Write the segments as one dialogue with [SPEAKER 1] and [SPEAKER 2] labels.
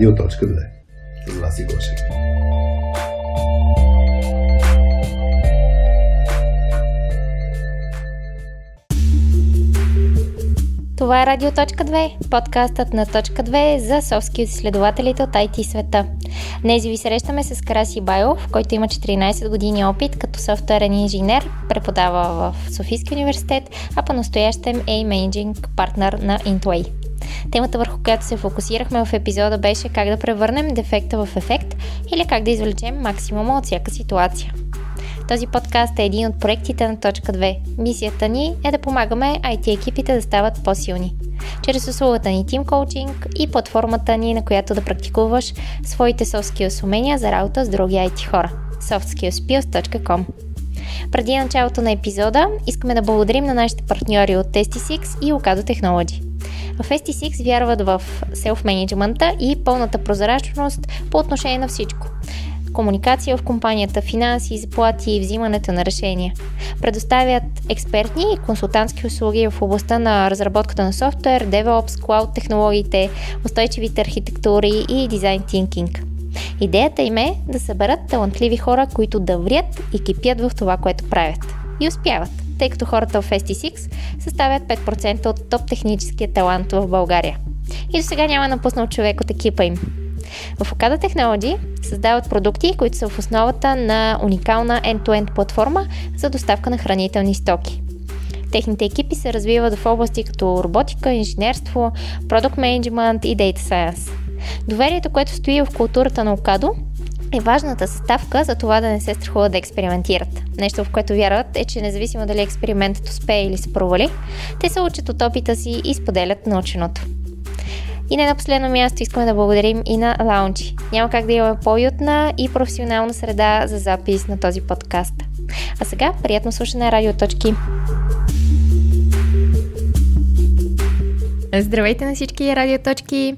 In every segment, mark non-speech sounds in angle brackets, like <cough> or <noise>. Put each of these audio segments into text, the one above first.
[SPEAKER 1] Радио.2 с Васи Гошев.
[SPEAKER 2] Това е Радио.2, подкастът на Точка 2 за совски изследователите от IT света. Днес ви срещаме с Краси Байлов, който има 14 години опит като софтуерен инженер, преподава в Софийски университет, а по-настоящем е и менеджинг партнер на Intway. Темата върху която се фокусирахме в епизода беше как да превърнем дефекта в ефект или как да извлечем максимума от всяка ситуация. Този подкаст е един от проектите на Точка 2. Мисията ни е да помагаме IT екипите да стават по-силни. Чрез услугата ни Team Coaching и платформата ни, на която да практикуваш своите soft skills умения за работа с други IT хора. softskillspills.com Преди началото на епизода, искаме да благодарим на нашите партньори от Testisix и Ocado Technology. В ST6 вярват в селф-менеджмента и пълната прозрачност по отношение на всичко комуникация в компанията, финанси, заплати и взимането на решения. Предоставят експертни и консултантски услуги в областта на разработката на софтуер, DevOps, клауд технологиите, устойчивите архитектури и дизайн тинкинг. Идеята им е да съберат талантливи хора, които да врят и кипят в това, което правят. И успяват, тъй като хората в ST6 съставят 5% от топ техническия талант в България. И до сега няма напуснал човек от екипа им. В Okada Technology създават продукти, които са в основата на уникална end-to-end платформа за доставка на хранителни стоки. Техните екипи се развиват в области като роботика, инженерство, продукт менеджмент и Data Science. Доверието, което стои в културата на Окадо, е важната съставка за това да не се страхуват да експериментират. Нещо, в което вярват е, че независимо дали експериментът успее или се провали, те се учат от опита си и споделят наученото. И не на последно място искаме да благодарим и на Лаунчи. Няма как да имаме по-уютна и професионална среда за запис на този подкаст. А сега, приятно слушане радиоточки! Здравейте на всички радиоточки!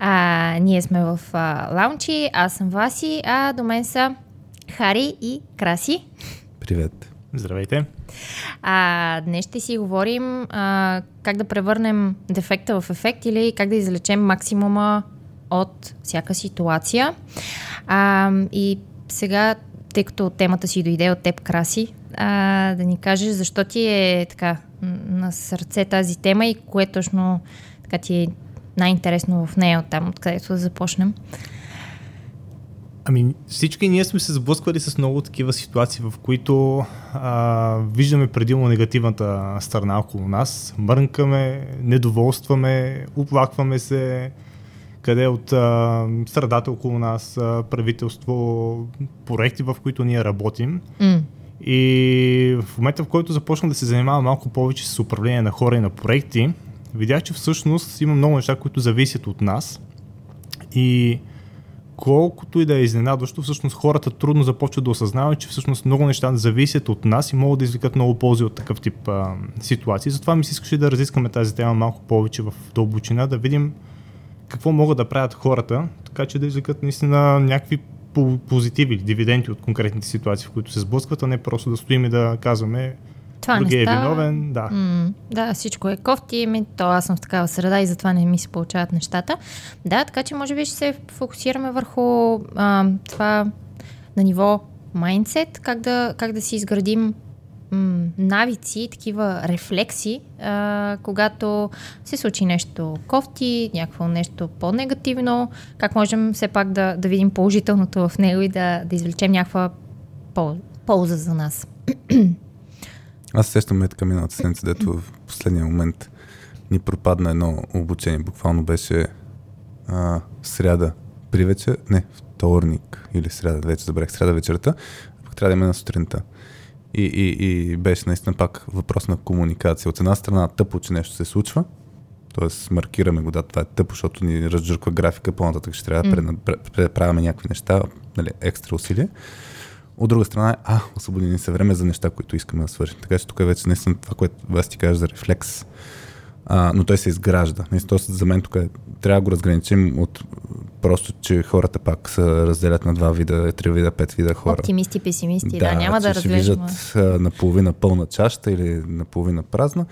[SPEAKER 2] А, ние сме в а, Лаунчи, аз съм Васи, а до мен са Хари и Краси.
[SPEAKER 1] Привет!
[SPEAKER 3] Здравейте!
[SPEAKER 2] А, днес ще си говорим а, как да превърнем дефекта в ефект или как да излечем максимума от всяка ситуация. А, и сега, тъй като темата си дойде от теб, Краси, а, да ни кажеш защо ти е така на сърце тази тема и кое точно така ти е най-интересно в нея, от там, откъдето да започнем.
[SPEAKER 3] Ами всички ние сме се сблъсквали с много такива ситуации, в които а, виждаме предимно негативната страна около нас, мрънкаме, недоволстваме, оплакваме се, къде от а, средата около нас, а, правителство, проекти, в които ние работим. Mm. И в момента, в който започна да се занимава малко повече с управление на хора и на проекти, видях, че всъщност има много неща, които зависят от нас. И колкото и да е изненадващо, всъщност хората трудно започват да осъзнават, че всъщност много неща зависят от нас и могат да извикат много ползи от такъв тип а, ситуации. Затова ми се искаше да разискаме тази тема малко повече в дълбочина, да видим какво могат да правят хората, така че да извикат наистина някакви позитиви или дивиденти от конкретните ситуации, в които се сблъскват, а не просто да стоим и да казваме
[SPEAKER 2] това
[SPEAKER 3] Други
[SPEAKER 2] не
[SPEAKER 3] е
[SPEAKER 2] става.
[SPEAKER 3] виновен, да.
[SPEAKER 2] М- да, всичко е кофти, ми, то аз съм в такава среда и затова не ми се получават нещата. Да, така че може би ще се фокусираме върху а, това на ниво майндсет, как да, как да си изградим м- навици, такива рефлекси, а, когато се случи нещо кофти, някакво нещо по-негативно, как можем все пак да, да видим положителното в него и да, да извлечем някаква пол, полза за нас. <clears throat>
[SPEAKER 1] Аз сещам е така миналата седмица, дето в последния момент ни пропадна едно обучение. Буквално беше а, сряда при вечер, не, вторник или сряда, вече забрах, сряда вечерта, пък трябва да има на сутринта. И, и, и беше наистина пак въпрос на комуникация. От една страна тъпо, че нещо се случва, т.е. маркираме го, да, това е тъпо, защото ни разджърква графика, по-нататък ще трябва да mm. правим някакви неща, нали, екстра усилия. От друга страна, а, освободи ни се време за неща, които искаме да свършим. Така че тук е вече наистина това, което вас ти кажа за рефлекс, а, но той се изгражда. Наистина, за мен тук е, трябва да го разграничим от просто, че хората пак се разделят на два вида, три вида, пет вида хора.
[SPEAKER 2] Оптимисти, песимисти, да, да няма да
[SPEAKER 1] разглеждаме. виждат наполовина пълна чашата или наполовина празна,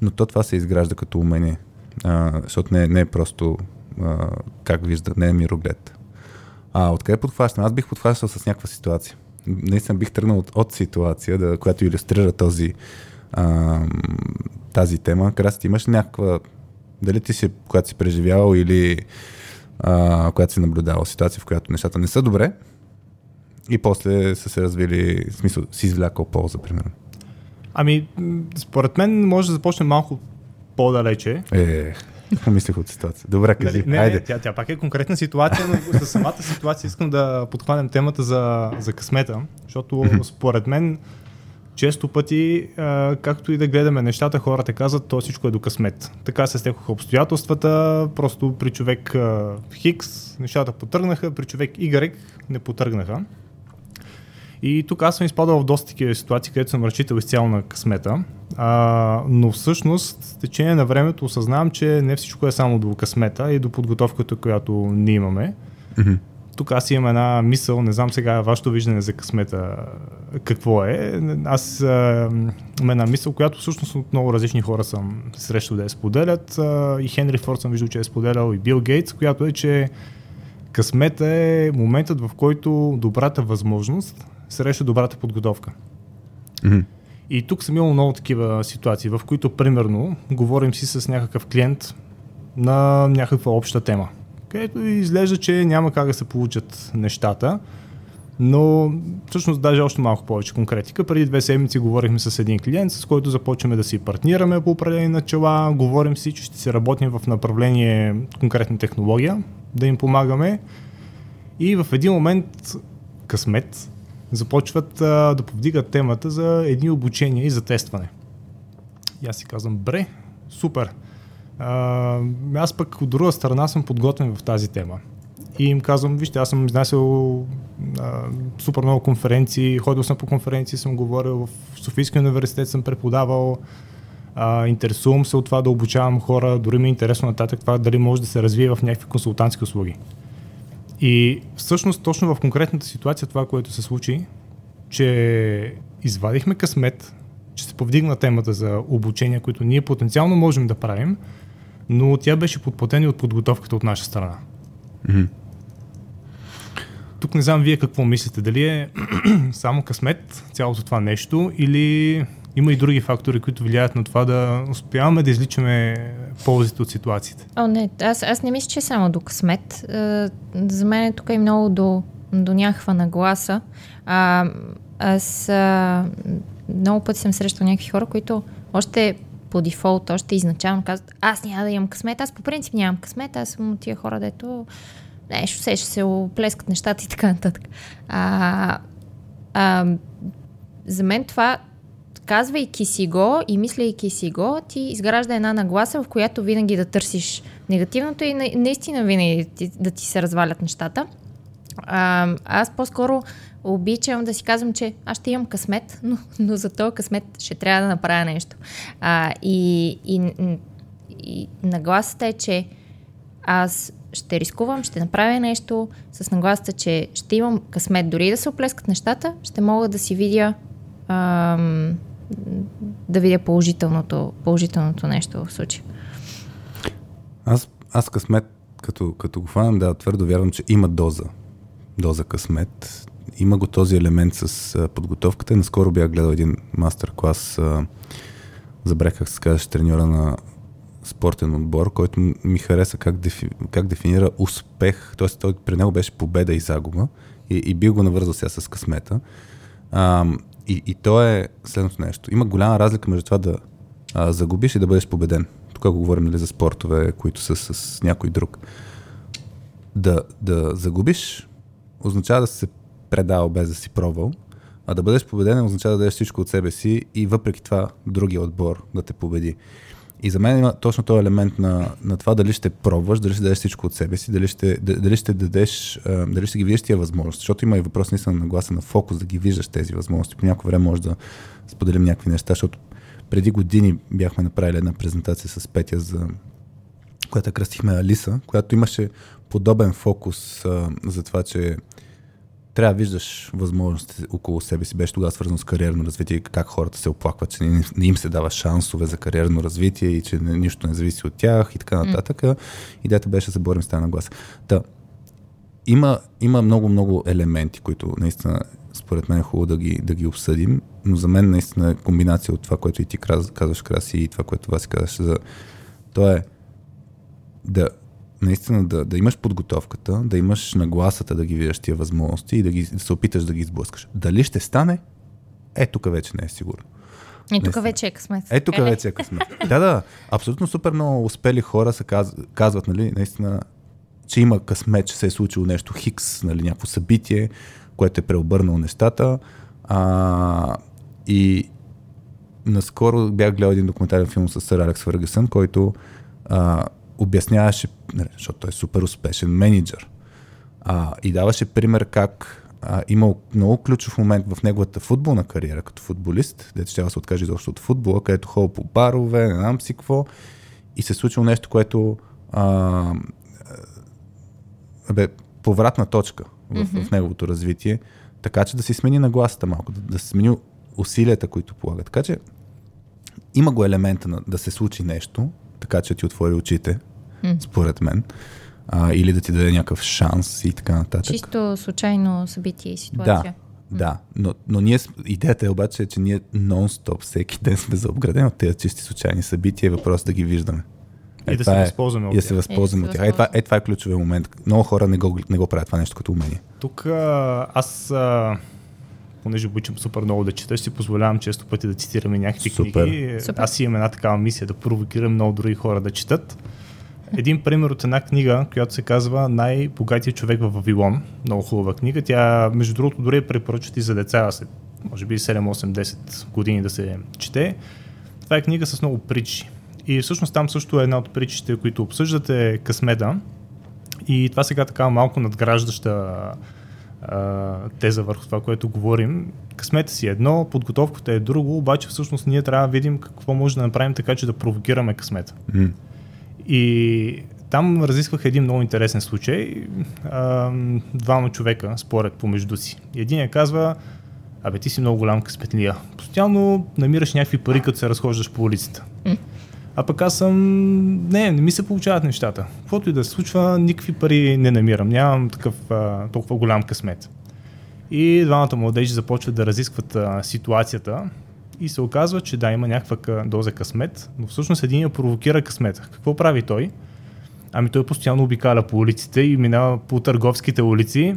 [SPEAKER 1] но то това се изгражда като умение, а, защото не, не е просто а, как вижда, не е мироглед. А откъде подхващам? Аз бих подхващал с някаква ситуация. Наистина бих тръгнал от, от ситуация, да, която иллюстрира този, а, тази тема. Краси, имаш някаква, дали ти си, която си преживявал или а, която си наблюдавал ситуация, в която нещата не са добре и после са се развили, в смисъл, си извлякал полза, примерно.
[SPEAKER 3] Ами, според мен може да започне малко по-далече.
[SPEAKER 1] Е, мислех от ситуация. Добре, кажи.
[SPEAKER 3] Нали, не,
[SPEAKER 1] Айде.
[SPEAKER 3] не, тя, тя пак е конкретна ситуация, но за самата ситуация искам да подхванем темата за, за късмета, защото според мен често пъти, а, както и да гледаме нещата, хората казват, то всичко е до късмет. Така се стекоха обстоятелствата, просто при човек а, Хикс нещата потъргнаха, при човек Y не потъргнаха. И тук аз съм изпадал в доста такива ситуации, където съм разчитал изцяло на късмета. А, но всъщност, с течение на времето осъзнавам, че не всичко е само до късмета и до подготовката, която ние имаме.
[SPEAKER 1] Мгм.
[SPEAKER 3] Тук аз имам една мисъл, не знам сега вашето виждане за късмета какво е. Аз а, имам една мисъл, която всъщност от много различни хора съм срещал да я споделят. А, и Хенри Форд съм виждал, че е споделял, и Бил Гейтс, която е, че късмета е моментът, в който добрата възможност среща добрата подготовка.
[SPEAKER 1] Мгм.
[SPEAKER 3] И тук съм имал много такива ситуации, в които, примерно, говорим си с някакъв клиент на някаква обща тема, където изглежда, че няма как да се получат нещата, но всъщност даже още малко повече конкретика. Преди две седмици говорихме с един клиент, с който започваме да си партнираме по определени начала, говорим си, че ще се работим в направление конкретна технология, да им помагаме и в един момент късмет започват а, да повдигат темата за едни обучения и за тестване. И аз си казвам, бре, супер. А, аз пък от друга страна съм подготвен в тази тема. И им казвам, вижте, аз съм изнасял супер много конференции, ходил съм по конференции, съм говорил в Софийския университет, съм преподавал, а, интересувам се от това да обучавам хора, дори ми е интересно нататък това дали може да се развие в някакви консултантски услуги. И всъщност точно в конкретната ситуация това, което се случи, че извадихме късмет, че се повдигна темата за обучение, които ние потенциално можем да правим, но тя беше подплатена и от подготовката от наша страна.
[SPEAKER 1] Мгм.
[SPEAKER 3] Тук не знам вие какво мислите, дали е <clears throat> само късмет цялото това нещо или има и други фактори, които влияят на това да успяваме да изличаме ползите от ситуациите.
[SPEAKER 2] О, не, аз, аз не мисля, че е само до късмет. А, за мен е тук и много до, до някаква нагласа. А, аз а, много пъти съм срещал някакви хора, които още по дефолт, още изначално казват, аз няма да имам късмет, аз по принцип нямам късмет, аз съм от тия хора, дето нещо се ще се оплескат нещата и така нататък. А, а, за мен това казвайки си го и мислейки си го, ти изгражда една нагласа, в която винаги да търсиш негативното и на- наистина винаги да ти се развалят нещата. А, аз по-скоро обичам да си казвам, че аз ще имам късмет, <laughs> но, но за този късмет ще трябва да направя нещо. А, и, и, и нагласата е, че аз ще рискувам, ще направя нещо с нагласата, че ще имам късмет. Дори да се оплескат нещата, ще мога да си видя ам, да видя положителното, положителното нещо в случая.
[SPEAKER 1] Аз, аз късмет, като, като го хванам, да, твърдо вярвам, че има доза. Доза късмет. Има го този елемент с подготовката. Наскоро бях гледал един мастер-клас, а, забравих как се казваше, треньора на спортен отбор, който ми хареса как, дефи, как дефинира успех. Тоест, той при него беше победа и загуба. И, и бил го навързал сега с късмета. А, и, и то е следното нещо. Има голяма разлика между това да а, загубиш и да бъдеш победен. Тук го говорим нали, за спортове, които са с някой друг. Да, да загубиш означава да се предал без да си пробвал, а да бъдеш победен означава да дадеш всичко от себе си и въпреки това другия отбор да те победи. И за мен има точно този елемент на, на това дали ще пробваш, дали ще дадеш всичко от себе си, дали ще, дали ще дадеш, дали ще ги видиш тия възможности. Защото има и въпрос наистина на гласа на фокус, да ги виждаш тези възможности. По някое време може да споделим някакви неща, защото преди години бяхме направили една презентация с Петя за която кръстихме Алиса, която имаше подобен фокус а, за това, че трябва да виждаш възможности около себе си. Беше тогава свързано с кариерно развитие, как хората се оплакват, че не, не им се дава шансове за кариерно развитие и че не, нищо не зависи от тях и така нататък. Mm. Идеята беше да се борим с тази нагласа. Та, има, има много, много елементи, които наистина според мен е хубаво да ги, да ги обсъдим, но за мен наистина е комбинация от това, което и ти казваш, Краси, и това, което вас казваш, за... то е да наистина да, да имаш подготовката, да имаш нагласата да ги видиш тия възможности и да, ги, да се опиташ да ги изблъскаш. Дали ще стане? Е, тук вече не е сигурно.
[SPEAKER 2] И тук вече е късмет.
[SPEAKER 1] Е, тук вече е късмет. <laughs> да, да, абсолютно супер много успели хора се каз, казват, нали, наистина, че има късмет, че се е случило нещо хикс, нали, някакво събитие, което е преобърнало нещата. А, и наскоро бях гледал един документален филм с сър Алекс Фъргъсън, който а, обясняваше, нали, защото той е супер успешен менеджер, а, и даваше пример как а, имал много ключов момент в неговата футболна кариера като футболист, дето ще да се откаже изобщо от футбола, където ходил по барове, не знам си какво, и се случило нещо, което а, бе, повратна точка в, mm-hmm. в неговото развитие, така че да си смени нагласата малко, да, да се смени усилията, които полага. Така че има го елемента на да се случи нещо, така че ти отвори очите, mm. според мен, а, или да ти даде някакъв шанс и така нататък.
[SPEAKER 2] Чисто случайно събитие и ситуация.
[SPEAKER 1] Да, да, но, но ние, идеята е обаче, че ние нон-стоп всеки ден сме заобградени от тези чисти случайни събития и въпрос да ги виждаме.
[SPEAKER 3] Е, и да се възползваме от
[SPEAKER 1] тях. И да се възползваме от тях. Е, това, е, това е ключовия момент. Много хора не го, не го правят това нещо като умение.
[SPEAKER 3] Тук аз, понеже обичам супер много да чета, ще си позволявам често пъти да цитираме някакви Супер. книги. Супер. Аз имам една такава мисия да провокирам много други хора да четат. Един пример от една книга, която се казва Най-богатият човек в Вавилон. Много хубава книга. Тя, между другото, дори препоръчват и за деца, след, може би 7, 8, 10 години да се чете. Това е книга с много притчи. И всъщност там също е една от притчите, които обсъждате късмеда. И това сега така малко надграждаща а, теза върху това, което говорим. Късмета си е едно, подготовката е друго, обаче всъщност ние трябва да видим какво може да направим така, че да провокираме късмета. Mm. И там разисквах един много интересен случай. А, двама човека според помежду си. Един я казва, абе ти си много голям късметлия. Постоянно намираш някакви пари, като се разхождаш по улицата. Mm. А пък аз съм... Не, не ми се получават нещата. Каквото и да се случва, никакви пари не намирам. Нямам такъв а, толкова голям късмет. И двамата младежи започват да разискват а, ситуацията и се оказва, че да, има някаква доза късмет, но всъщност един я провокира късмета. Какво прави той? Ами той постоянно обикаля по улиците и минава по търговските улици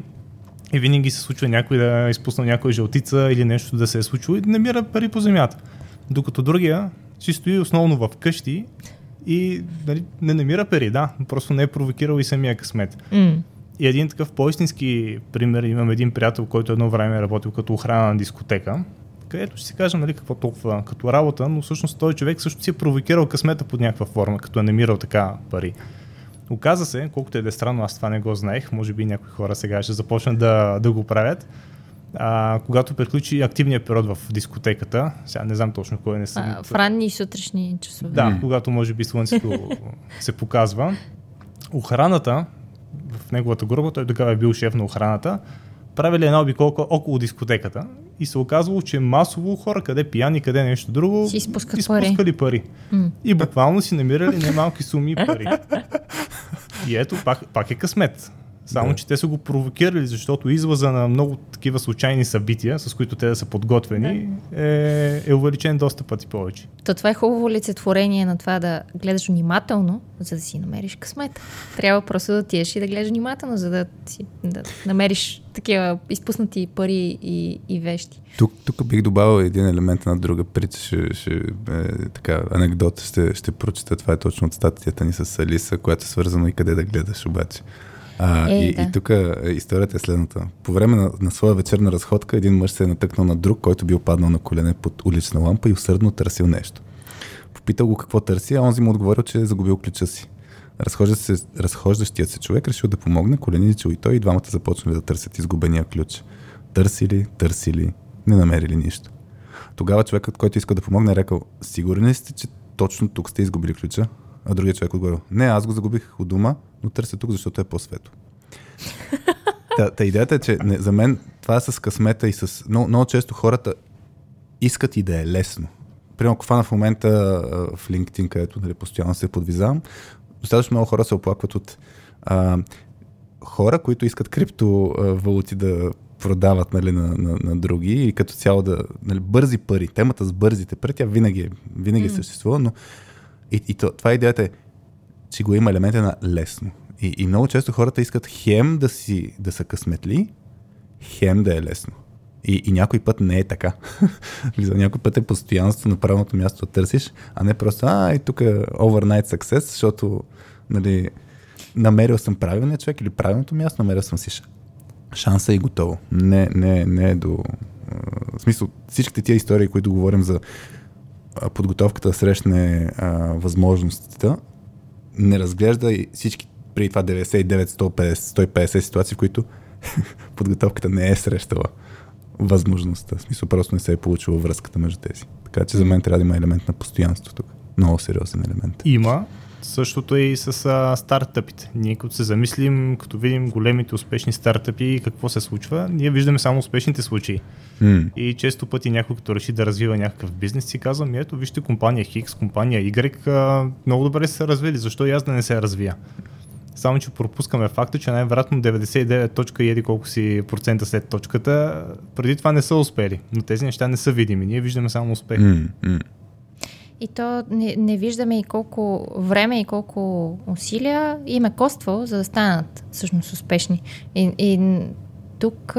[SPEAKER 3] и винаги се случва някой да е изпусна някоя жълтица или нещо да се е случило и намира пари по земята. Докато другия си стои основно в къщи и нали, не намира пари, да, просто не е провокирал и самия късмет. Mm. И един такъв по-истински пример, имам един приятел, който едно време е работил като охрана на дискотека, където ще си кажем нали, какво толкова като работа, но всъщност този човек също си е провокирал късмета под някаква форма, като е намирал така пари. Оказа се, колкото е да е странно, аз това не го знаех, може би някои хора сега ще започнат да, да го правят, а, когато приключи активния период в дискотеката, сега не знам точно кой не съм.
[SPEAKER 2] в ранни сутрешни часове.
[SPEAKER 3] Да, mm. когато може би слънцето се показва. Охраната, в неговата група, той тогава е бил шеф на охраната, правили една обиколка около дискотеката и се оказвало, че масово хора, къде пияни, къде нещо друго,
[SPEAKER 2] си изпускат
[SPEAKER 3] изпускали пари. пари. Mm. И буквално си намирали немалки суми пари. И ето, пак, пак е късмет. Само, да. че те са го провокирали, защото излаза на много такива случайни събития, с които те да са подготвени, е, е увеличен доста пъти повече.
[SPEAKER 2] То това е хубаво олицетворение на това да гледаш внимателно, за да си намериш късмет. Трябва просто да отидеш и да гледаш внимателно, за да, си, да намериш такива изпуснати пари и, и вещи.
[SPEAKER 1] Тук, тук бих добавил един елемент на друга притча, ще, ще, е, така, анекдота ще, ще прочета. Това е точно от статията ни с Алиса, която е свързано и къде да гледаш обаче. А, е, и, да. и тук историята е следната. По време на, на своя вечерна разходка един мъж се е натъкнал на друг, който бил паднал на колене под улична лампа и усърдно търсил нещо. Попитал го какво търси, а онзи му отговорил, че е загубил ключа си. Разхожда се, разхождащият се човек решил да помогне, коленичил и той и двамата започнали да търсят изгубения ключ. Търсили, търсили, не намерили нищо. Тогава човекът, който иска да помогне, е рекал, сигурен ли сте, че точно тук сте изгубили ключа? А другия човек отговорил, не, аз го загубих от дома, но търся тук, защото е по-свето. та, та идеята е, че не, за мен това е с късмета и с... Много, много често хората искат и да е лесно. Примерно, ако фана в момента в LinkedIn, където нали, постоянно се подвизавам, достатъчно много хора се оплакват от а, хора, които искат криптовалути да продават нали, на, на, на други и като цяло да... Нали, бързи пари. Темата с бързите пари, тя винаги, е, винаги mm. съществува, но и, и то, това е идеята е, че го има елемента на лесно. И, и много често хората искат хем да, си, да са късметли, хем да е лесно. И, и някой път не е така. <laughs> За някой път е постоянство на правилното място да търсиш, а не просто, а, и тук е overnight success, защото нали, намерил съм правилния човек или правилното място, намерил съм си шанса и готово. Не, не, не е до... В смисъл, всичките тия истории, които говорим за подготовката да срещне а, възможностите, не разглежда и всички преди това 99, 150, 150 ситуации, в които <laughs> подготовката не е срещала възможността. В смисъл просто не се е получила връзката между тези. Така че за мен трябва да има елемент на постоянство тук. Много сериозен елемент.
[SPEAKER 3] Има. Същото е и с а, стартъпите. Ние като се замислим, като видим големите успешни стартъпи, какво се случва, ние виждаме само успешните случаи. Mm. И често пъти някой като реши да развива някакъв бизнес си казва, ми ето вижте компания X, компания Y, а, много добре са се развили, защо и аз да не се развия? Само, че пропускаме факта, че най-вероятно 99 точка и еди колко си процента след точката, преди това не са успели. Но тези неща не са видими. Ние виждаме само успех. Mm, mm.
[SPEAKER 2] И то не, не виждаме и колко време и колко усилия им е коствало, за да станат всъщност успешни. И, и тук,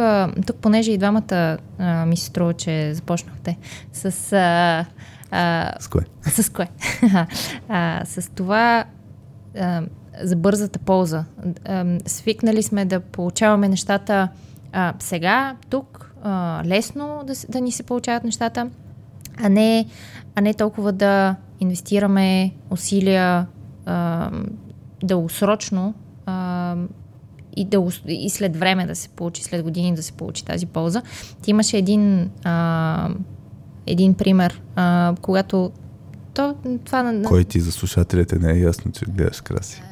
[SPEAKER 2] тук, понеже и двамата а, ми се струва, че започнахте с... А,
[SPEAKER 1] а, с кое? <laughs>
[SPEAKER 2] С кое? а, с това а, за бързата полза. А, свикнали сме да получаваме нещата а, сега, тук, а, лесно да, да ни се получават нещата, а не, а не толкова да инвестираме усилия а, дългосрочно а, и, да, и след време да се получи, след години да се получи тази полза. Ти имаше един, а, един пример, а, когато то, това...
[SPEAKER 1] Кой ти за слушателите не е ясно, че гледаш краси?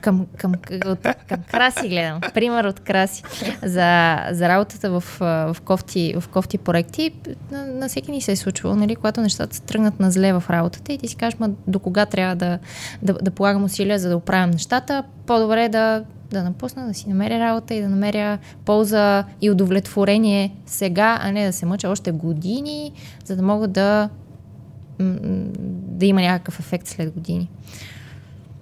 [SPEAKER 2] Към, към, от, към Краси гледам. Пример от Краси. За, за работата в, в, кофти, в кофти проекти. На, на всеки ни се е случвало, нали, когато нещата тръгнат на зле в работата и ти си кажеш, до кога трябва да, да, да полагам усилия, за да оправям нещата, по-добре е да, да напусна, да си намеря работа и да намеря полза и удовлетворение сега, а не да се мъча още години, за да мога да, да има някакъв ефект след години.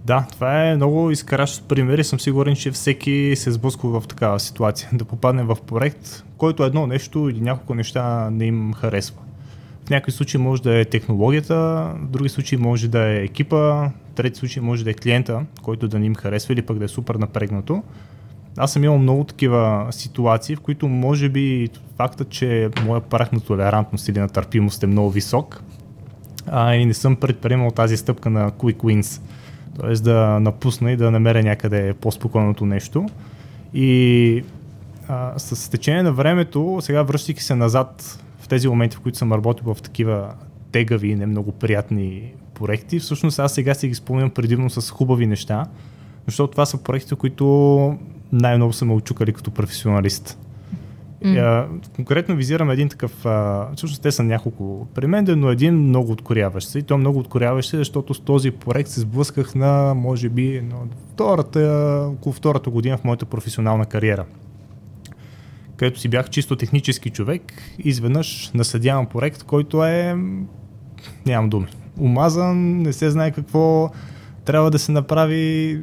[SPEAKER 3] Да, това е много изкаращ пример и съм сигурен, че всеки се сблъсква в такава ситуация. Да попадне в проект, който едно нещо или няколко неща не им харесва. В някои случаи може да е технологията, в други случаи може да е екипа, в трети случаи може да е клиента, който да не им харесва или пък да е супер напрегнато. Аз съм имал много такива ситуации, в които може би факта, че моя прах на толерантност или на търпимост е много висок а, и не съм предприемал тази стъпка на quick wins – т.е. да напусна и да намеря някъде по-спокойното нещо. И а, с течение на времето, сега връщайки се назад в тези моменти, в които съм работил в такива тегави и не много приятни проекти, всъщност аз сега си ги спомням предимно с хубави неща, защото това са проекти, които най-много са ме очукали като професионалист. Mm. конкретно визирам един такъв, а, всъщност те са няколко при мен, но един много откоряващ се. И то много откоряващ се, защото с този проект се сблъсках на, може би, на втората, около втората година в моята професионална кариера. Където си бях чисто технически човек, изведнъж насъдявам проект, който е, нямам думи, умазан, не се знае какво, трябва да се направи,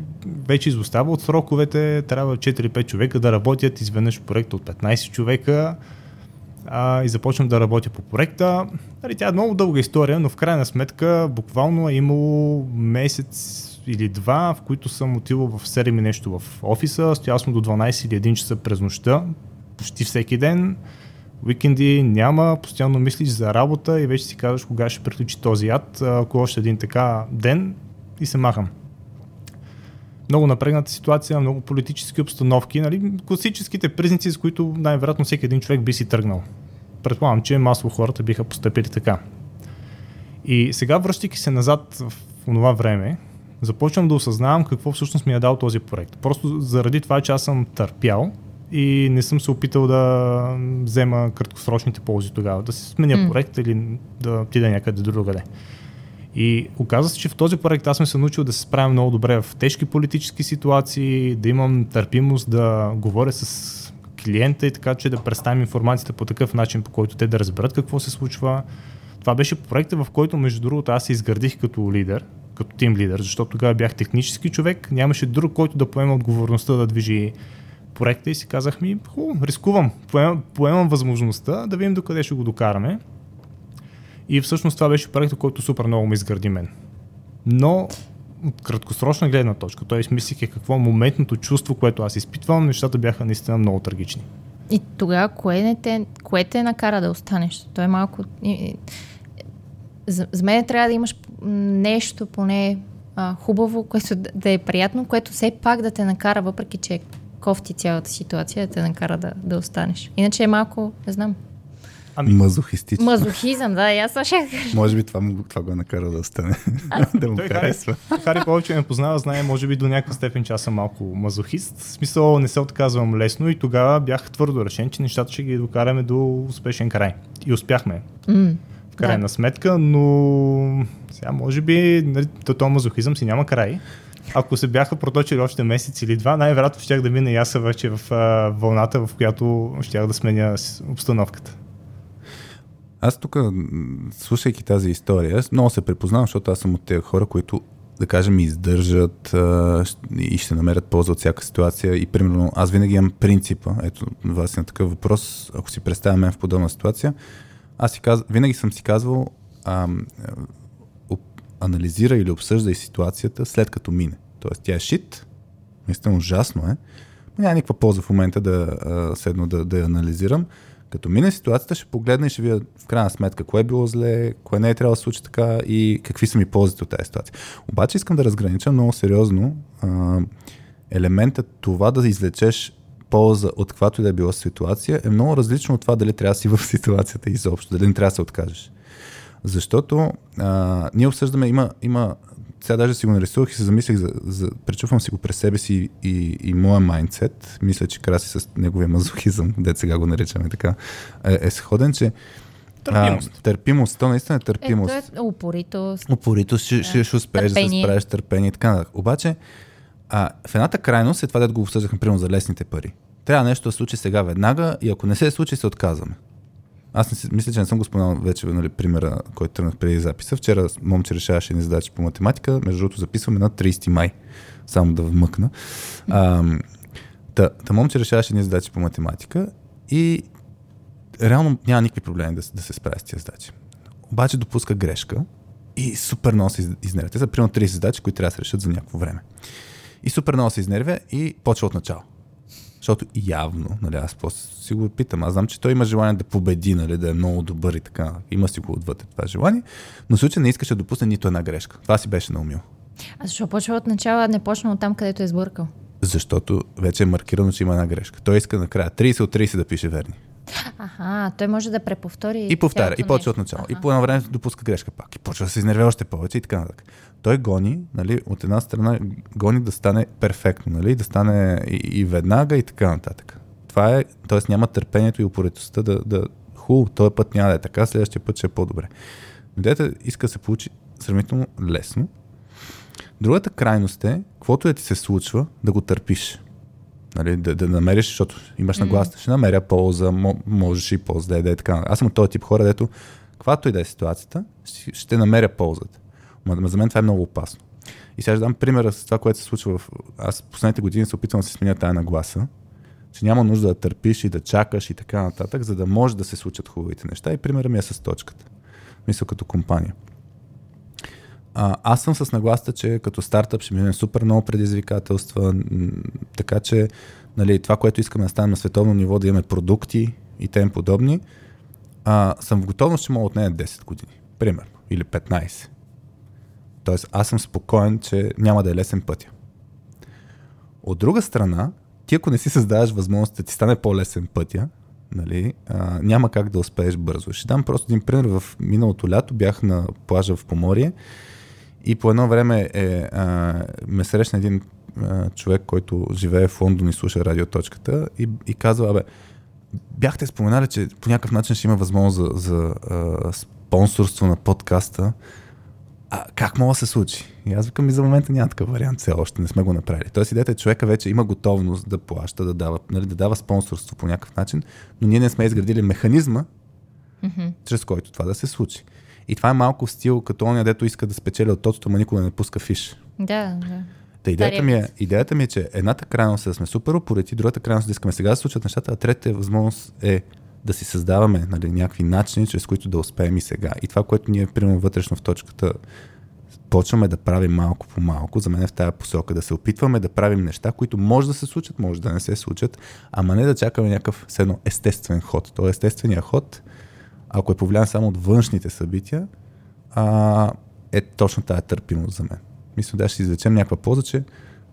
[SPEAKER 3] вече изостава от сроковете, трябва 4-5 човека да работят изведнъж проекта от 15 човека а, и започвам да работя по проекта. Нали, тя е много дълга история, но в крайна сметка буквално е имало месец или два, в които съм отивал в 7 нещо в офиса, стоял съм до 12 или 1 часа през нощта, почти всеки ден. Уикенди няма, постоянно мислиш за работа и вече си казваш кога ще приключи този ад, ако още един така ден и се махам. Много напрегната ситуация, много политически обстановки, нали, класическите признаци, с които най-вероятно всеки един човек би си тръгнал. Предполагам, че масово хората биха поступили така. И сега, връщайки се назад в това време, започвам да осъзнавам какво всъщност ми е дал този проект. Просто заради това, че аз съм търпял и не съм се опитал да взема краткосрочните ползи тогава, да се сменя mm. проект или да отида някъде другаде. И оказва се, че в този проект аз съм се научил да се справя много добре в тежки политически ситуации, да имам търпимост да говоря с клиента и така, че да представим информацията по такъв начин, по който те да разберат какво се случва. Това беше проекта, в който, между другото, аз се изградих като лидер, като тим лидер, защото тогава бях технически човек, нямаше друг, който да поема отговорността да движи проекта и си казах ми, хубаво, рискувам, поемам, поемам възможността да видим докъде ще го докараме. И всъщност това беше проектът, който супер много ме изгради мен. Но от краткосрочна гледна точка, т.е. мислих е какво моментното чувство, което аз изпитвам, нещата бяха наистина много трагични.
[SPEAKER 2] И тогава кое, не те, кое те накара да останеш? Той е малко... За, за мен трябва да имаш нещо поне а, хубаво, което да е приятно, което все пак да те накара, въпреки че е кофти цялата ситуация, да те накара да, да останеш. Иначе е малко, не знам,
[SPEAKER 1] Ами... Мазохистично.
[SPEAKER 2] Мазохизъм, да, аз ще
[SPEAKER 1] Може би това, това го е накара да остане. <laughs> да му
[SPEAKER 3] Той харесва. Хари, Хари повече ме познава, знае, може би до някаква степен, че аз съм малко мазохист. В смисъл не се отказвам лесно и тогава бях твърдо решен, че нещата ще ги докараме до успешен край. И успяхме.
[SPEAKER 2] Mm,
[SPEAKER 3] в крайна да. сметка, но сега може би нали, то мазохизъм си няма край. Ако се бяха проточили още месец или два, най-вероятно щях да мина и аз вече в а, вълната, в която щях да сменя обстановката.
[SPEAKER 1] Аз тук, слушайки тази история, много се препознавам, защото аз съм от тези хора, които да кажем, издържат а, и ще намерят полза от всяка ситуация. И примерно, аз винаги имам принципа, ето, вас на такъв въпрос, ако си представя мен в подобна ситуация, аз си каз... винаги съм си казвал, а, анализира или обсъждай ситуацията след като мине. Тоест, тя е шит, наистина ужасно е, но няма никаква полза в момента да а, седно да, да я анализирам. Като мине ситуацията, ще погледна и ще видя в крайна сметка кое е било зле, кое не е трябвало да случи така и какви са ми ползите от тази ситуация. Обаче искам да разгранича много сериозно а, елементът това да извлечеш полза от каквато и да е била ситуация е много различно от това дали трябва да си в <laughs> ситуацията изобщо, дали не трябва да се откажеш. Защото а, ние обсъждаме, има, има сега даже си го нарисувах и се замислих, за, за, пречупвам си го през себе си и, и моя майндсет, мисля, че краси с неговия мазохизъм, дет сега го наричаме така, е, е сходен, че
[SPEAKER 3] Търпимост.
[SPEAKER 1] А, търпимост, то наистина е търпимост.
[SPEAKER 2] Ето е упоритост.
[SPEAKER 1] Упоритост, ще, да. ще, ще успееш търпение. да се справиш, търпение и така нататък. Обаче, а, в едната крайност е това, да го обсъждахме, примерно за лесните пари. Трябва нещо да случи сега веднага и ако не се случи, се отказваме. Аз не си, мисля, че не съм го споменал вече, нали, примера, който тръгнах преди записа. Вчера момче решаваше ни задачи по математика. Между другото, записваме на 30 май. Само да вмъкна. А, та, та момче решаваше ни задачи по математика и реално няма никакви проблеми да, да се справи с тези задачи. Обаче допуска грешка и супер много се изнервя. Те са примерно 30 задачи, които трябва да се решат за някакво време. И супер много се изнервя и почва от начало. Защото явно, нали, аз после си го питам, аз знам, че той има желание да победи, нали, да е много добър и така. Има си го отвътре това желание, но в случай не искаше да допусне нито една грешка. Това си беше наумил.
[SPEAKER 2] А защо почва от начало, не почна от там, където е сбъркал?
[SPEAKER 1] Защото вече е маркирано, че има една грешка. Той иска накрая 30 от 30 да пише верни.
[SPEAKER 2] Аха, той може да преповтори.
[SPEAKER 1] И повтаря, и почва от начало. Аха. И по едно време допуска грешка пак. И почва да се изнервя още повече и така нататък. Той гони, нали, от една страна гони да стане перфектно, нали, да стане и, и веднага и така нататък. Това е, т.е. няма търпението и упоритостта да, да хубаво, този път няма да е така, следващия път ще е по-добре. Дете иска да се получи сравнително лесно. Другата крайност е, каквото е ти се случва, да го търпиш. Нали, да, да намериш, защото имаш нагласа, ще намеря полза, можеш и полза да е, да е така. Аз съм от този тип хора, дето, каквато и да е ситуацията, ще намеря ползата. За мен това е много опасно. И сега ще дам примера с това, което се случва в... Аз последните години се опитвам да се сменя тая нагласа, че няма нужда да търпиш и да чакаш и така нататък, за да може да се случат хубавите неща. И примера ми е с точката. Мисля като компания. А, аз съм с нагласта, че като стартъп ще минем супер много предизвикателства, така че нали, това, което искаме да станем на световно ниво, да имаме продукти и тем подобни, а, съм в готовност, че мога от нея 10 години, примерно, или 15. Тоест, аз съм спокоен, че няма да е лесен пътя. От друга страна, ти ако не си създаваш възможност да ти стане по-лесен пътя, нали, а, няма как да успееш бързо. Ще дам просто един пример. В миналото лято бях на плажа в Поморие и по едно време е, а, ме срещна един а, човек, който живее в Лондон и слуша радиоточката и, и казва, абе, бяхте споменали, че по някакъв начин ще има възможност за, за а, спонсорство на подкаста. А как мога да се случи? И аз викам и за момента няма такъв вариант, все още не сме го направили. Тоест идеята е човека вече има готовност да плаща, да дава, нали, да дава спонсорство по някакъв начин, но ние не сме изградили механизма, mm-hmm. чрез който това да се случи. И това е малко в стил, като оня, дето иска да спечели от тотото, но никога не пуска фиш.
[SPEAKER 2] Да, да.
[SPEAKER 1] Та идеята, ми е, идеята ми е, че едната крайност е да сме супер упорети, другата крайност е да искаме сега да случат нещата, а третата възможност е да си създаваме нали, някакви начини, чрез които да успеем и сега. И това, което ние, примерно, вътрешно в точката почваме да правим малко по малко, за мен е в тази посока, да се опитваме да правим неща, които може да се случат, може да не се случат, ама не да чакаме някакъв седно естествен ход. То естественият ход, ако е повлиян само от външните събития, а, е точно тази търпимост за мен. Мисля, да ще извлечем някаква полза, че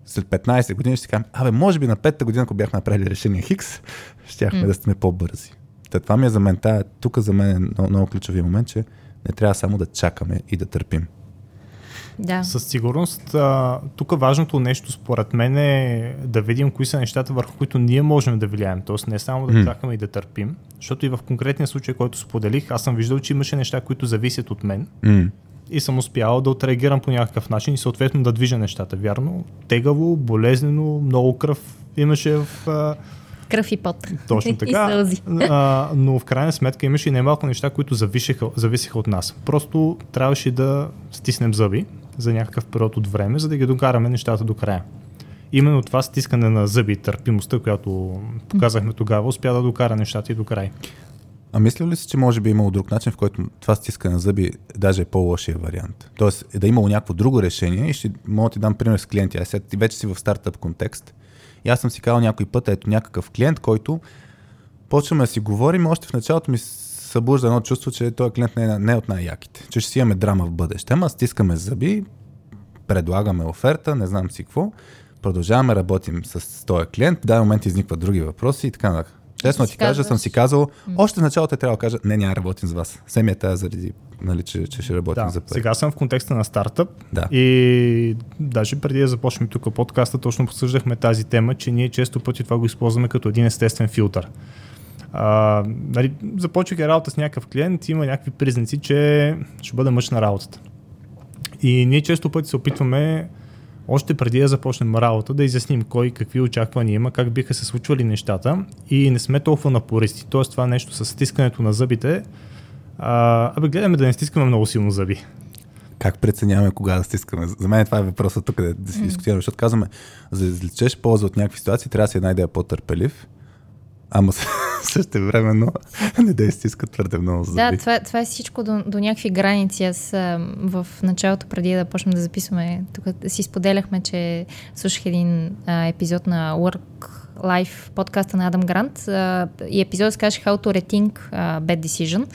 [SPEAKER 1] след 15 години ще си кажем, абе, може би на петата година, ако бяхме направили решение Хикс, щяхме mm. да сме по-бързи. Та, това ми е за мен, тая, тук за мен е много, много ключовия момент, че не трябва само да чакаме и да търпим.
[SPEAKER 2] Да.
[SPEAKER 3] Със сигурност, тук важното нещо според мен е да видим кои са нещата, върху които ние можем да влияем. Тоест не само да mm. чакаме и да търпим, защото и в конкретния случай, който споделих, аз съм виждал, че имаше неща, които зависят от мен.
[SPEAKER 1] Mm.
[SPEAKER 3] И съм успял да отреагирам по някакъв начин и съответно да движа нещата. Вярно, тегаво, болезнено, много кръв имаше в
[SPEAKER 2] кръв и пот.
[SPEAKER 3] Точно <laughs> така.
[SPEAKER 2] и
[SPEAKER 3] а, но в крайна сметка имаше и немалко неща, които зависеха, зависеха от нас. Просто трябваше да стиснем зъби за някакъв период от време, за да ги докараме нещата до края. Именно това стискане на зъби и търпимостта, която показахме тогава, успя да докара нещата и до край.
[SPEAKER 1] А мисля ли си, че може би е имало друг начин, в който това стискане на зъби даже е по-лошия вариант? Тоест е да е имало някакво друго решение и ще мога да ти дам пример с клиенти. Аз сега ти вече си в стартъп контекст и аз съм си казал някой път, ето някакъв клиент, който почваме да си говорим, още в началото ми събужда едно чувство, че този клиент не е, не е от най-яките, че ще си имаме драма в бъдеще. Ама стискаме зъби, предлагаме оферта, не знам си какво, продължаваме, работим с този клиент, в даден момент изникват други въпроси и така нататък. Честно ти кажа, съм си казал, още в началото е трябва да кажа, не, няма работим с вас. Семия е тази заради, нали, че, че ще работим
[SPEAKER 3] да,
[SPEAKER 1] за пари.
[SPEAKER 3] Сега съм в контекста на стартъп
[SPEAKER 1] да.
[SPEAKER 3] и даже преди да започнем тук подкаста, точно посъждахме тази тема, че ние често пъти това го използваме като един естествен филтър. А, нали, започвайки работа с някакъв клиент, има някакви признаци, че ще бъде мъж на работата. И ние често пъти се опитваме още преди да започнем работа, да изясним кой какви очаквания има, как биха се случвали нещата и не сме толкова напористи. Тоест това нещо с стискането на зъбите, а, абе гледаме да не стискаме много силно зъби.
[SPEAKER 1] Как преценяваме кога да стискаме? За мен това е въпросът тук да, да си дискутираме, защото казваме, за да извлечеш полза от някакви ситуации, трябва да си една идея по-търпелив, ама <laughs> също времено не да изтиска твърде много зъби.
[SPEAKER 2] Да, това, това е всичко до, до някакви граници. Аз в началото, преди да почнем да записваме, тук си споделяхме, че слушах един а, епизод на Work Life подкаста на Адам Грант а, и епизод се каже How to Rethink uh, Bad Decision.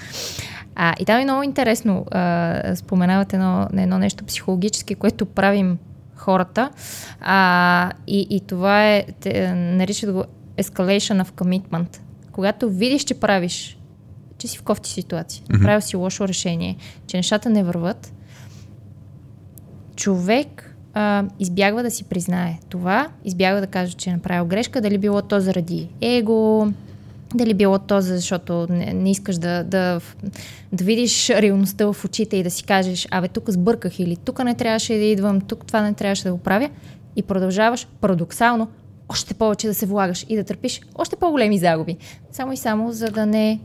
[SPEAKER 2] А, и там е много интересно. А, споменавате едно, едно нещо психологически, което правим хората. А, и, и това е, те, наричат го escalation of commitment. Когато видиш, че правиш, че си в кофти ситуация, mm-hmm. правил си лошо решение, че нещата не върват, човек а, избягва да си признае това, избягва да каже, че е направил грешка, дали било то заради его, дали било то, защото не, не искаш да, да, да видиш реалността в очите и да си кажеш, абе, тук сбърках или тук не трябваше да идвам, тук това не трябваше да го правя и продължаваш парадоксално още повече да се влагаш и да търпиш още по-големи загуби. Само и само, за да не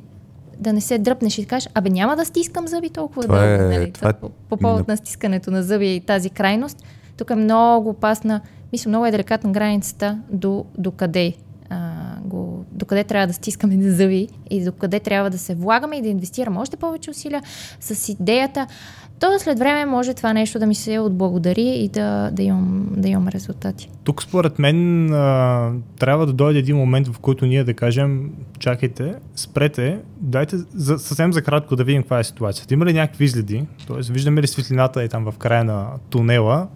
[SPEAKER 2] да не се дръпнеш и да кажеш, абе няма да стискам зъби толкова
[SPEAKER 1] това
[SPEAKER 2] дълго.
[SPEAKER 1] Е,
[SPEAKER 2] нали?
[SPEAKER 1] това...
[SPEAKER 2] по, по повод на стискането на зъби и тази крайност, тук е много опасна, мисля, много е деликатна границата до, до къде а, го, докъде трябва да стискаме <laughs> зъби и докъде трябва да се влагаме и да инвестираме още повече усилия с идеята, то след време може това нещо да ми се отблагодари и да, да, имам, да имам резултати.
[SPEAKER 3] Тук според мен а, трябва да дойде един момент, в който ние да кажем, чакайте, спрете, дайте за, съвсем за кратко да видим каква е ситуацията. Има ли някакви изгледи, т.е. виждаме ли светлината е там в края на тунела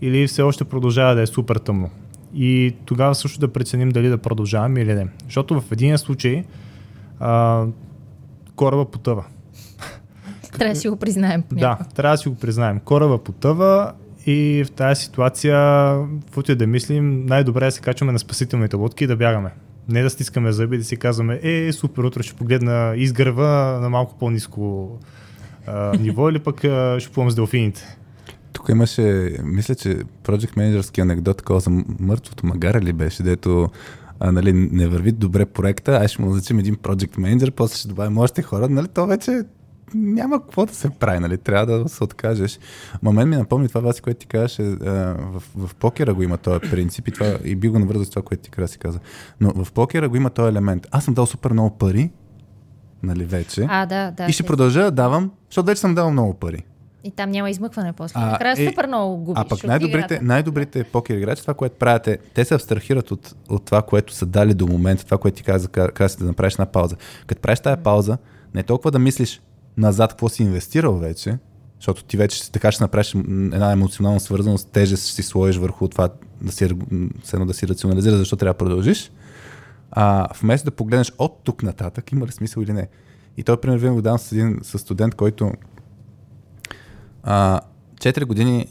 [SPEAKER 3] или все още продължава да е супер тъмно. И тогава също да преценим дали да продължаваме или не. Защото в един случай а, кораба потъва
[SPEAKER 2] трябва да си го признаем.
[SPEAKER 3] Да, трябва да си го признаем. Кораба потъва И в тази ситуация, каквото и да мислим, най-добре е да се качваме на спасителните лодки и да бягаме. Не да стискаме зъби, да си казваме, е, супер, утре ще погледна изгрева на малко по-низко а, <laughs> ниво или пък а, ще плувам с делфините.
[SPEAKER 1] Тук имаше, мисля, че Project Managerски анекдот, такова за мъртвото магара ли беше, дето а, нали, не върви добре проекта, аз ще му назначим един Project Manager, после ще добавим още хора, нали, то вече няма какво да се прави, нали? Трябва да се откажеш. Ма мен ми напомни това, Васи, което ти казваше, в, в покера го има този принцип и, това, и би го навързал с това, което ти края си каза. Но в покера го има този елемент. Аз съм дал супер много пари, нали вече.
[SPEAKER 2] А, да, да.
[SPEAKER 1] И ще продължа да давам, защото вече съм дал много пари.
[SPEAKER 2] И там няма измъкване после. А, Накрая е, супер много губиш.
[SPEAKER 1] А пък най-добрите, най-добрите покер играчи, това, което правят е, те се абстрахират от, от това, което са дали до момента, това, което ти каза, каза да направиш на пауза. Като правиш тази пауза, не е толкова да мислиш назад какво си инвестирал вече, защото ти вече така ще направиш една емоционална свързаност, тежест ще си сложиш върху това да си, да си рационализираш, защо трябва да продължиш. А вместо да погледнеш от тук нататък, има ли смисъл или не. И той, пример, винаги го давам с един с студент, който а, 4 години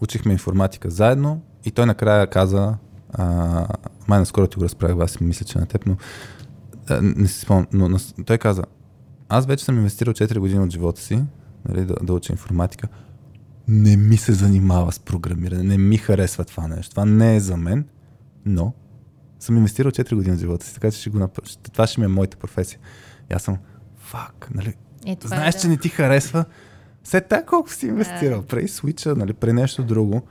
[SPEAKER 1] учихме информатика заедно и той накрая каза, а, май наскоро ти го разправях, аз мисля, че на теб, но а, не си спомням, но той каза, аз вече съм инвестирал 4 години от живота си, нали, да, да уча информатика. Не ми се занимава с програмиране, не ми харесва това нещо. Това не е за мен, но съм инвестирал 4 години от живота си, така че ще го направя. Това ще ми е моята професия. И аз съм, фак, нали? Е, Знаеш, е, да. че не ти харесва. След така колко си инвестирал? Прей свича, нали? Прей нещо друго.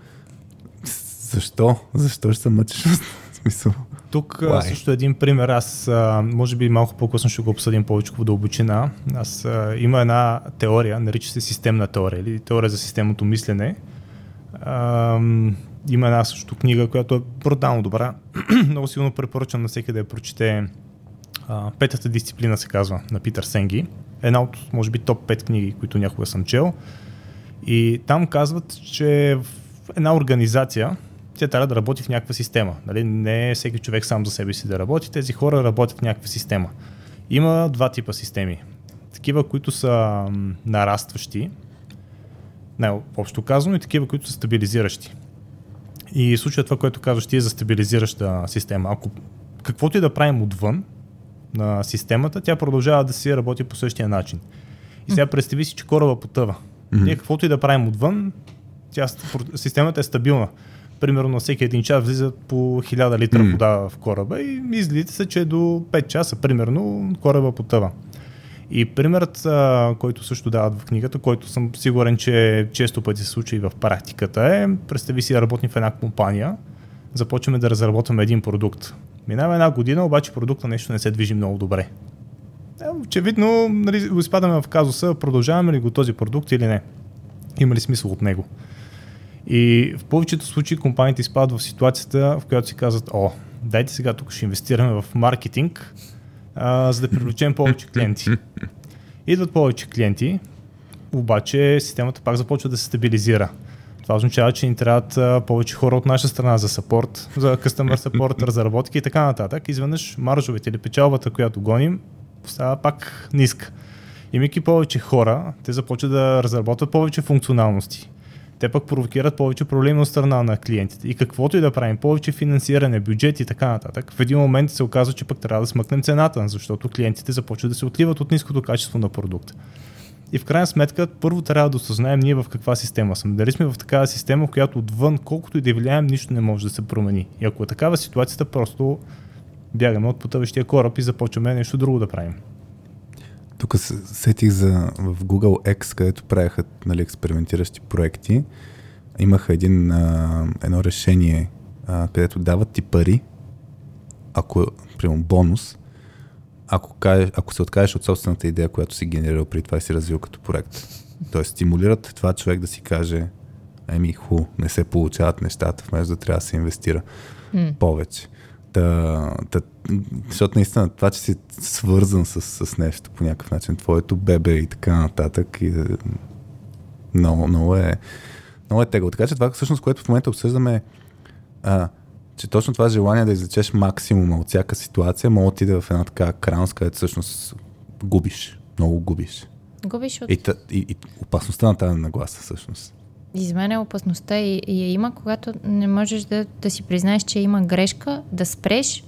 [SPEAKER 1] Защо? Защо ще се мъчиш? <laughs> в смисъл.
[SPEAKER 3] Тук Why? също един пример, аз може би малко по-късно ще го обсъдим повече в дълбочина. Аз има една теория, нарича се системна теория или теория за системното мислене. Има една също книга, която е брутално добра. <clears throat> Много силно препоръчвам на всеки да я прочете. А, петата дисциплина се казва на Питър Сенги. Една от, може би, топ 5 книги, които някога съм чел. И там казват, че в една организация, тя трябва да работи в някаква система. Нали? Не е всеки човек сам за себе си да работи, тези хора работят в някаква система. Има два типа системи. Такива, които са нарастващи, най-общо казано, и такива, които са стабилизиращи. И случая това, което казваш ти е за стабилизираща система. Ако каквото и да правим отвън на системата, тя продължава да си работи по същия начин. И сега представи си, че кораба потъва. Mm-hmm. Ние каквото и да правим отвън, тя, системата е стабилна примерно на всеки един час влизат по 1000 литра mm. вода в кораба и излиза се, че до 5 часа, примерно, кораба потъва. И примерът, който също дават в книгата, който съм сигурен, че често пъти се случва и в практиката е, представи си да работим в една компания, започваме да разработваме един продукт. Минава една година, обаче продукта нещо не се движи много добре. Е, очевидно, нали, изпадаме в казуса, продължаваме ли го този продукт или не. Има ли смисъл от него? И в повечето случаи компаниите изпадат в ситуацията, в която си казват, о, дайте сега тук ще инвестираме в маркетинг, а, за да привлечем повече клиенти. Идват повече клиенти, обаче системата пак започва да се стабилизира. Това означава, че ни трябват повече хора от наша страна за сапорт, за customer support, <laughs> разработки и така нататък. Изведнъж маржовете или печалбата, която гоним, става пак ниска. Имайки повече хора, те започват да разработват повече функционалности те пък провокират повече проблеми от страна на клиентите. И каквото и да правим, повече финансиране, бюджет и така нататък, в един момент се оказва, че пък трябва да смъкнем цената, защото клиентите започват да се отливат от ниското качество на продукта. И в крайна сметка, първо трябва да осъзнаем ние в каква система сме. Дали сме в такава система, в която отвън, колкото и да влияем, нищо не може да се промени. И ако е такава ситуацията, просто бягаме от потъващия кораб и започваме нещо друго да правим.
[SPEAKER 1] Тук сетих за в Google X, където правяха нали, експериментиращи проекти. Имаха един, а, едно решение, а, където дават ти пари, ако, примерно, бонус, ако, кажеш, ако се откажеш от собствената идея, която си генерирал при това и си развил като проект. Тоест, стимулират това човек да си каже, еми, ху, не се получават нещата, вместо да трябва да се инвестира mm. повече. Та, та, защото наистина това, че си свързан с, с нещо по някакъв начин, твоето бебе и така нататък, и, е, много, много е, много е тегло. Така че това всъщност, което в момента обсъждаме, а, че точно това желание да излечеш максимума от всяка ситуация, може да отиде в една така кранс, където всъщност губиш, много губиш.
[SPEAKER 2] Губиш от...
[SPEAKER 1] И, и, и опасността на тази нагласа всъщност.
[SPEAKER 2] И за мен е опасността и, и я има, когато не можеш да, да си признаеш, че има грешка, да спреш,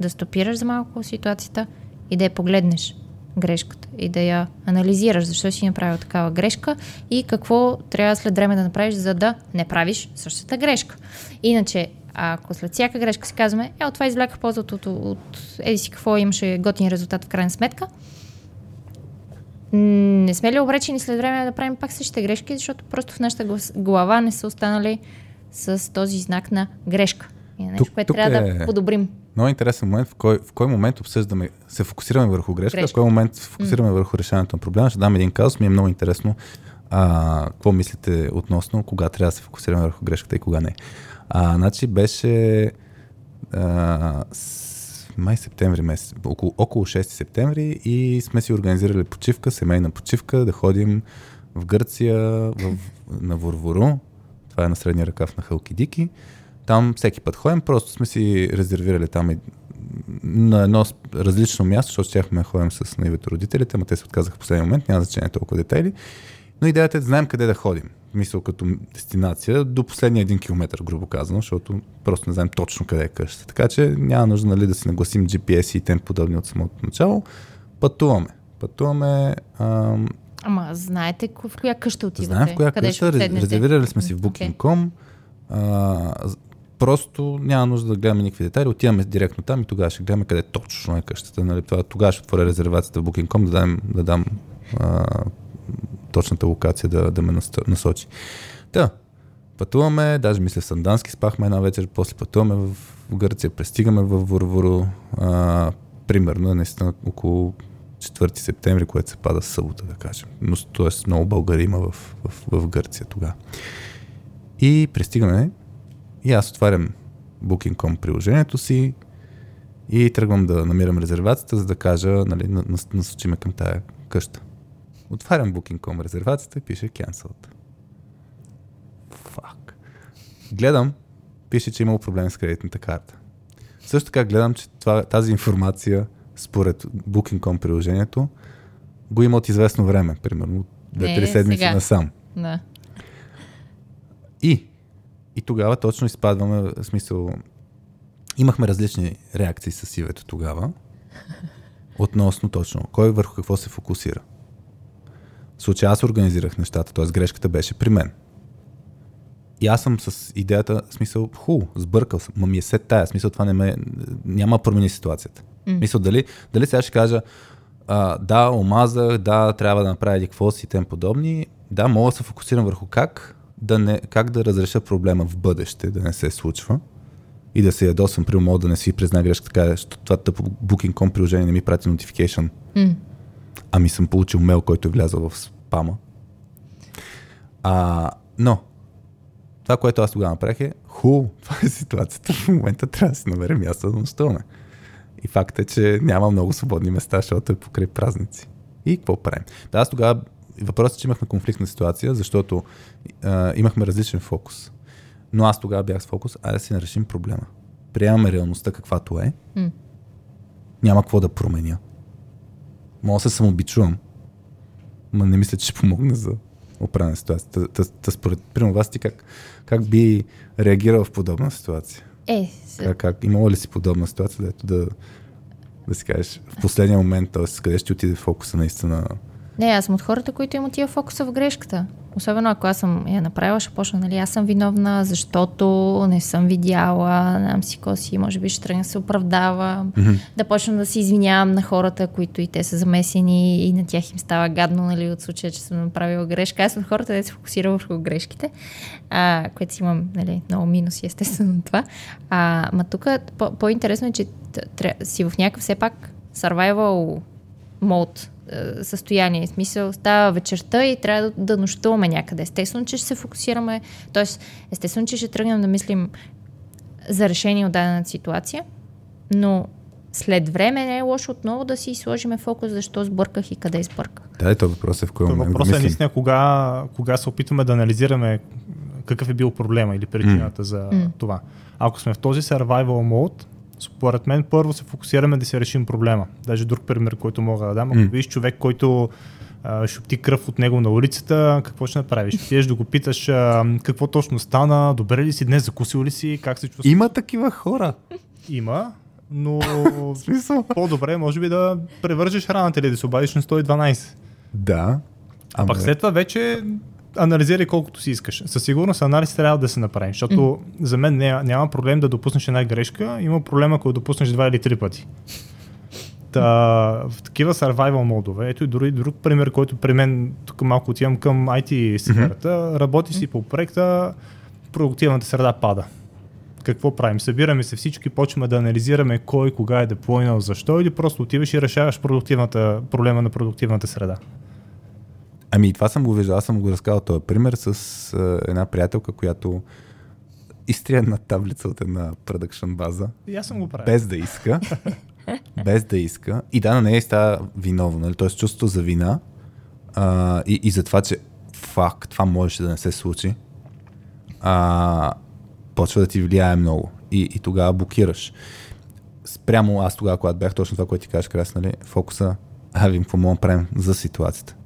[SPEAKER 2] да стопираш за малко ситуацията и да я погледнеш грешката и да я анализираш, защо си направил такава грешка и какво трябва след време да направиш, за да не правиш същата грешка. Иначе, ако след всяка грешка си казваме, е, от това извляках полза от, от, от еди си какво имаше готин резултат в крайна сметка, не сме ли обречени след време да правим пак същите грешки, защото просто в нашата глава не са останали с този знак на грешка. И на нещо, тук, което тук трябва е... да подобрим.
[SPEAKER 1] Много интересен момент, в кой, в кой момент обсъждаме, се фокусираме върху грешка, грешка. в кой момент се фокусираме mm. върху решаването на проблема. Ще дам един казус, ми е много интересно а, какво мислите относно кога трябва да се фокусираме върху грешката и кога не. А, значи беше а, май септември месец, около, около 6 септември и сме си организирали почивка, семейна почивка, да ходим в Гърция, в, на Ворвору, това е на средния ръкав на Халкидики. Там всеки път ходим, просто сме си резервирали там и на едно различно място, защото щяхме да ходим с наивето родителите, но те се отказаха в последния момент, няма значение толкова детайли. Но идеята е да знаем къде да ходим. Мисъл като дестинация до последния един километр, грубо казано, защото просто не знаем точно къде е къщата. Така че няма нужда нали, да си нагласим GPS и тем подобни от самото начало. Пътуваме. Пътуваме. Ам...
[SPEAKER 2] Ама знаете в коя къща отивате?
[SPEAKER 1] Знаем в коя къде къща. Резервирали сме си в Booking.com. Okay. просто няма нужда да гледаме никакви детайли. Отиваме директно там и тогава ще гледаме къде точно е къщата. Нали? Това, тогава ще отворя резервацията в Booking.com да, дам, да дам а, точната локация да, да ме насочи. Та, пътуваме, даже мисля в Сандански спахме една вечер, после пътуваме в Гърция, пристигаме в Ворворо, примерно наистина около 4 септември, което се пада събота, да кажем. Но т.е. много българи има в, в, в Гърция тогава. И пристигаме и аз отварям Booking.com приложението си и тръгвам да намирам резервацията, за да кажа, нали, насочиме към тая къща. Отварям Booking.com резервацията и пише cancelled. Фак. Гледам, пише, че е имало проблем с кредитната карта. Също така гледам, че това, тази информация, според Booking.com приложението, го има от известно време, примерно 2-3 седмици сега. насам.
[SPEAKER 2] Да.
[SPEAKER 1] И, и тогава точно изпадваме, в смисъл, имахме различни реакции с Ивето тогава, <laughs> относно точно кой върху какво се фокусира. В случая аз организирах нещата, т.е. грешката беше при мен. И аз съм с идеята, смисъл, ху, сбъркал съм, ма ми е сет тая, смисъл това не ме, няма промени ситуацията. Mm. Мисъл, дали, дали сега ще кажа, а, да, омазах, да, трябва да направя какво си и тем подобни, да, мога да се фокусирам върху как да, не, как да разреша проблема в бъдеще, да не се случва и да се ядосвам, при мога да не си призна грешка, така, защото това тъпо Booking.com приложение не ми прати notification. Mm. Ами съм получил мейл, който е влязъл в спама. А, но, това, което аз тогава направих е, ху, <laughs> това е ситуацията, в момента трябва да си намерим място да нощуваме. И факт е, че няма много свободни места, защото е покрай празници. И какво правим? Да, аз тогава, въпросът е, че имахме конфликтна ситуация, защото а, имахме различен фокус. Но аз тогава бях с фокус, а да си решим проблема. Приемаме реалността каквато е. Mm. Няма какво да променя. Мога да се самобичувам. Ма не мисля, че ще помогне за оправяне ситуацията. Та, та, според примерно вас ти как, как би реагирал в подобна ситуация?
[SPEAKER 2] Е,
[SPEAKER 1] как, как, имало ли си подобна ситуация, дето да, да си кажеш в последния момент, т.е. къде ще отиде фокуса наистина
[SPEAKER 2] не, аз съм от хората, които им отива фокуса в грешката. Особено ако аз съм я направила, ще почна, нали, аз съм виновна, защото не съм видяла, ням си коси, може би ще тръгна да се оправдава, mm-hmm. да почна да се извинявам на хората, които и те са замесени и на тях им става гадно, нали, от случая, че съм направила грешка. Аз съм от хората, да се фокусира върху грешките, а, което си имам, нали, много минуси, естествено това. А, ма тук по-интересно е, че си в някакъв все пак survival мод състояние. В смисъл, става вечерта и трябва да, да нощуваме някъде. Естествено, че ще се фокусираме, т.е. естествено, че ще тръгнем да мислим за решение от дадена ситуация, но след време не е лошо отново да си сложиме фокус защо сбърках и къде сбърках.
[SPEAKER 1] Да, ето въпрос е в кой момент
[SPEAKER 3] Въпросът е наистина кога, кога се опитваме да анализираме какъв е бил проблема или причината mm. за mm. това. Ако сме в този survival mode, според мен първо се фокусираме да се решим проблема. Даже друг пример, който мога да дам. Ако mm. видиш човек, който а, шопти кръв от него на улицата, какво ще направиш? Отидеш да го питаш а, какво точно стана, добре ли си днес, закусил ли си, как се чувстваш?
[SPEAKER 1] Има такива хора.
[SPEAKER 3] Има, но <laughs> по-добре може би да превържеш раната или да се обадиш на 112.
[SPEAKER 1] Да.
[SPEAKER 3] А пък след това вече анализирай колкото си искаш. Със сигурност анализ трябва да се направи, защото mm. за мен няма, няма проблем да допуснеш една грешка, има проблем ако допуснеш два или три пъти. Та, в такива survival модове, ето и дори друг пример, който при мен, тук малко отивам към IT сферата, mm-hmm. работи си по проекта, продуктивната среда пада. Какво правим? Събираме се всички, почваме да анализираме кой, кога е деплойнал, защо или просто отиваш и решаваш продуктивната, проблема на продуктивната среда.
[SPEAKER 1] Ами и това съм го виждал. Аз съм го разказал този пример с а, една приятелка, която изтрия една таблица от една продъкшн база.
[SPEAKER 3] И аз съм го правил.
[SPEAKER 1] Без да иска. <laughs> без да иска. И да, на нея става виновно. Нали? Тоест чувството за вина а, и, и за това, че факт, това можеше да не се случи. А, почва да ти влияе много. И, и тогава блокираш. Спрямо аз тогава, когато бях точно това, което ти кажеш, Крас, нали? фокуса, а вим какво мога правим за ситуацията.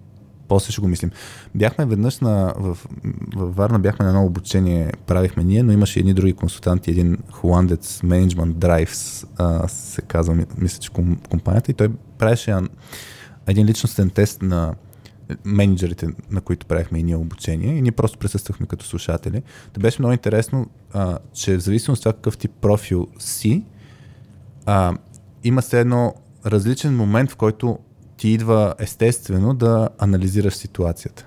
[SPEAKER 1] После ще го мислим. Бяхме веднъж на, в, в Варна, бяхме на едно обучение, правихме ние, но имаше едни други консултанти, един холандец, Management Drives, а, се казва, мисля, че компанията, и той правеше един личностен тест на менеджерите, на които правихме и ние обучение, и ние просто присъствахме като слушатели. Та беше много интересно, а, че в зависимост от това какъв тип профил си, а, има се едно различен момент, в който ти идва естествено да анализираш ситуацията.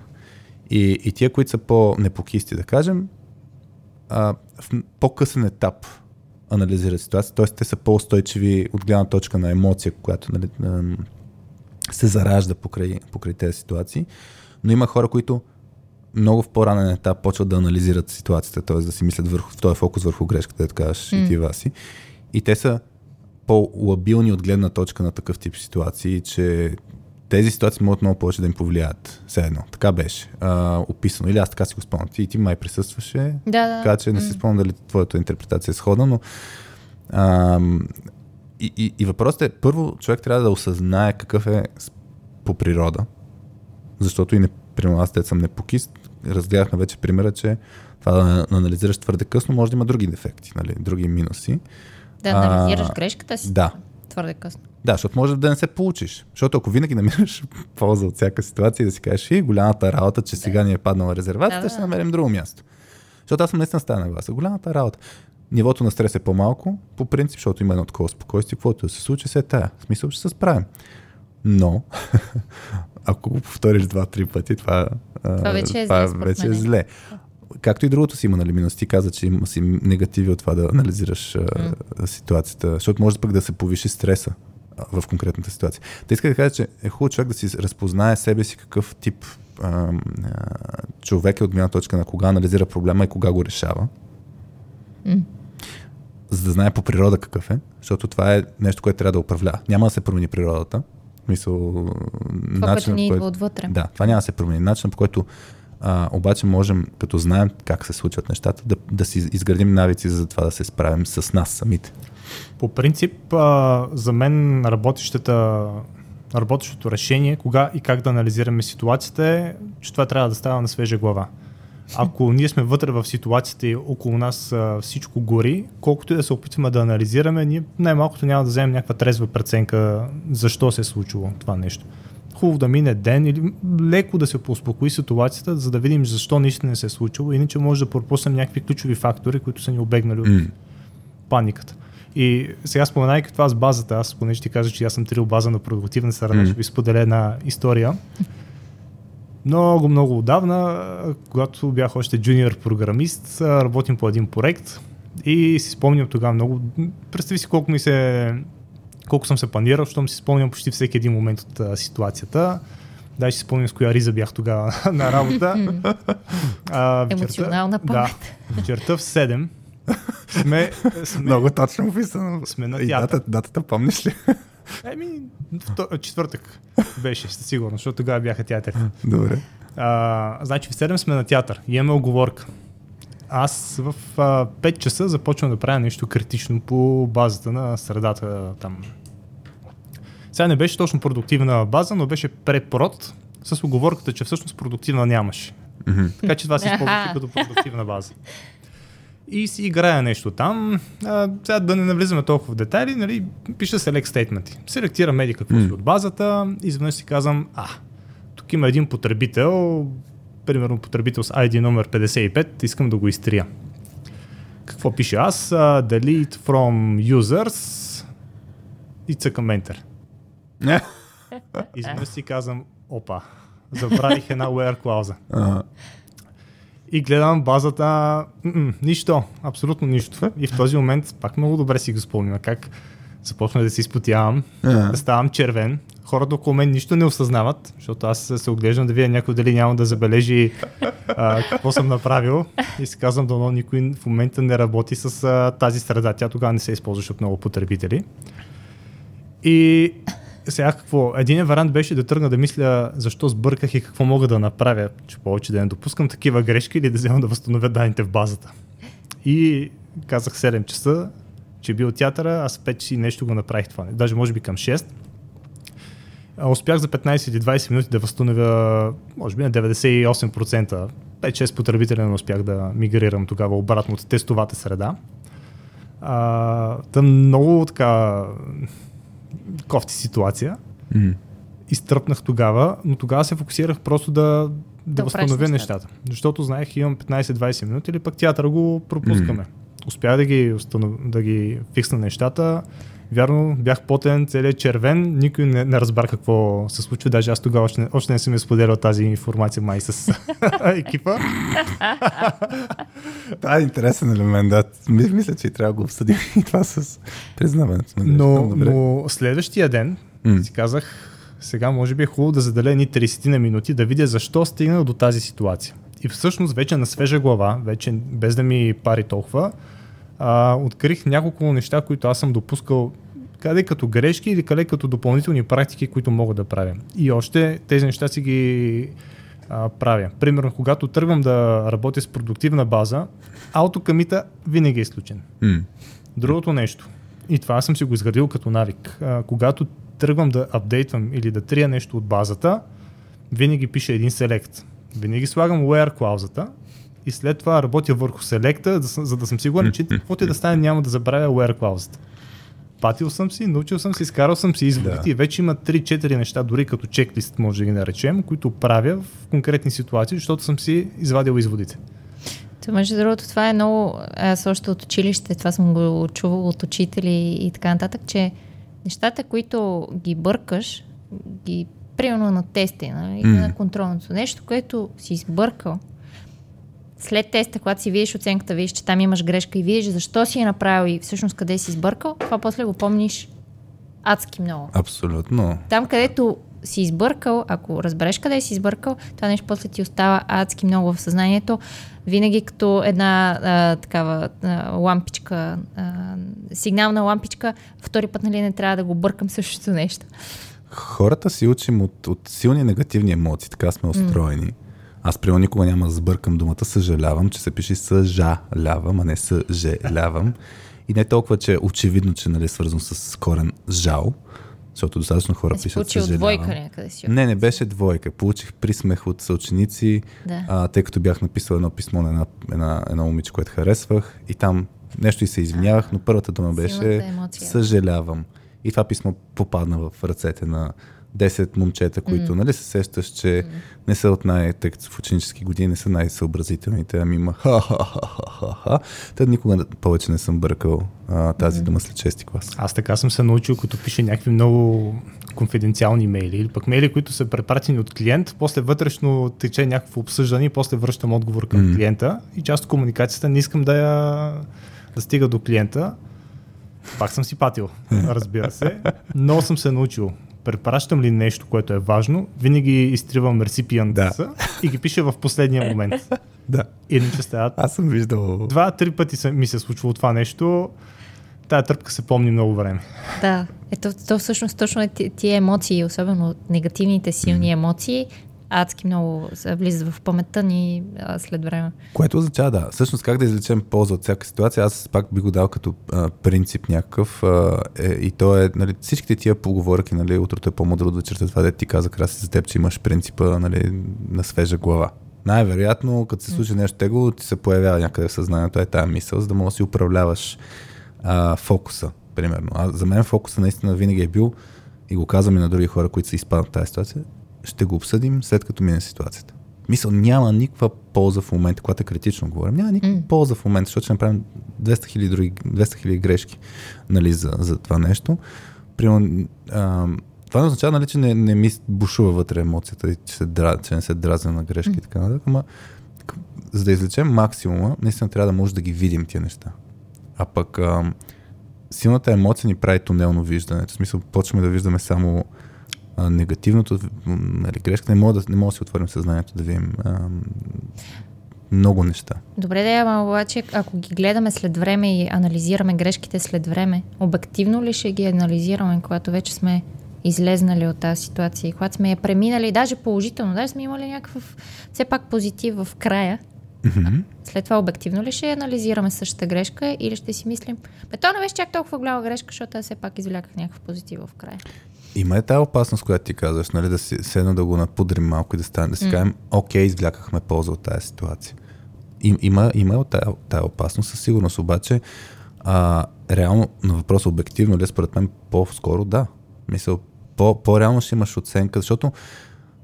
[SPEAKER 1] И, и тия, които са по-непокисти, да кажем, а, в по-късен етап анализират ситуацията, т.е. те са по-устойчиви от гледна точка на емоция, която нали, се заражда покрай, покрай тези ситуации. Но има хора, които много в по-ранен етап почват да анализират ситуацията, т.е. да си мислят върху, в този фокус върху грешката, да кажеш mm. и ти, Васи. И те са по-лабилни от гледна точка на такъв тип ситуации, че тези ситуации могат много повече да им повлияят. Все едно. Така беше а, описано. Или аз така си го спомням. Ти, ти май присъстваше.
[SPEAKER 2] Да, да.
[SPEAKER 1] Така че не си спомням дали твоята интерпретация е сходна, но а, и, и, и въпросът е, първо човек трябва да осъзнае какъв е по природа, защото и не, примерно аз те съм непокист, разгледахме вече примера, че това да анализираш твърде късно може да има други дефекти, нали, други минуси.
[SPEAKER 2] Да анализираш а, грешката си?
[SPEAKER 1] Да.
[SPEAKER 2] Твърде късно.
[SPEAKER 1] Да, защото може да не се получиш. Защото ако винаги намираш <laughs> полза от всяка ситуация и да си кажеш, и голямата работа, че да. сега ни е паднала резервацията, да, да. ще намерим друго място. Защото аз съм наистина стана на гласа. Голямата работа. Нивото на стрес е по-малко, по принцип, защото има едно такова спокойствие, каквото се случи, се е тая. В смисъл, ще се справим. Но, <laughs> ако го повториш два-три пъти, това,
[SPEAKER 2] това вече е това зле.
[SPEAKER 1] Вече е зле. Както и другото си има, нали, минус. Ти каза, че има си негативи от това да анализираш mm. ситуацията, защото може пък да се повиши стреса в конкретната ситуация. Те иска да кажа, че е хубаво човек да си разпознае себе си какъв тип а, а, човек е от гледна точка на кога анализира проблема и кога го решава. Mm. За да знае по природа какъв е, защото това е нещо, което трябва да управлява. Няма да се промени природата. Мисъл,
[SPEAKER 2] това, начин, ни идва отвътре.
[SPEAKER 1] Да, това няма да се промени. Начинът, по който а, обаче можем, като знаем как се случват нещата, да, да си изградим навици за това да се справим с нас самите.
[SPEAKER 3] По принцип, а, за мен работещата работещото решение, кога и как да анализираме ситуацията е, че това трябва да става на свежа глава. Ако ние сме вътре в ситуацията и около нас а, всичко гори, колкото и да се опитваме да анализираме, ние най-малкото няма да вземем някаква трезва преценка защо се е случило това нещо хубаво да мине ден или леко да се поуспокои ситуацията, за да видим защо наистина не се е случило. Иначе може да пропуснем някакви ключови фактори, които са ни обегнали от mm. паниката. И сега споменайки това с базата, аз понеже ти кажа, че аз съм трил база на продуктивна страна, mm. ще ви споделя една история. Много, много отдавна, когато бях още джуниор програмист, работим по един проект и си спомням тогава много. Представи си колко ми се колко съм се планирал, защото си спомням почти всеки един момент от а, ситуацията. Дай си спомням с коя риза бях тогава <laughs> на работа.
[SPEAKER 2] а, Емоционална памет.
[SPEAKER 3] Да, вечерта в 7 сме,
[SPEAKER 1] сме... Много точно описано.
[SPEAKER 3] Сме на
[SPEAKER 1] театър. И дата, датата помниш ли?
[SPEAKER 3] Еми, четвъртък беше, със сигурност, защото тогава бяха театър.
[SPEAKER 1] Добре.
[SPEAKER 3] А, значи в 7 сме на театър. Имаме оговорка. Аз в а, 5 часа започвам да правя нещо критично по базата на средата там сега не беше точно продуктивна база, но беше препрод с оговорката, че всъщност продуктивна нямаше.
[SPEAKER 1] Mm-hmm.
[SPEAKER 3] Така че това си използваше като продуктивна база. И си играя нещо там. А, сега да не навлизаме толкова в детайли, нали, пиша select statement. Селектирам меди какво mm. си от базата, изведнъж си казвам, а, тук има един потребител, примерно потребител с ID номер 55, искам да го изтрия. Какво пише аз? Uh, delete from users и цъкам enter. Изведнъж си казвам, опа, забравих една where клауза. Uh-huh. И гледам базата, м-м, нищо, абсолютно нищо. И в този момент пак много добре си го спомням как започна да си изпотявам, да ставам червен. Хората около мен нищо не осъзнават, защото аз се оглеждам да видя някой дали няма да забележи а, какво съм направил. И си казвам, дано никой в момента не работи с а, тази среда. Тя тогава не се използваше от много потребители. И сега какво? Един вариант беше да тръгна да мисля защо сбърках и какво мога да направя, че повече да не допускам такива грешки или да взема да възстановя данните в базата. И казах 7 часа, че бил театъра, аз 5 си нещо го направих това. Даже може би към 6. Успях за 15 или 20 минути да възстановя, може би на 98%. 5-6 потребителя не успях да мигрирам тогава обратно от тестовата среда. А, тъм много така кофти ситуация. Mm. Изтръпнах тогава, но тогава се фокусирах просто да, да, да възстановя нещата. Защото знаех, имам 15-20 минути или пък театъра го пропускаме. Mm. Успях да ги, установ... да ги фиксна нещата. Вярно, бях потен, целият червен, никой не, не разбра какво се случва. Даже аз тогава още не, още не съм изподелял тази информация май с <laughs> екипа. <laughs>
[SPEAKER 1] Това е интересен елемент, да. Мисля, че трябва да го обсъдим <laughs> и това с признаването.
[SPEAKER 3] Но, но следващия ден mm. си казах, сега може би е хубаво да заделя ни 30 на минути, да видя защо стигна до тази ситуация. И всъщност вече на свежа глава, вече без да ми пари толкова, а, открих няколко неща, които аз съм допускал къде като грешки или къде като допълнителни практики, които мога да правя. И още тези неща си ги а, правя. Примерно, когато тръгвам да работя с продуктивна база, аутокамита винаги е изключен. Mm. Другото нещо, и това съм си го изградил като навик, а, когато тръгвам да апдейтвам или да трия нещо от базата, винаги пише един селект. Винаги слагам where клаузата и след това работя върху селекта, за да съм сигурен, че каквото и да стане няма да забравя where клаузата. Патил съм си, научил съм си, изкарал съм си изводите да. и вече има 3-4 неща, дори като чеклист може да ги наречем, които правя в конкретни ситуации, защото съм си извадил изводите.
[SPEAKER 2] То, между другото, това е много, аз още от училище, това съм го чувал от учители и така нататък, че нещата, които ги бъркаш, ги примерно на тести, нали, mm. на контролното нещо, което си избъркал, след теста, когато си видиш оценката, видиш, че там имаш грешка и видиш защо си е направил и всъщност къде си сбъркал, това после го помниш адски много.
[SPEAKER 1] Абсолютно.
[SPEAKER 2] Там, където си избъркал, ако разбереш къде си избъркал, това нещо после ти остава адски много в съзнанието. Винаги като една а, такава а, лампичка, а, сигнална лампичка, втори път нали не трябва да го бъркам същото нещо.
[SPEAKER 1] Хората си учим от, от силни негативни емоции, така сме устроени. Mm. Аз приема никога няма да сбъркам думата съжалявам, че се пише съжалявам, а не съжалявам. И не толкова, че е очевидно, че нали, е свързано с корен жал, защото достатъчно хора
[SPEAKER 2] да
[SPEAKER 1] пишат
[SPEAKER 2] съжалявам. двойка някъде си.
[SPEAKER 1] Не, не беше двойка. Получих присмех от съученици, да. а, тъй като бях написал едно писмо на една, една, една момиче, което харесвах и там нещо и се извинявах, но първата дума беше съжалявам. И това писмо попадна в ръцете на 10 момчета, които, mm. нали се сещаш, че mm. не са от най- тъй като в ученически години не са най-съобразителните, ами има ха-ха-ха-ха-ха. Та никога повече не съм бъркал а, тази mm. дума след 6 клас.
[SPEAKER 3] Аз така съм се научил, като пише някакви много конфиденциални мейли или пък мейли, които са препратени от клиент, после вътрешно тече някакво обсъждане и после връщам отговор към mm. клиента и част от комуникацията не искам да я да стига до клиента. Пак съм си патил, <laughs> разбира се, но съм се научил препращам ли нещо, което е важно, винаги изтривам реципиент да. и ги пиша в последния момент. <laughs>
[SPEAKER 1] да.
[SPEAKER 3] Иначе стават.
[SPEAKER 1] Аз съм виждал.
[SPEAKER 3] Два-три пъти ми се е случвало това нещо. Тая тръпка се помни много време.
[SPEAKER 2] Да, ето то всъщност точно е тия емоции, особено негативните силни емоции, адски много влизат в паметта ни а, след време.
[SPEAKER 1] Което означава, да. Всъщност как да извлечем полза от всяка ситуация, аз пак би го дал като а, принцип някакъв а, е, и то е, нали, всичките тия поговорки, нали, утрото е по-мудро от вечерта, това де ти каза краси за теб, че имаш принципа нали, на свежа глава. Най-вероятно, като се случи нещо тегло, ти се появява някъде в съзнанието е тая мисъл, за да можеш да си управляваш а, фокуса, примерно. А за мен фокуса наистина винаги е бил, и го казвам и на други хора, които са изпаднат в тази ситуация, ще го обсъдим след като мине ситуацията. Мисъл, няма никаква полза в момента, когато е критично говорим. Няма никаква mm. полза в момента, защото ще направим 200 хиляди, други, 200 хиляди грешки нали, за, за това нещо. Примерно, а, това не означава, нали, че не, не ми бушува вътре емоцията и че, се дра, че не се дразня на грешки mm. и така нататък, ама за да извлечем максимума, наистина трябва да може да ги видим тия неща. А пък а, силната емоция ни прави тунелно виждане. В смисъл, почваме да виждаме само а, негативното, нали, грешка. Не мога, да, не мога да си отворим съзнанието да видим а, много неща.
[SPEAKER 2] Добре, да, ама обаче, ако ги гледаме след време и анализираме грешките след време, обективно ли ще ги анализираме, когато вече сме излезнали от тази ситуация и когато сме я преминали, даже положително, даже сме имали някакъв все пак позитив в края, Mm-hmm. След това обективно ли ще анализираме същата грешка или ще си мислим, бе, то не беше чак толкова голяма грешка, защото аз все пак извляках някакъв позитив в края.
[SPEAKER 1] Има е тази опасност, която ти казваш, нали, да си седно да го напудрим малко и да стане, да си mm. кажем, окей, извлякахме полза от тази ситуация. Им, има, има тази, тази опасност със сигурност, обаче а, реално на въпроса обективно ли, според мен по-скоро да. Мисъл, по, по-реално ще имаш оценка, защото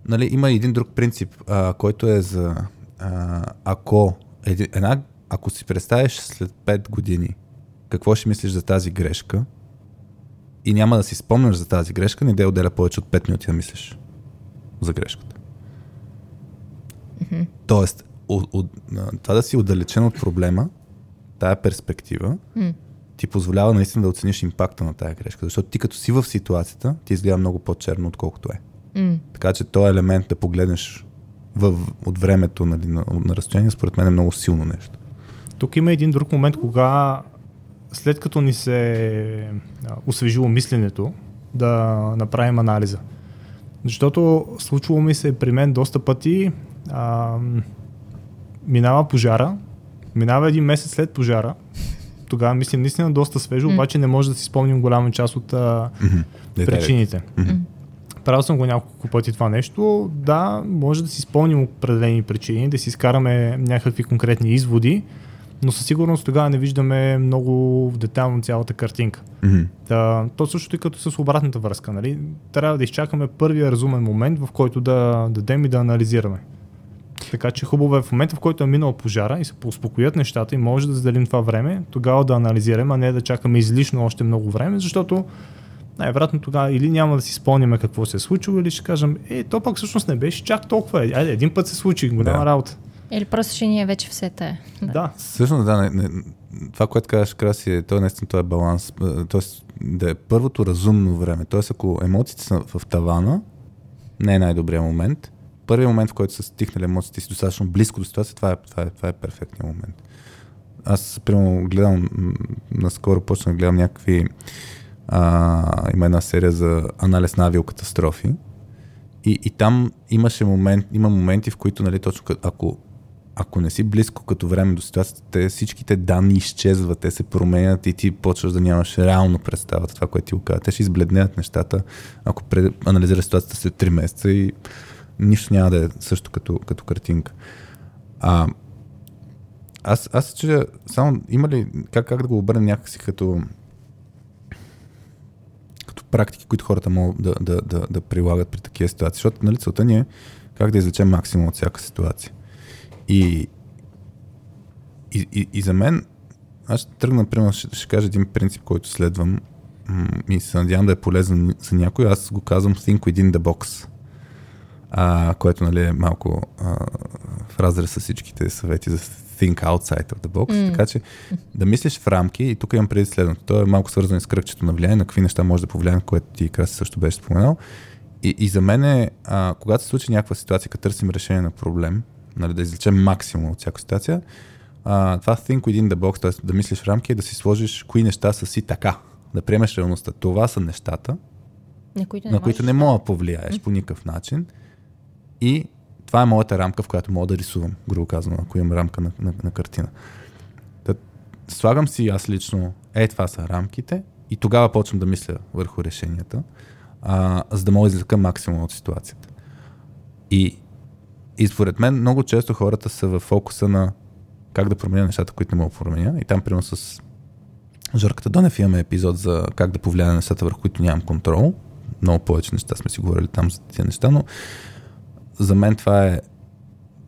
[SPEAKER 1] нали, има един друг принцип, а, който е за а, ако, една, ако си представиш след 5 години какво ще мислиш за тази грешка и няма да си спомняш за тази грешка, не да отделя повече от 5 минути да мислиш за грешката. Mm-hmm. Тоест, от, от, това да си отдалечен от проблема, тая перспектива, mm. ти позволява наистина да оцениш импакта на тая грешка. Защото ти като си в ситуацията, ти изгледа много по-черно, отколкото е. Mm. Така че този елемент да погледнеш в, от времето нали, на, на разстояние, според мен е много силно нещо.
[SPEAKER 3] Тук има един друг момент, кога след като ни се освежило мисленето, да направим анализа. Защото случвало ми се при мен доста пъти, а, минава пожара, минава един месец след пожара, тогава мислим наистина доста свежо, mm. обаче не може да си спомним голяма част от а, mm-hmm. причините. Mm-hmm. Правил съм го няколко пъти това нещо. Да, може да си спомним определени причини, да си изкараме някакви конкретни изводи, но със сигурност тогава не виждаме много детайлно цялата картинка. Mm-hmm. Да, то също и като с обратната връзка. Нали? Трябва да изчакаме първия разумен момент, в който да дадем и да анализираме. Така че хубаво е в момента, в който е минал пожара и се успокоят нещата и може да заделим това време, тогава да анализираме, а не да чакаме излишно още много време, защото най-вероятно тогава или няма да си спомняме какво се е случило, или ще кажем, е, то пък всъщност не беше чак толкова. Айде, един път се случи, голяма да. работа.
[SPEAKER 2] Или просто ще ни е вече все те.
[SPEAKER 3] Да. да.
[SPEAKER 1] Всъщност, да, не, не, това, което казваш, Краси, е, то наистина това е баланс. Тоест, да е първото разумно време. Тоест, ако емоциите са в тавана, не е най-добрият момент. Първият момент, в който са стихнали емоциите си достатъчно близко до ситуация, това е, това е, това е перфектният момент. Аз, примерно, гледам, наскоро почна да гледам някакви а, има една серия за анализ на авиокатастрофи. И, и там имаше момент, има моменти, в които, нали, точно ако, ако не си близко като време до ситуацията, те, всичките данни изчезват, те се променят и ти почваш да нямаш реално представа това, което ти го казва. Те ще избледнеят нещата, ако анализираш ситуацията след 3 месеца и нищо няма да е също като, като картинка. А, аз, аз се чудя, само има ли, как, как да го обърнем някакси като практики, които хората могат да, да, да, да прилагат при такива ситуации. Защото нали, целта ни е как да извлечем максимум от всяка ситуация. И, и, и, и за мен, аз ще тръгна, например, ще, ще кажа един принцип, който следвам и се надявам да е полезен за някой. Аз го казвам Think within the box, а, което нали, е малко а, в разрез с всичките съвети за think outside of the box, mm. така че да мислиш в рамки и тук имам преди следното. То е малко свързано с кръгчето на влияние, на какви неща може да повлияе, което ти Краси също беше споменал. И, и за мен е, а, когато се случи някаква ситуация, като търсим решение на проблем, нали, да извлечем максимум от всяка ситуация, а, това think within the box, т.е. да мислиш в рамки, е да си сложиш кои неща са си така, да приемеш реалността. Това са нещата,
[SPEAKER 2] на които не,
[SPEAKER 1] на които не мога да повлияеш по никакъв начин и това е моята рамка, в която мога да рисувам, грубо казано, ако имам рамка на, на, на картина. Да, слагам си аз лично, е, това са рамките и тогава почвам да мисля върху решенията, а, за да мога да извлека максимум от ситуацията. И, и според мен много често хората са в фокуса на как да променя нещата, които не мога да променя. И там, примерно, с Жорката Донев имаме епизод за как да повлияе на нещата, върху които нямам контрол. Много повече неща сме си говорили там за тези неща, но за мен това е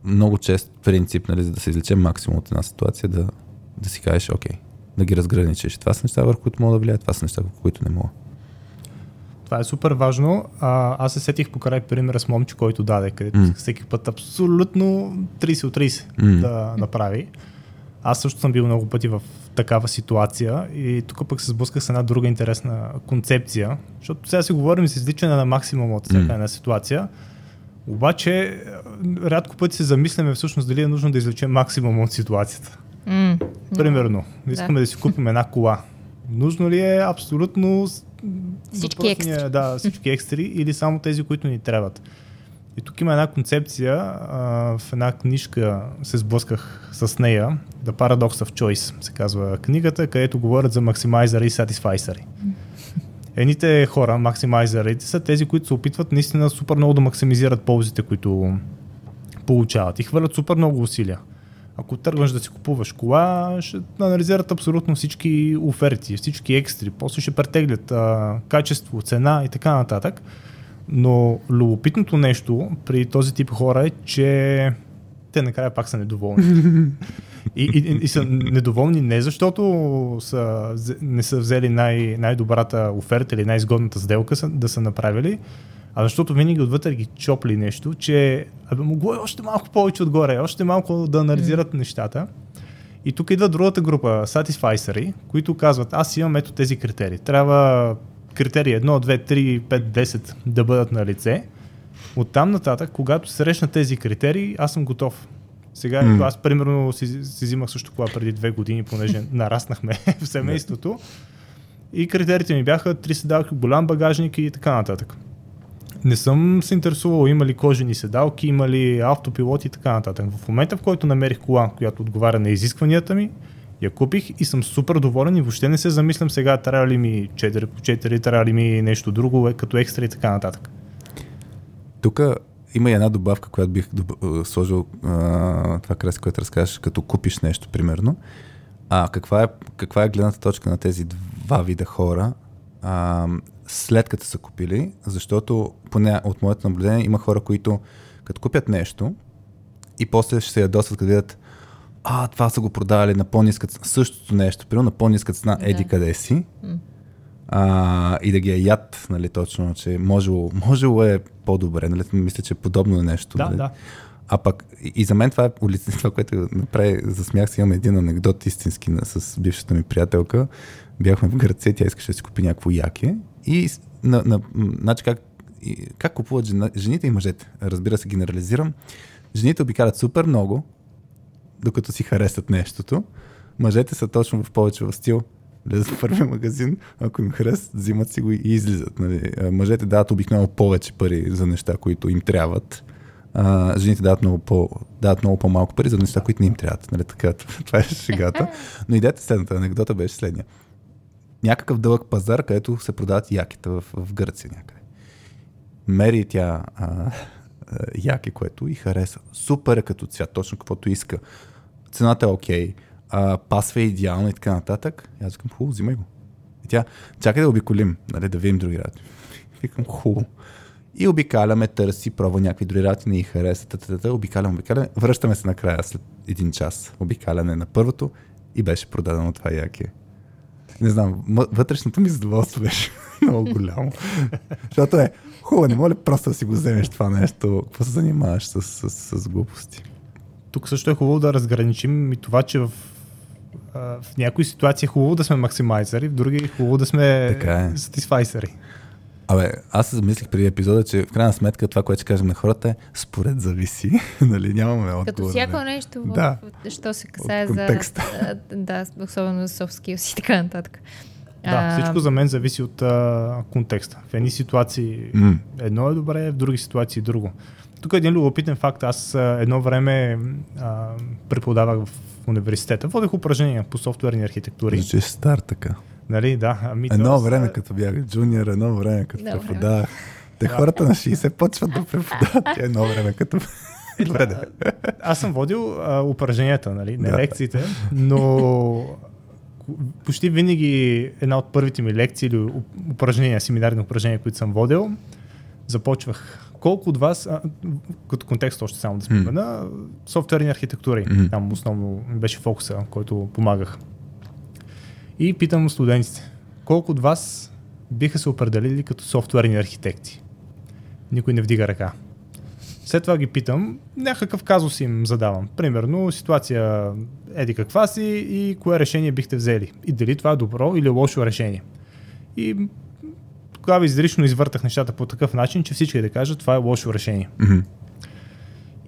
[SPEAKER 1] много чест принцип, нали, за да се излече максимум от една ситуация, да, да си кажеш, окей, да ги разграничиш. Това са неща, върху които мога да влияят, това са неща, върху които не мога.
[SPEAKER 3] Това е супер важно. А, аз се сетих покрай примера с момче, който даде, където mm. всеки път абсолютно 30 от 30 mm. да направи. Аз също съм бил много пъти в такава ситуация и тук пък се сблъсках с една друга интересна концепция, защото сега си говорим за изличане на максимум от всяка една ситуация, обаче рядко пъти се замисляме всъщност дали е нужно да извлечем максимум от ситуацията. Mm, Примерно, искаме да. да си купим една кола. Нужно ли е абсолютно
[SPEAKER 2] всички екстри.
[SPEAKER 3] Да, <laughs> всички екстри или само тези, които ни трябват. И тук има една концепция, а, в една книжка се сблъсках с нея, The Paradox of Choice се казва книгата, където говорят за максимайзери и сатисфайсери. Едните хора, максимайзерите, са тези, които се опитват наистина супер много да максимизират ползите, които получават и хвърлят супер много усилия. Ако тръгваш да си купуваш кола, ще анализират абсолютно всички оферти, всички екстри, после ще претеглят а, качество, цена и така нататък. Но любопитното нещо при този тип хора е, че те накрая пак са недоволни. <laughs> И, и, и са недоволни не защото са, не са взели най- най-добрата оферта или най-изгодната сделка са, да са направили, а защото винаги отвътре ги чопли нещо, че абе, могло е още малко повече отгоре, още малко да анализират mm. нещата. И тук идва другата група, Satisficery, които казват, аз имам ето тези критерии. Трябва критерии 1, 2, 3, 5, 10 да бъдат на лице. От там нататък, когато срещна тези критерии, аз съм готов. Сега mm. аз примерно си, си взимах също кола преди две години, понеже <laughs> нараснахме в семейството. И критериите ми бяха три седалки, голям багажник и така нататък. Не съм се интересувал има ли кожени седалки, има ли автопилот и така нататък. В момента, в който намерих кола, която отговаря на изискванията ми, я купих и съм супер доволен и въобще не се замислям сега трябва ли ми 4 по 4, трябва ли ми нещо друго, е, като екстра и така нататък.
[SPEAKER 1] Тук има и една добавка, която бих доб... сложил а, това краси, което разкажеш, като купиш нещо, примерно. А каква е, каква е гледната точка на тези два вида хора? А, след като са купили, защото поне от моето наблюдение има хора, които като купят нещо и после ще се ядосват, като видят а, това са го продавали на по-ниска цена, същото нещо, примерно на по-ниска цена, да. еди къде си. А, и да ги е яд, нали, точно, че можело, можело е по-добре, нали, мисля, че е подобно нещо.
[SPEAKER 3] Да,
[SPEAKER 1] нали.
[SPEAKER 3] да.
[SPEAKER 1] А пък и за мен това е това, което направи, засмях се, имам един анекдот истински с бившата ми приятелка. Бяхме в Гърция, тя искаше да си купи някакво яке и на, на, значи как, как купуват жена, жените и мъжете? Разбира се, генерализирам. Жените обикалят супер много, докато си харесат нещото. Мъжете са точно в повече в стил. Влезат в първия магазин, ако им харесат, взимат си го и излизат. Нали. Мъжете дават обикновено повече пари за неща, които им трябват. А, жените дават много, по, дават много по-малко пари за неща, които не им трябват. Нали, така, <laughs> това е шегата. Но идеята следната, анекдота беше следния някакъв дълъг пазар, където се продават яките в, в Гърция някъде. Мери тя а, а, яки, което и хареса. Супер е като цвят, точно каквото иска. Цената е окей, okay, пасва е идеално и така нататък. И аз викам, хубаво, взимай го. И тя, чакай да обиколим, нали, да видим други работи. <laughs> Викам, хубаво. И обикаляме, търси, пробва някакви други работи, не и хареса, тата, обикаляме, обикаляме. Връщаме се накрая след един час. Обикаляне на първото и беше продадено това яки не знам, вътрешното ми задоволство беше <laughs> много голямо. Защото е хубаво, не моля просто да си го вземеш това нещо, какво се занимаваш с, с, с, с глупости.
[SPEAKER 3] Тук също е хубаво да разграничим и това, че в, в някои ситуации е хубаво да сме максимайзери, в други е хубаво да сме
[SPEAKER 1] така е.
[SPEAKER 3] сатисфайсери.
[SPEAKER 1] Абе, аз се замислих преди епизода, че в крайна сметка това, което ще кажем на хората е според зависи. <laughs> нали, нямаме отговор.
[SPEAKER 2] Като всяко
[SPEAKER 1] нали?
[SPEAKER 2] нещо, в, да. що се касае за... <laughs> Да, особено за soft skills и така нататък.
[SPEAKER 3] Да, всичко за мен зависи от а, контекста. В едни ситуации mm. едно е добре, в други ситуации друго. Тук е един любопитен факт. Аз едно време а, преподавах в университета. Водех упражнения по софтуерни архитектури.
[SPEAKER 1] Звучиш стар така.
[SPEAKER 3] Нали, да. Ами,
[SPEAKER 1] Едно
[SPEAKER 3] тоест,
[SPEAKER 1] време, като бях джуниор, едно време, като
[SPEAKER 2] Добре.
[SPEAKER 1] преподавах. Те хората на 60 почват да преподават. Едно време, като... Добре, да.
[SPEAKER 3] Аз съм водил а, упражненията, нали, не
[SPEAKER 1] Да.
[SPEAKER 3] лекциите, но почти винаги една от първите ми лекции или уп- упражнения, семинарни упражнения, които съм водил, започвах. Колко от вас, а, като контекст още само да спомена, софтуерни архитектури,
[SPEAKER 1] Мгм.
[SPEAKER 3] там основно беше фокуса, който помагах. И питам студентите, колко от вас биха се определили като софтуерни архитекти? Никой не вдига ръка. След това ги питам, някакъв казус им задавам. Примерно, ситуация еди каква си и кое решение бихте взели. И дали това е добро или лошо решение. И тогава изрично извъртах нещата по такъв начин, че всички да кажат това е лошо решение.
[SPEAKER 1] Мгм.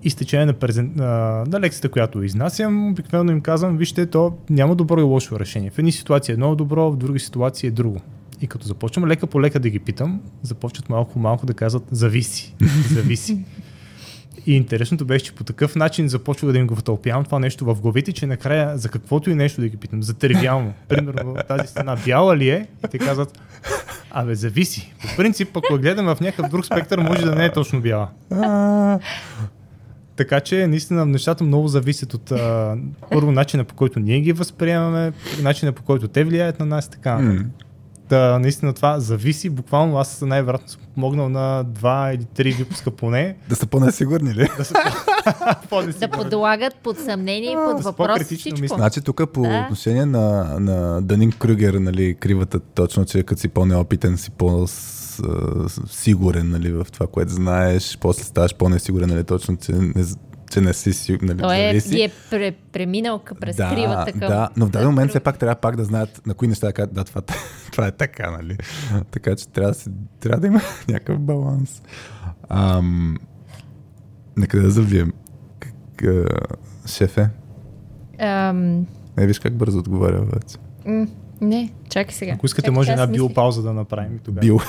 [SPEAKER 3] И с течение на, презен... на, лекцията, която изнасям, обикновено им казвам, вижте, то няма добро и лошо решение. В едни ситуации едно е добро, в други ситуации е друго. И като започвам лека по лека да ги питам, започват малко по малко да казват зависи, зависи. <laughs> И интересното беше, че по такъв начин започва да им го втълпявам това нещо в главите, че накрая за каквото и нещо да ги питам, за тривиално. <laughs> Примерно тази стена бяла ли е? И те казват, абе зависи. По принцип, ако я гледаме в някакъв друг спектър, може да не е точно бяла. Така че наистина нещата много зависят от а, първо начина по който ние ги възприемаме, начина по който те влияят на нас и така. нататък. Та, наистина това зависи. Буквално аз най-вероятно съм помогнал на два или три выпуска поне
[SPEAKER 1] Да са по-несигурни ли?
[SPEAKER 3] да се <laughs>
[SPEAKER 2] Да
[SPEAKER 3] по-несигурни.
[SPEAKER 2] подлагат под съмнение и под въпрос
[SPEAKER 3] по-критично
[SPEAKER 2] всичко.
[SPEAKER 3] мислене.
[SPEAKER 1] Значи тук по
[SPEAKER 2] Да.
[SPEAKER 1] отношение на, на Данин Крюгер, нали, кривата точно, че като си по-неопитен, си по-сигурен нали, в това, което знаеш, после ставаш по-несигурен, нали, точно, че не, че не си сигурен, нали,
[SPEAKER 2] Той е,
[SPEAKER 1] зависи.
[SPEAKER 2] е пре, преминал през
[SPEAKER 1] да,
[SPEAKER 2] кривата към...
[SPEAKER 1] да, но в даден момент все пак трябва пак да знаят на кои неща да кажат, да, това, <laughs> това е така, нали? Така че трябва да, си, трябва да има <laughs> някакъв баланс. Ам, нека да завием. Как, а, шефе,
[SPEAKER 2] Ам,
[SPEAKER 1] не виж как бързо отговаря вече.
[SPEAKER 2] Не, чакай сега.
[SPEAKER 3] Ако искате,
[SPEAKER 2] Чакай,
[SPEAKER 3] може една биопауза да направим тогава.
[SPEAKER 1] Бил.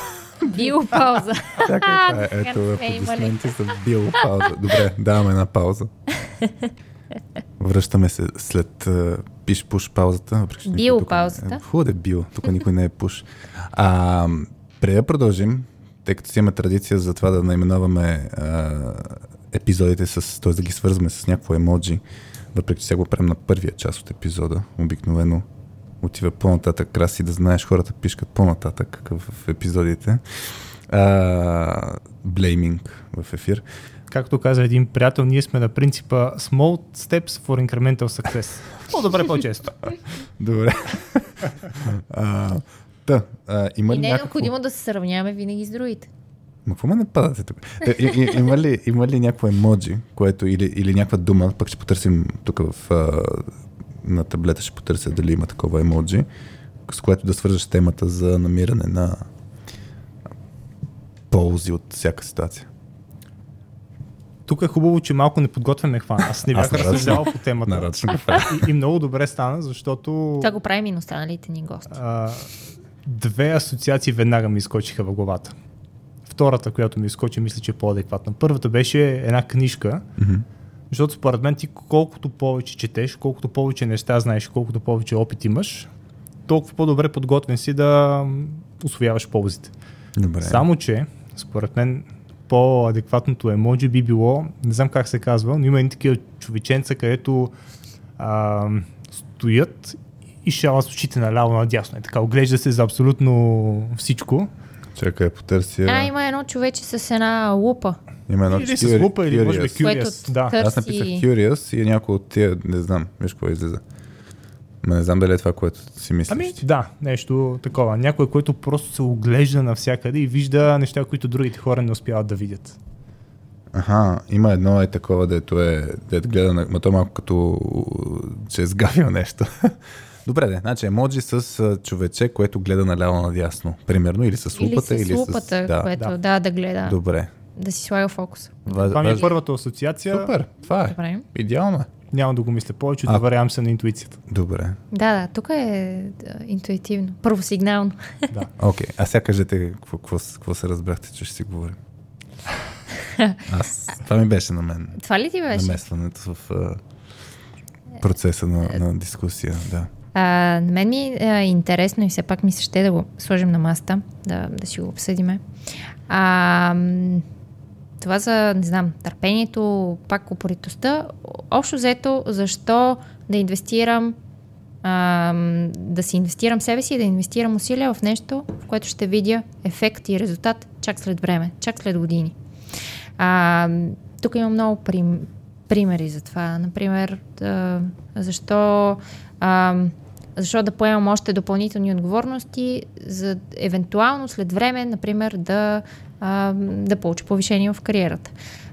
[SPEAKER 2] Биопауза. <laughs>
[SPEAKER 1] Чакай, това е,
[SPEAKER 2] Така
[SPEAKER 1] ето, аплодисменти са бил пауза. Добре, даваме една пауза. Връщаме се след uh, пиш-пуш паузата. въпреки че никой
[SPEAKER 2] Бил
[SPEAKER 1] тук не-
[SPEAKER 2] паузата.
[SPEAKER 1] Е, хубаво да е бил, тук никой не е пуш. А, преди да продължим, тъй като си имаме традиция за това да наименуваме а, епизодите, с, т.е. да ги свързваме с някакво емоджи, въпреки че сега го правим на първия част от епизода, обикновено отива по-нататък, краси да знаеш, хората пишкат по-нататък в епизодите. А, блейминг в ефир.
[SPEAKER 3] Както каза един приятел, ние сме на принципа Small steps for incremental success. По-добре по-често.
[SPEAKER 1] Добре. а, та, а, има
[SPEAKER 2] И
[SPEAKER 1] ли
[SPEAKER 2] не е
[SPEAKER 1] някакво...
[SPEAKER 2] необходимо да се сравняваме винаги с другите.
[SPEAKER 1] Ма какво ме нападате тук? Е, и, и, има, ли, има ли някакво емоджи, което или, или някаква дума, пък ще потърсим тук в, а, на таблета, ще потърся дали има такова емоджи, с което да свържеш темата за намиране на ползи от всяка ситуация.
[SPEAKER 3] Тук е хубаво, че малко не подготвяме хвана. Аз не бях разсъждавал по темата.
[SPEAKER 1] Нарочно го правя.
[SPEAKER 3] И, и много добре стана, защото
[SPEAKER 2] Това го правим и на останалите ни гости.
[SPEAKER 3] а, две асоциации веднага ми изкочиха в главата. Втората, която ми изкочи, мисля, че е по-адекватна. Първата беше една книжка,
[SPEAKER 1] Мгм.
[SPEAKER 3] Защото според мен ти колкото повече четеш, колкото повече неща знаеш, колкото повече опит имаш, толкова по-добре подготвен си да м, усвояваш ползите.
[SPEAKER 1] Добре.
[SPEAKER 3] Само, че, според мен, по-адекватното емоджи би било, не знам как се казва, но има едни такива човеченца, където а, стоят и шалят с очите наляво надясно. Е така, оглежда се за абсолютно всичко.
[SPEAKER 1] Чакай, потърся.
[SPEAKER 2] А, има едно човече с една лупа,
[SPEAKER 1] има едно
[SPEAKER 3] или с лупа, или може би
[SPEAKER 1] curious.
[SPEAKER 3] да.
[SPEAKER 2] търси...
[SPEAKER 1] Аз написах Curious и е някой от тия, не знам, виж какво излиза. Ма не знам дали е това, което си мислиш.
[SPEAKER 3] Ами, да, нещо такова. Някой, който просто се оглежда навсякъде и вижда неща, които другите хора не успяват да видят.
[SPEAKER 1] Аха, има едно е такова, дето е, дето гледа, на, ма то малко като, че е сгавил нещо. <laughs> Добре, де, значи емоджи с човече, което гледа наляво надясно, примерно, или с лупата,
[SPEAKER 2] или
[SPEAKER 1] или
[SPEAKER 2] с лупата,
[SPEAKER 1] Да,
[SPEAKER 2] което
[SPEAKER 3] да.
[SPEAKER 2] да, да гледа,
[SPEAKER 1] добре.
[SPEAKER 2] да си слага фокуса.
[SPEAKER 1] Ва,
[SPEAKER 3] Това ми е първата асоциация.
[SPEAKER 1] Супер, това е.
[SPEAKER 2] Добре.
[SPEAKER 1] Идеално е.
[SPEAKER 3] Няма да го мисля повече,
[SPEAKER 1] А-
[SPEAKER 3] доверявам се на интуицията.
[SPEAKER 1] Добре.
[SPEAKER 2] Да, да, тук е интуитивно. Първосигнално. <laughs>
[SPEAKER 3] Да.
[SPEAKER 1] Окей, а сега кажете какво, какво, с- какво се разбрахте, че ще си говорим. <laughs> Аз, това ми беше на мен.
[SPEAKER 2] Това ли ти беше?
[SPEAKER 1] Намесването в процеса на, на дискусия, да.
[SPEAKER 2] А, на мен ми е интересно и все пак ми се ще да го сложим на маста, да, да си го обсъдиме. А, това за, не знам, търпението, пак упоритостта. Общо взето, защо да инвестирам а, да си инвестирам себе си и да инвестирам усилия в нещо, в което ще видя ефект и резултат чак след време, чак след години. А, тук има много прим, примери за това. Например, да, защо, а, защо да поемам още допълнителни отговорности, за евентуално след време, например, да, а, да получа повишение в кариерата.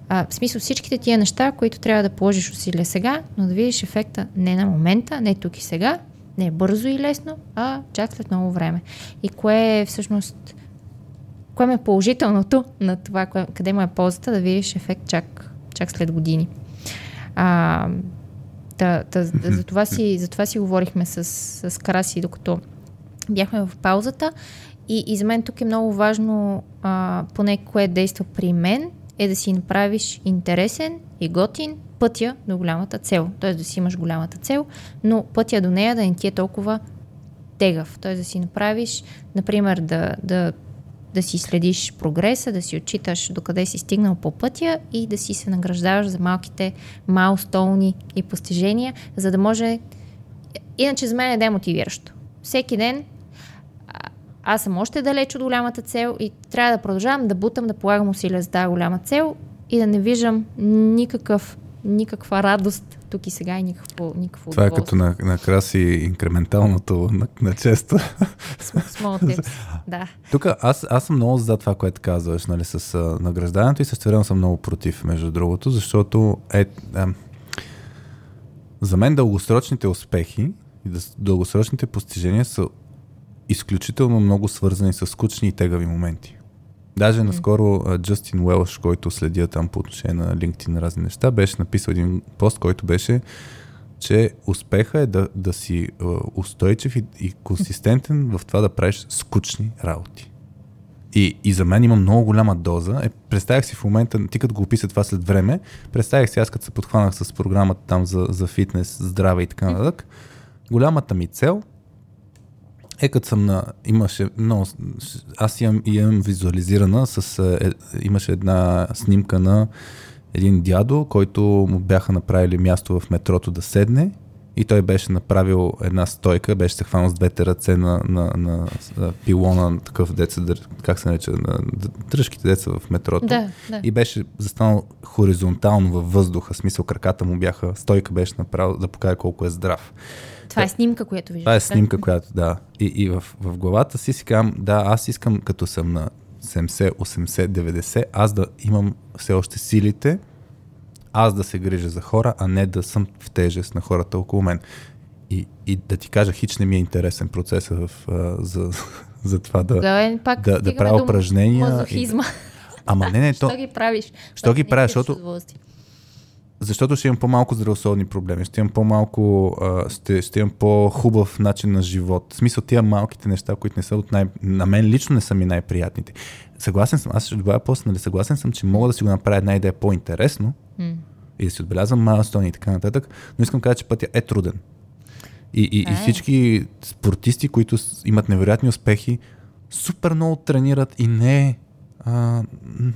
[SPEAKER 2] А, в смисъл всичките тия неща, които трябва да положиш усилия сега, но да видиш ефекта не на момента, не тук и сега, не бързо и лесно, а чак след много време. И кое е всъщност, кое е положителното на това, кое, къде му е ползата да видиш ефект чак, чак след години. А, та, та, за, това си, за това си говорихме с, с Караси, докато бяхме в паузата. И, и за мен тук е много важно, а, поне кое действа при мен, е да си направиш интересен и готин пътя до голямата цел. Т.е. да си имаш голямата цел, но пътя до нея да не ти е толкова тегав. Т.е. да си направиш, например, да, да, да си следиш прогреса, да си отчиташ докъде си стигнал по пътя и да си се награждаваш за малките маустолни и постижения, за да може... Иначе за мен е демотивиращо. Всеки ден аз съм още далеч от голямата цел и трябва да продължавам да бутам, да полагам усилия за тази голяма цел и да не виждам никакъв, никаква радост тук и сега и никакво, никакво
[SPEAKER 1] Това е като на, на краси инкременталното на, на често.
[SPEAKER 2] Small <laughs> да.
[SPEAKER 1] Тук аз, аз съм много за това, което казваш, нали, с а, награждането и също съм много против, между другото, защото е, е, за мен дългосрочните успехи и дългосрочните постижения са изключително много свързани с скучни и тегави моменти. Даже наскоро Джастин Уелш, който следя там по отношение на LinkedIn на разни неща, беше написал един пост, който беше, че успеха е да, да си устойчив и, и консистентен в това да правиш скучни работи. И, и за мен има много голяма доза. Е, представях си в момента, ти като го описа това след време, представях си аз като се подхванах с програмата там за, за фитнес, здраве и така нататък. Голямата ми цел е, като съм на... Имаше много... Аз имам, имам визуализирана с... Е, имаше една снимка на един дядо, който му бяха направили място в метрото да седне и той беше направил една стойка, беше се хванал с двете ръце на, на, на, на пилона, такъв деца, как се нарича, на дръжките деца в метрото.
[SPEAKER 2] Да, да.
[SPEAKER 1] И беше застанал хоризонтално във въздуха, смисъл краката му бяха, стойка беше направил да покаже колко е здрав.
[SPEAKER 2] Това е снимка, която виждаш.
[SPEAKER 1] Това е снимка, която, да. И, и в, в главата си си казвам, да, аз искам, като съм на 70, 80, 90, аз да имам все още силите, аз да се грижа за хора, а не да съм в тежест на хората около мен. И, и да ти кажа, хич не ми е интересен процес в, а, за, <laughs> за това да,
[SPEAKER 2] да, е, пак
[SPEAKER 1] да, да правя упражнения.
[SPEAKER 2] И,
[SPEAKER 1] Ама не, не, <laughs> то...
[SPEAKER 2] Що ги правиш?
[SPEAKER 1] Що ги правиш, защото защото ще имам по-малко здравословни проблеми, ще имам по-малко, а, ще, ще имам по-хубав начин на живот. В смисъл тия малките неща, които не са от най... На мен лично не са ми най-приятните. Съгласен съм, аз ще добавя после, нали, съгласен съм, че мога да си го направя една идея по-интересно mm. и да си отбелязвам майлстони и така нататък, но искам да кажа, че пътя е труден. И, и, и е. всички спортисти, които имат невероятни успехи, супер много тренират и не е а,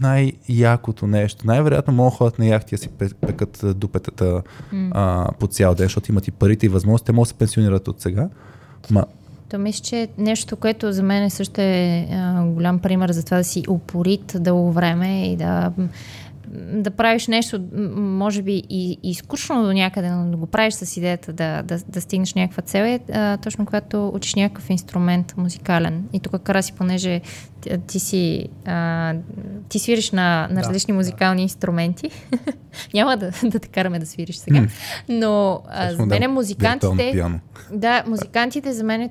[SPEAKER 1] най-якото нещо. Най-вероятно могат ходят на яхти да си пекат дупетата mm. а, по цял ден, защото имат и парите и възможност. Те могат да се пенсионират от сега. Ма...
[SPEAKER 2] То мисля, че нещо, което за мен също е а, голям пример за това да си упорит дълго време и да да правиш нещо, може би и, и скучно до някъде, но да го правиш с идеята да, да, да стигнеш някаква цел е а, точно когато учиш някакъв инструмент музикален. И тук Караси, понеже ти, ти си а, ти свириш на, на да, различни музикални да. инструменти. <laughs> Няма да, да те караме да свириш сега. Но а, за мен музикантите... Да, музикантите за мен,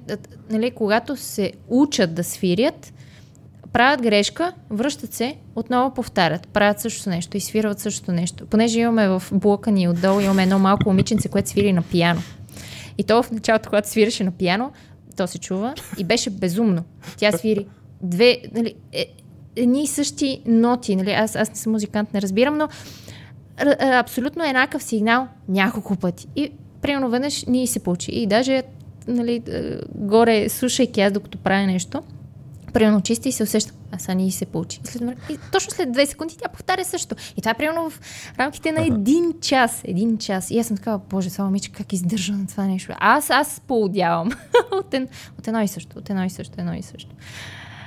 [SPEAKER 2] нали, когато се учат да свирят, правят грешка, връщат се, отново повтарят, правят същото нещо и свирват същото нещо. Понеже имаме в блока ни отдолу, имаме едно малко момиченце, което свири на пияно. И то в началото, когато свиреше на пияно, то се чува и беше безумно. Тя свири две, нали, е, едни и същи ноти, нали? Аз, аз не съм музикант, не разбирам, но р- абсолютно еднакъв сигнал няколко пъти. И примерно веднъж ни се получи. И даже нали, е, горе, слушайки аз докато правя нещо, примерно чисти и се усещам, а сега ни се получи. И, след, и точно след две секунди тя повтаря също. И това е примерно в рамките на един час. Един час. И аз съм такава, боже, само мичка, как издържа на това нещо. Аз, аз поудявам. <laughs> от, ен, от едно и също, от едно и също, едно и също.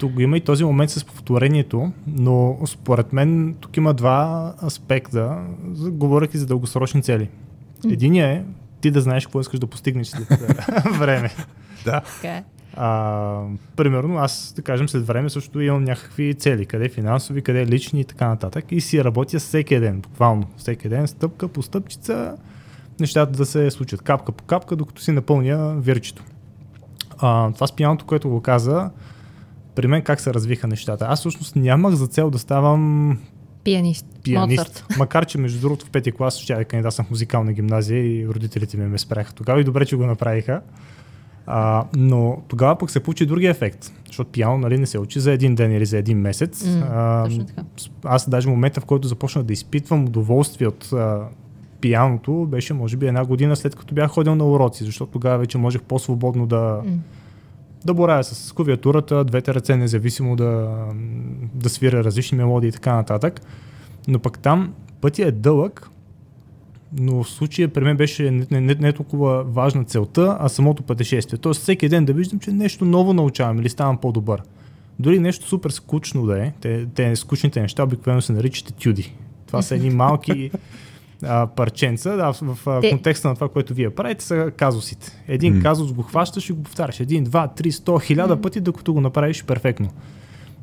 [SPEAKER 3] Тук има и този момент с повторението, но според мен тук има два аспекта, говоряки за дългосрочни цели. Единият е ти да знаеш какво искаш да постигнеш след <laughs> <laughs> време.
[SPEAKER 1] Да.
[SPEAKER 2] Така е.
[SPEAKER 3] А, примерно, аз, да кажем, след време също имам някакви цели, къде финансови, къде лични и така нататък. И си работя всеки ден, буквално. Всеки ден, стъпка по стъпчица, нещата да се случат капка по капка, докато си напълня вирчето. А, това с пианото, което го каза, при мен как се развиха нещата. Аз всъщност нямах за цел да ставам
[SPEAKER 2] Пианист.
[SPEAKER 3] пианист.
[SPEAKER 2] Моцарт.
[SPEAKER 3] Макар, че между другото в пети клас ще да кандидатствам в музикална гимназия и родителите ми ме спряха тогава и добре, че го направиха. А, но тогава пък се получи другия ефект, защото пиано нали, не се учи за един ден или за един месец.
[SPEAKER 2] М,
[SPEAKER 3] а,
[SPEAKER 2] точно така.
[SPEAKER 3] с- аз даже момента, в който започнах да изпитвам удоволствие от а, пианото, беше може би една година след като бях ходил на уроци, защото тогава вече можех по-свободно да,
[SPEAKER 2] М.
[SPEAKER 3] да боравя с клавиатурата, двете ръце независимо да, да свиря различни мелодии и така нататък. Но пък там пътя е дълъг, но в случая при мен беше не, не, не, толкова важна целта, а самото пътешествие. Тоест всеки ден да виждам, че нещо ново научавам или ставам по-добър. Дори нещо супер скучно да е, те, те скучните неща обикновено се наричат етюди. Това са едни малки <laughs> а, парченца, да, в, в
[SPEAKER 2] Те-
[SPEAKER 3] контекста на това, което вие правите, са казусите. Един
[SPEAKER 1] М.
[SPEAKER 3] казус го хващаш и го повтаряш. Един, два, три, сто, хиляда пъти, докато го направиш перфектно.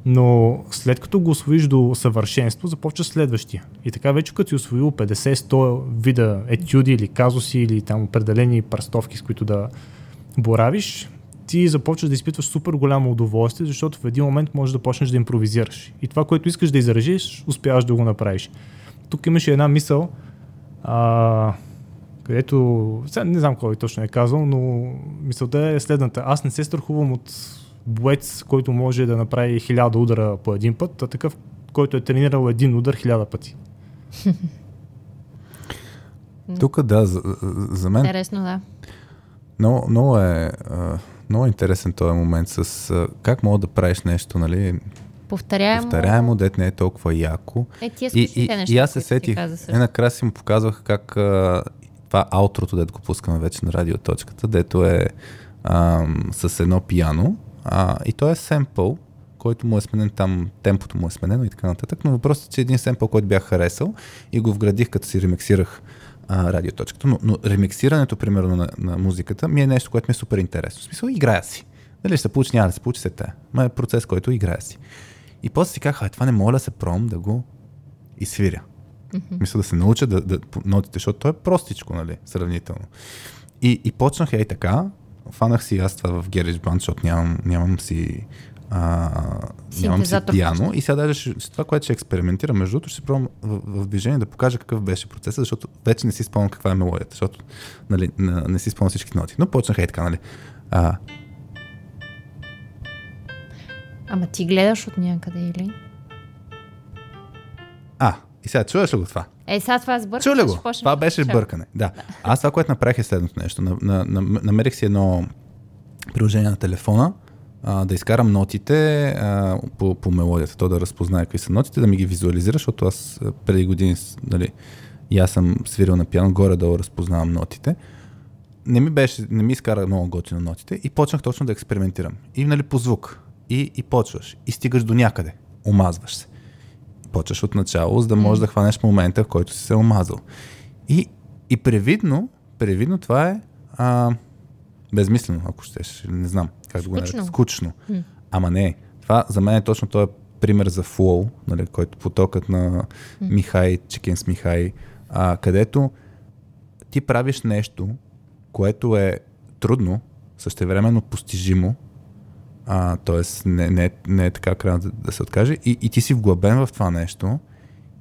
[SPEAKER 3] Но след като го освоиш до съвършенство, започва следващия. И така вече като си освоил 50-100 вида етюди или казуси или там определени пръстовки, с които да боравиш, ти започваш да изпитваш супер голямо удоволствие, защото в един момент можеш да почнеш да импровизираш. И това, което искаш да изразиш, успяваш да го направиш. Тук имаше една мисъл, а, където, сега не знам кой точно е казал, но мисълта е следната. Аз не се страхувам от боец, който може да направи хиляда удара по един път, а такъв, който е тренирал един удар хиляда пъти. <laughs>
[SPEAKER 1] Тук да, за, за мен
[SPEAKER 2] Интересно, да.
[SPEAKER 1] много, много, е, много интересен този момент с как мога да правиш нещо, нали,
[SPEAKER 2] Повторяемо.
[SPEAKER 1] повторяемо, дет не е толкова яко.
[SPEAKER 2] Е, тия
[SPEAKER 1] И, и,
[SPEAKER 2] неща,
[SPEAKER 1] и аз се сетих, е накрая си му показвах как а, това аутрото, дето го пускаме вече на радиоточката, дето е ам, с едно пияно а, и то е семпъл, който му е сменен там, темпото му е сменено и така нататък, но въпросът е, че един семпъл, който бях харесал и го вградих, като си ремиксирах а, радиоточката, но, но ремиксирането, примерно, на, на музиката ми е нещо, което ми е супер интересно. В смисъл, играя си. Дали ще се получи, няма да се получи се тая. Ма е процес, който играя си. И после си казах, а това не мога да се пром да го изсвиря. Мисля да се науча да, да, нотите, защото то е простичко, нали, сравнително. И, и почнах ей така, фанах си аз това в GarageBand, защото нямам, нямам си а, нямам си пиано и сега даже ще, това, което ще експериментирам, между другото, ще пробвам в, в движение да покажа какъв беше процесът, защото вече не си спомням каква е мелодията, защото нали, не, не си спомням всички ноти. Но почнах ей така, нали. А,
[SPEAKER 2] Ама ти гледаш от някъде или?
[SPEAKER 1] а, и сега чуваш ли го това?
[SPEAKER 2] Е, сега това сбъркаш.
[SPEAKER 1] Чу ли
[SPEAKER 2] ще
[SPEAKER 1] го? Това беше бъркане. Да. Аз това, което направих е следното нещо. На, на, на, намерих си едно приложение на телефона, а, да изкарам нотите а, по, по мелодията, то да разпознае какви са нотите, да ми ги визуализира, защото аз преди години, нали, и аз съм свирил на пиано, горе-долу разпознавам нотите. Не ми беше, не ми изкара много готино нотите и почнах точно да експериментирам. И нали по звук. И, и почваш. И стигаш до някъде. Омазваш се почваш от начало, за да можеш да хванеш момента, в който си се омазал. И, и превидно, превидно това е а, безмислено, ако щеш. Не знам как да го
[SPEAKER 2] Скучно.
[SPEAKER 1] нарека. Скучно. Ама не. Това за мен е точно този пример за флоу, нали, който потокът на Михай, Чикен с Михай, а, където ти правиш нещо, което е трудно, същевременно постижимо, а, т.е. Не, не, е- не е така крайно да, да се откаже и, и ти си вглъбен в това нещо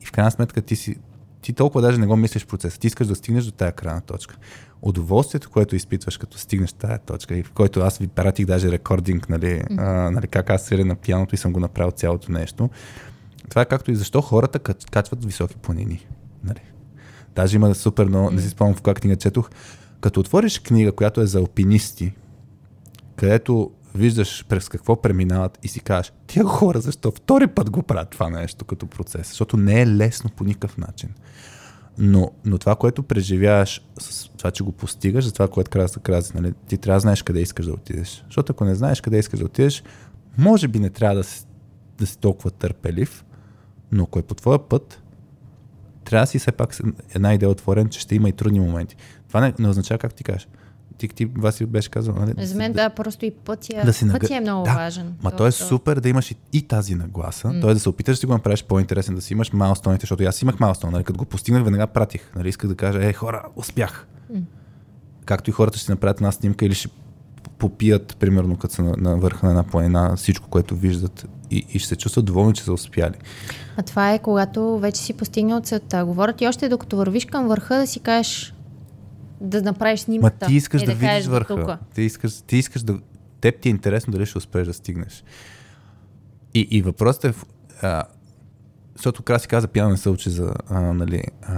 [SPEAKER 1] и в крайна сметка ти си ти толкова даже не го мислиш процеса. Ти искаш да стигнеш до тая крайна точка. Удоволствието, което изпитваш като стигнеш тая точка и в който аз ви пратих даже рекординг, нали, mm-hmm. а, нали как аз свиря на пианото и съм го направил цялото нещо. Това е както и защо хората качват високи планини. Нали. Даже има супер mm-hmm. не си спомням в коя книга четох, като отвориш книга, която е за алпинисти, където виждаш през какво преминават и си кажеш, тия хора защо втори път го правят това нещо като процес, защото не е лесно по никакъв начин. Но, но това, което преживяваш с това, че го постигаш, за това, което да каза, нали, ти трябва да знаеш къде искаш да отидеш. Защото ако не знаеш къде искаш да отидеш, може би не трябва да си, да си толкова търпелив, но ако е по твоя път, трябва да си все пак една идея отворен, че ще има и трудни моменти. Това не, не означава, как ти кажеш, ти, ти Васи беше казал. Нали?
[SPEAKER 2] За мен да, просто и пътя, да си наг... пътя е много
[SPEAKER 1] да,
[SPEAKER 2] важен.
[SPEAKER 1] Ма то, е супер да имаш и, и тази нагласа, mm. т.е. да се опиташ да си го направиш по-интересен, да си имаш малстоните, защото аз имах малстон, нали? като го постигнах, веднага пратих. Нали? Исках да кажа, е, хора, успях. Mm. Както и хората ще си направят една снимка или ще попият, примерно, като са на, на върха на една планина, всичко, което виждат и, и ще се чувстват доволни, че са успяли.
[SPEAKER 2] А това е когато вече си постигнал целта. Говорят и още докато вървиш към върха да си кажеш да направиш снимката.
[SPEAKER 1] Ма ти искаш е, да, да видиш върха. Ти искаш, ти искаш да... Теб ти е интересно дали ще успееш да стигнеш. И, и въпросът е... А, защото Краси каза, пиано не се учи за, а, нали, а,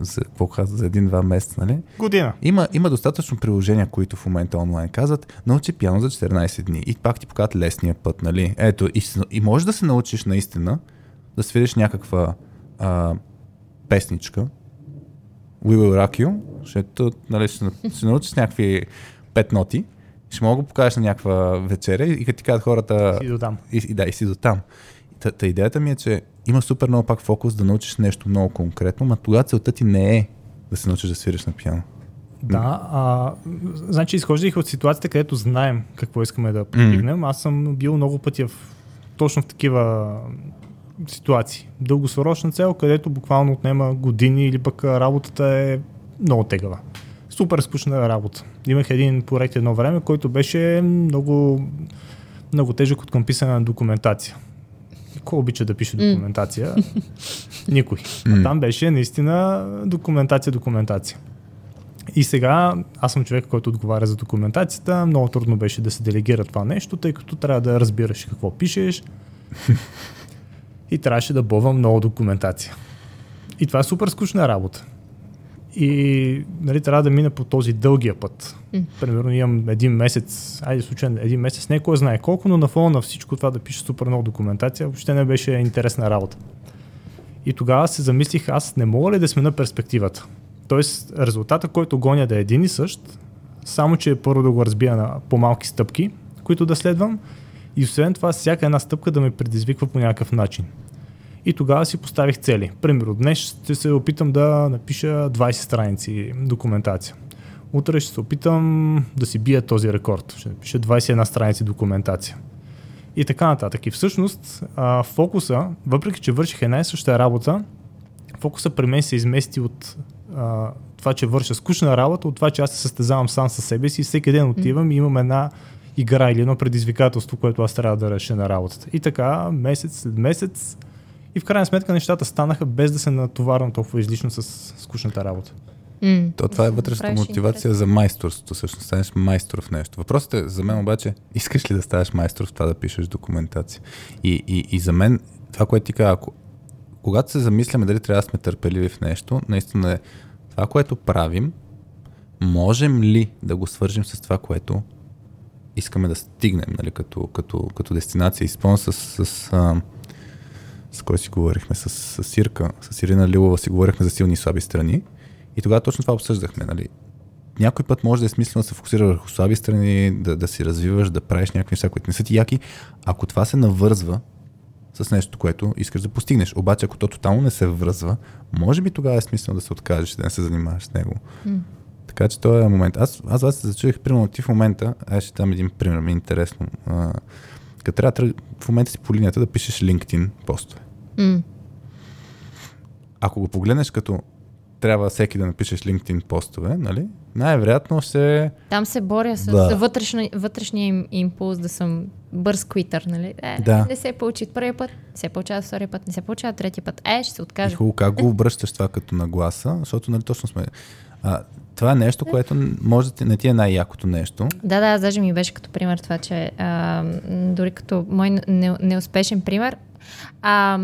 [SPEAKER 1] за, какво каза, за един-два месеца, нали?
[SPEAKER 3] Година.
[SPEAKER 1] Има, има достатъчно приложения, които в момента онлайн казват, научи пиано за 14 дни. И пак ти показват лесния път, нали? Ето, и, и можеш да се научиш наистина да свириш някаква а, песничка, We Will Rock You, защото нали, ще, ще научиш някакви пет ноти, ще мога да го покажеш на някаква вечеря и като ти кажат хората...
[SPEAKER 3] И до там.
[SPEAKER 1] И, да, и си до там. Та, та идеята ми е, че има супер много пак фокус да научиш нещо много конкретно, но тогава целта ти не е да се научиш да свириш на пиано.
[SPEAKER 3] Да, а, значи изхождах от ситуацията, където знаем какво искаме да постигнем. Mm. Аз съм бил много пъти в, точно в такива ситуации. Дългосрочна цел, където буквално отнема години или пък работата е много тегава. Супер скучна работа. Имах един проект едно време, който беше много, много тежък от към писане на документация. Кой обича да пише документация? <laughs> Никой. А там беше наистина документация, документация. И сега аз съм човек, който отговаря за документацията. Много трудно беше да се делегира това нещо, тъй като трябва да разбираш какво пишеш <laughs> и трябваше да бъвам много документация. И това е супер скучна работа. И нали, трябва да мина по този дългия път. Mm. Примерно имам един месец, айде случайно един месец, не кой знае колко, но на фона на всичко това да пиша супер много документация, въобще не беше интересна работа. И тогава се замислих, аз не мога ли да смена перспективата. Тоест, резултата, който гоня да е един и същ, само че първо да го разбия на по-малки стъпки, които да следвам, и освен това, всяка една стъпка да ме предизвиква по някакъв начин. И тогава си поставих цели. Примерно, днес ще се опитам да напиша 20 страници документация. Утре ще се опитам да си бия този рекорд. Ще напиша 21 страници документация. И така нататък. И всъщност а, фокуса, въпреки че върших една и съща работа, фокуса при мен се измести от а, това, че върша скучна работа, от това, че аз се състезавам сам със себе си всеки ден отивам и имам една игра или едно предизвикателство, което аз трябва да реша на работата. И така, месец след месец, и в крайна сметка нещата станаха без да се натоварвам толкова излишно с скучната работа.
[SPEAKER 1] Mm. То това е вътрешната мотивация за майсторството, всъщност станеш майстор в нещо. Въпросът е за мен обаче, искаш ли да ставаш майстор в това да пишеш документация? И, и, и за мен, това, което ти каза, ако, когато се замисляме дали трябва да сме търпеливи в нещо, наистина е това, което правим, можем ли да го свържим с това, което искаме да стигнем нали, като, като, като дестинация. Изпълня с, с, с, с кой си говорихме, с, с Сирка, с Ирина Лилова си говорихме за силни и слаби страни. И тогава точно това обсъждахме. Нали. Някой път може да е смислено да се фокусира върху слаби страни, да, да си развиваш, да правиш някакви неща, които не са ти яки, ако това се навързва с нещо, което искаш да постигнеш. Обаче, ако то тотално не се връзва, може би тогава е смислено да се откажеш, да не се занимаваш с него. Mm. Така че този е момент. Аз, аз, аз се зачудих, примерно ти в момента, аз ще дам един пример, ми е интересно. А, като трябва в момента си по линията да пишеш LinkedIn постове. Mm. Ако го погледнеш като трябва всеки да напишеш LinkedIn постове, нали? Най-вероятно ще...
[SPEAKER 2] Там се боря с
[SPEAKER 1] Да.
[SPEAKER 2] вътрешно, вътрешния им импулс да съм бърз квитър, нали? Е,
[SPEAKER 1] Да.
[SPEAKER 2] Не се получи първия път, не се получава втория път, не се получава третия път. Е, ще се
[SPEAKER 1] И
[SPEAKER 2] откажа.
[SPEAKER 1] хубаво как го обръщаш това като нагласа, защото нали точно сме... А, това е нещо, което може да не ти е най-якото нещо.
[SPEAKER 2] Да, да, аз даже ми беше като пример това, че а, дори като мой не, неуспешен пример, а,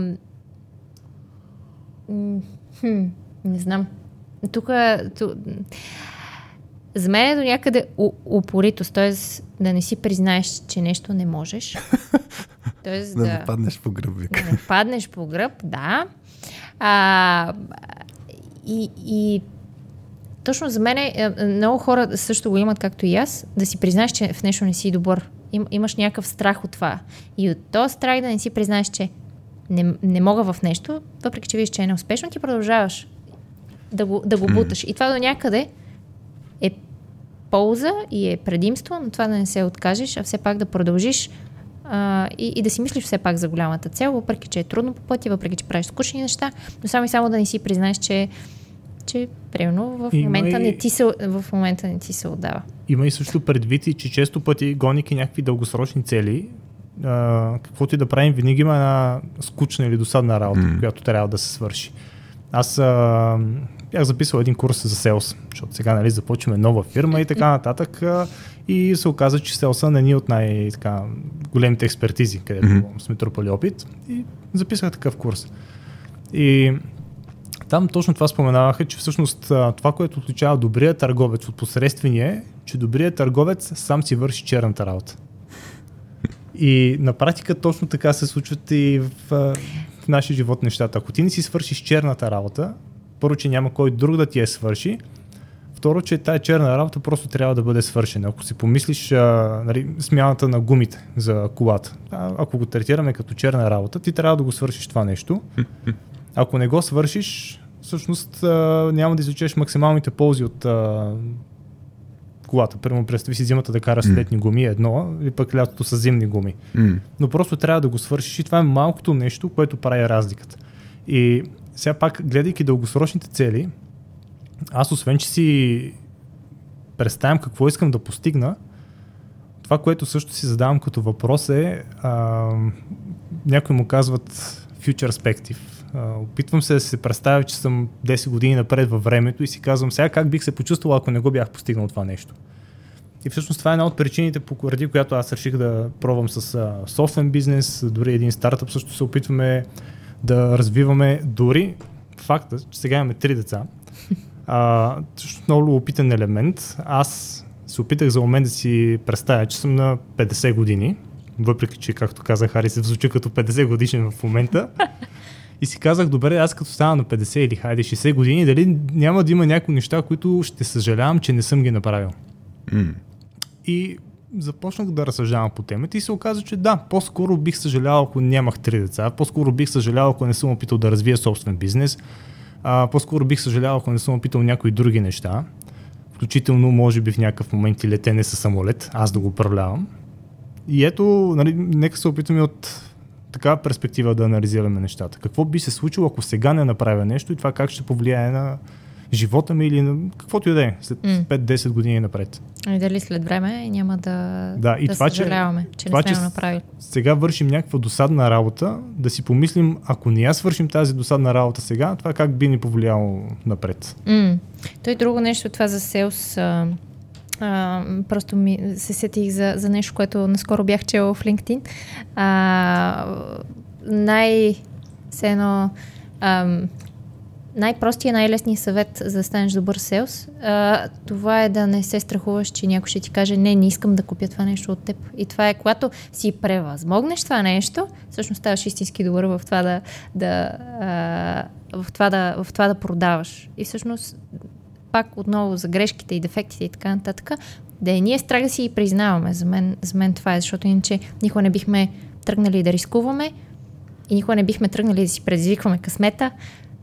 [SPEAKER 2] хм, не знам. Тук, ту, за мен е до някъде у- упоритост, т.е. да не си признаеш, че нещо не можеш. <laughs> т.е.
[SPEAKER 1] Да, да паднеш по гръбик.
[SPEAKER 2] да не паднеш по гръб, да. А, и, и точно за мен е, много хора също го имат, както и аз, да си признаеш, че в нещо не си добър. Им, имаш някакъв страх от това. И от този страх да не си признаеш, че не, не мога в нещо, въпреки че виждаш, че е неуспешно, ти продължаваш да го, да го буташ. И това до някъде е полза и е предимство, но това да не се откажеш, а все пак да продължиш а, и, и да си мислиш все пак за голямата цел, въпреки че е трудно по пътя, въпреки че правиш скучни неща, но само и само да не си признаеш, че, че примерно в
[SPEAKER 3] Има
[SPEAKER 2] момента,
[SPEAKER 3] и-
[SPEAKER 2] не ти се, в момента не ти се отдава.
[SPEAKER 3] Има и също предвид, и, че често пъти гоники някакви дългосрочни цели, а, каквото и да правим, винаги има една скучна или досадна работа, mm. която трябва да се свърши. Аз а, бях записал един курс за селс, защото сега нали, започваме нова фирма и така нататък. А, и се оказа, че селса не ни е от най-големите експертизи, където
[SPEAKER 1] Мгм.
[SPEAKER 3] сме трупали опит. И записах такъв курс. И там точно това споменаваха, че всъщност това, което отличава добрия търговец от посредствения е, че добрият търговец сам си върши черната работа. И на практика точно така се случват и в, в нашия живот нещата. Ако ти не си свършиш черната работа, първо, че няма кой друг да ти я свърши, второ, че тая черна работа просто трябва да бъде свършена. Ако си помислиш а, нали, смяната на гумите за колата, а, ако го третираме като черна работа, ти трябва да го свършиш това нещо. Ако не го свършиш, всъщност а, няма да изучеш максималните ползи от а, колата. Примерно представи си зимата да караш
[SPEAKER 1] М.
[SPEAKER 3] летни гуми едно, или пък лятото с зимни гуми. Но просто трябва да го свършиш и това е малкото нещо, което прави разликата. И сега пак, гледайки дългосрочните цели, аз освен, че си представям какво искам да постигна, това, което също си задавам като въпрос е, а, някои му казват future perspective. Опитвам се да се представя, че съм 10 години напред във времето и си казвам сега как бих се почувствал, ако не го бях постигнал това нещо. И всъщност това е една от причините, поради която аз реших да пробвам с а, собствен бизнес, дори един стартъп също се опитваме да развиваме дори факта, че сега имаме три деца. А, много любопитен елемент. Аз се опитах за момент да си представя, че съм на 50 години, въпреки че, както казах, Хари се звучи като 50 годишен в момента. И си казах, добре, аз като стана на 50 или хайде 60 години, дали няма да има някои неща, които ще съжалявам, че не съм ги направил.
[SPEAKER 1] М.
[SPEAKER 3] И започнах да разсъждавам по темата и се оказа, че да, по-скоро бих съжалявал, ако нямах три деца, по-скоро бих съжалявал, ако не съм опитал да развия собствен бизнес, а, по-скоро бих съжалявал, ако не съм опитал някои други неща, включително, може би в някакъв момент и летене с самолет, аз да го управлявам. И ето, нали, нека се опитаме от такава перспектива да анализираме нещата. Какво би се случило, ако сега не направя нещо и това как ще повлияе на живота ми или на каквото и да е, след
[SPEAKER 2] М.
[SPEAKER 3] 5-10 години напред.
[SPEAKER 2] И дали след време няма да,
[SPEAKER 3] Да, и
[SPEAKER 2] да
[SPEAKER 3] това, че-
[SPEAKER 2] съжаляваме, че,
[SPEAKER 3] това,
[SPEAKER 2] не сме
[SPEAKER 3] че
[SPEAKER 2] направили.
[SPEAKER 3] сега вършим някаква досадна работа, да си помислим, ако не я свършим тази досадна работа сега, това как би ни повлияло напред.
[SPEAKER 2] М. Той друго нещо, това за селс. А, просто ми се сетих за, за нещо, което наскоро бях чела в LinkedIn. А, най... Все най-простия, най-лесният съвет за да станеш добър селс, а, това е да не се страхуваш, че някой ще ти каже, не, не искам да купя това нещо от теб. И това е, когато си превъзмогнеш това нещо, всъщност ставаш истински добър в това да, да, а, в това да, в това да продаваш. И всъщност пак отново за грешките и дефектите и така нататък, да е ние страх да си ги признаваме. За мен, за мен това е, защото иначе никога не бихме тръгнали да рискуваме и никога не бихме тръгнали да си предизвикваме късмета,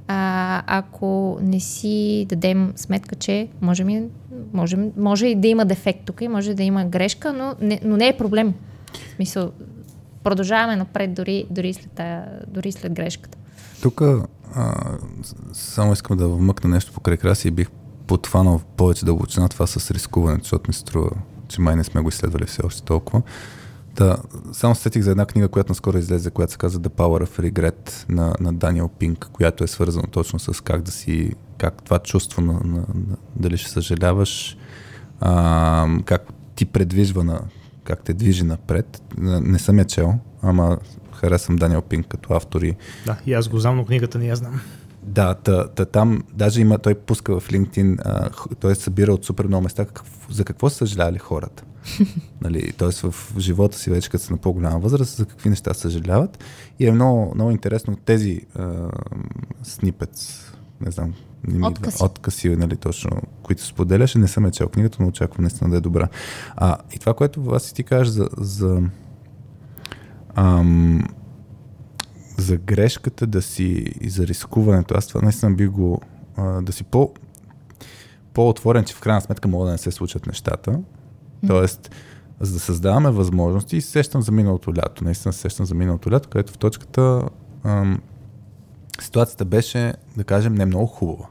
[SPEAKER 2] а, ако не си дадем сметка, че можем и, можем, може и да има дефект тук и може да има грешка, но не, но не е проблем. В смисъл, продължаваме напред дори, дори, след, дори след грешката.
[SPEAKER 1] Тук само искам да вмъкна нещо покрай краси и бих подхванал повече дълбочина това с рискуването, защото ми струва, че май не сме го изследвали все още толкова. Да, само сетих за една книга, която наскоро излезе, която се казва The Power of Regret на, на Даниел Пинк, която е свързана точно с как да си, как това чувство на, на, на дали ще съжаляваш, а, как ти предвижва на, как те движи напред. Не съм я чел, ама харесвам Даниел Пинк като автори.
[SPEAKER 3] Да, и аз го знам, но книгата не я знам.
[SPEAKER 1] Да, та, та, там даже има, той пуска в LinkedIn, а, той събира от супер много места как, за какво са съжалявали хората. <laughs> нали, Тоест в живота си вече като са на по-голяма възраст, за какви неща съжаляват. И е много, много интересно тези а, снипец, не знам, не ми
[SPEAKER 2] откъси.
[SPEAKER 1] откъси, нали, точно, които споделяше. Не съм е чел книгата, но очаквам наистина да е добра. А, и това, което вас си ти кажеш за, за ам, за грешката да си и за рискуването, аз това наистина би го а, да си по, по-отворен, че в крайна сметка могат да не се случат нещата. Тоест, за да създаваме възможности, сещам за миналото лято. Наистина се сещам за миналото лято, където в точката ам, ситуацията беше, да кажем, не много хубава.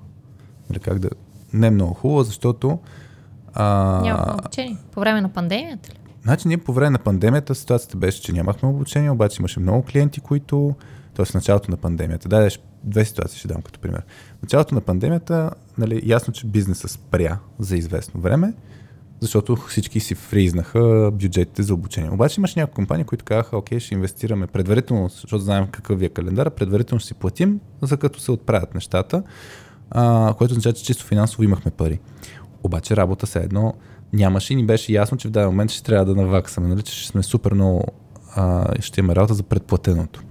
[SPEAKER 1] Или как да... Не много хубава, защото... А,
[SPEAKER 2] Нямахме обучение. По време на пандемията ли?
[SPEAKER 1] Значи ние по време на пандемията ситуацията беше, че нямахме обучение, обаче имаше много клиенти, които, т.е. в началото на пандемията, да, две ситуации ще дам като пример. В началото на пандемията, нали, ясно, че бизнеса спря за известно време, защото всички си фризнаха бюджетите за обучение. Обаче имаше някои компании, които казаха, окей, ще инвестираме предварително, защото знаем какъв ви е календар, предварително ще си платим, за като се отправят нещата, а, което означава, че чисто финансово имахме пари. Обаче работа се едно нямаше и ни беше ясно, че в даден момент ще трябва да наваксаме, нали, че ще сме супер много, а, ще имаме работа за предплатеното.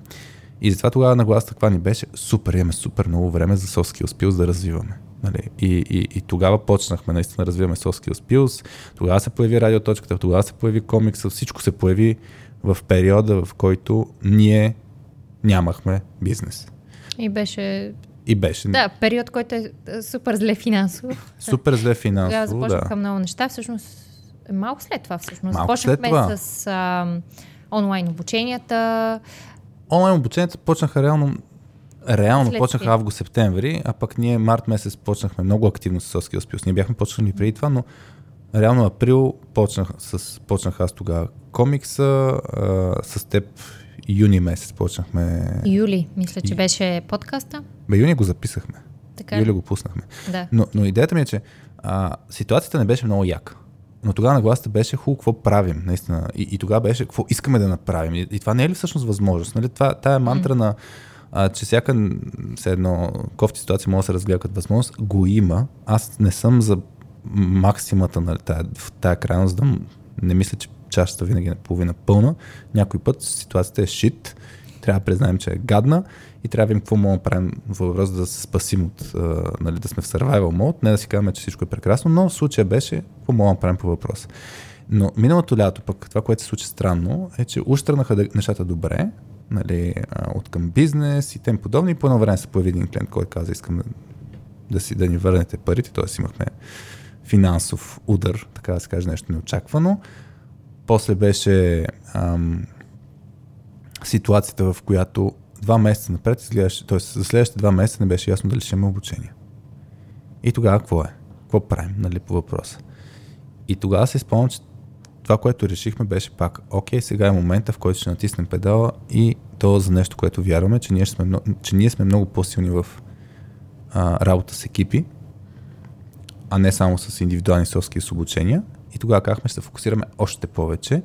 [SPEAKER 1] И затова тогава нагласа каква ни беше, супер, имаме супер много време за soft skills да развиваме. Нали? И, и, и тогава почнахме наистина да развиваме soft skills skills, тогава се появи радиоточката, тогава се появи комикса, всичко се появи в периода, в който ние нямахме бизнес.
[SPEAKER 2] И беше...
[SPEAKER 1] И беше
[SPEAKER 2] Да, период, който е е супер зле финансово.
[SPEAKER 1] супер зле
[SPEAKER 2] Тогава
[SPEAKER 1] финансово.
[SPEAKER 2] започнаха
[SPEAKER 1] Да.
[SPEAKER 2] много неща. Всъщност, е малко след това всъщност.
[SPEAKER 1] Малко след
[SPEAKER 2] Започнахме
[SPEAKER 1] това.
[SPEAKER 2] с а, онлайн обученията.
[SPEAKER 1] Онлайн обученията почнаха реално Реално
[SPEAKER 2] След
[SPEAKER 1] почнаха август-септември, а пък ние март месец почнахме много активно с Skills Plus. Ние бяхме почнали преди това, но реално април почнах, с, почнах аз тогава комикса, а, с теб юни месец почнахме.
[SPEAKER 2] Юли, мисля, че беше подкаста.
[SPEAKER 1] Бе, юни го записахме.
[SPEAKER 2] Така
[SPEAKER 1] Юли
[SPEAKER 2] ли?
[SPEAKER 1] го пуснахме.
[SPEAKER 2] Да.
[SPEAKER 1] Но, но идеята ми е, че а, ситуацията не беше много яка. Но тогава нагласата беше хубаво какво правим, наистина. И, и тогава беше какво искаме да направим. И, и това не е ли всъщност възможност? Нали? Това, тая мантра на а, че всяка все едно кофти ситуация може да се разгледа като възможност, го има. Аз не съм за максимата на тая, в тая крайност, да не мисля, че чашата винаги е половина пълна. Някой път ситуацията е шит, трябва да признаем, че е гадна и трябва да видим какво можем да правим въпрос да се спасим от, а, нали, да сме в survival mode, не да си казваме, че всичко е прекрасно, но в случая беше какво можем да правим по въпроса. Но миналото лято пък това, което се случи странно, е, че уж нещата добре, нали, от към бизнес и тем подобни. И по едно време се появи един клиент, който каза, искам да, си, да ни върнете парите, т.е. имахме финансов удар, така да се каже, нещо неочаквано. После беше ам, ситуацията, в която два месеца напред т.е. за следващите два месеца не беше ясно дали ще имаме обучение. И тогава какво е? Какво правим, нали, по въпроса? И тогава се спомням, че това, което решихме, беше пак, окей, сега е момента, в който ще натиснем педала и то за нещо, което вярваме, че ние, сме, че ние сме много по-силни в а, работа с екипи, а не само с индивидуални соски с обучения. И тогава казахме, ще се фокусираме още повече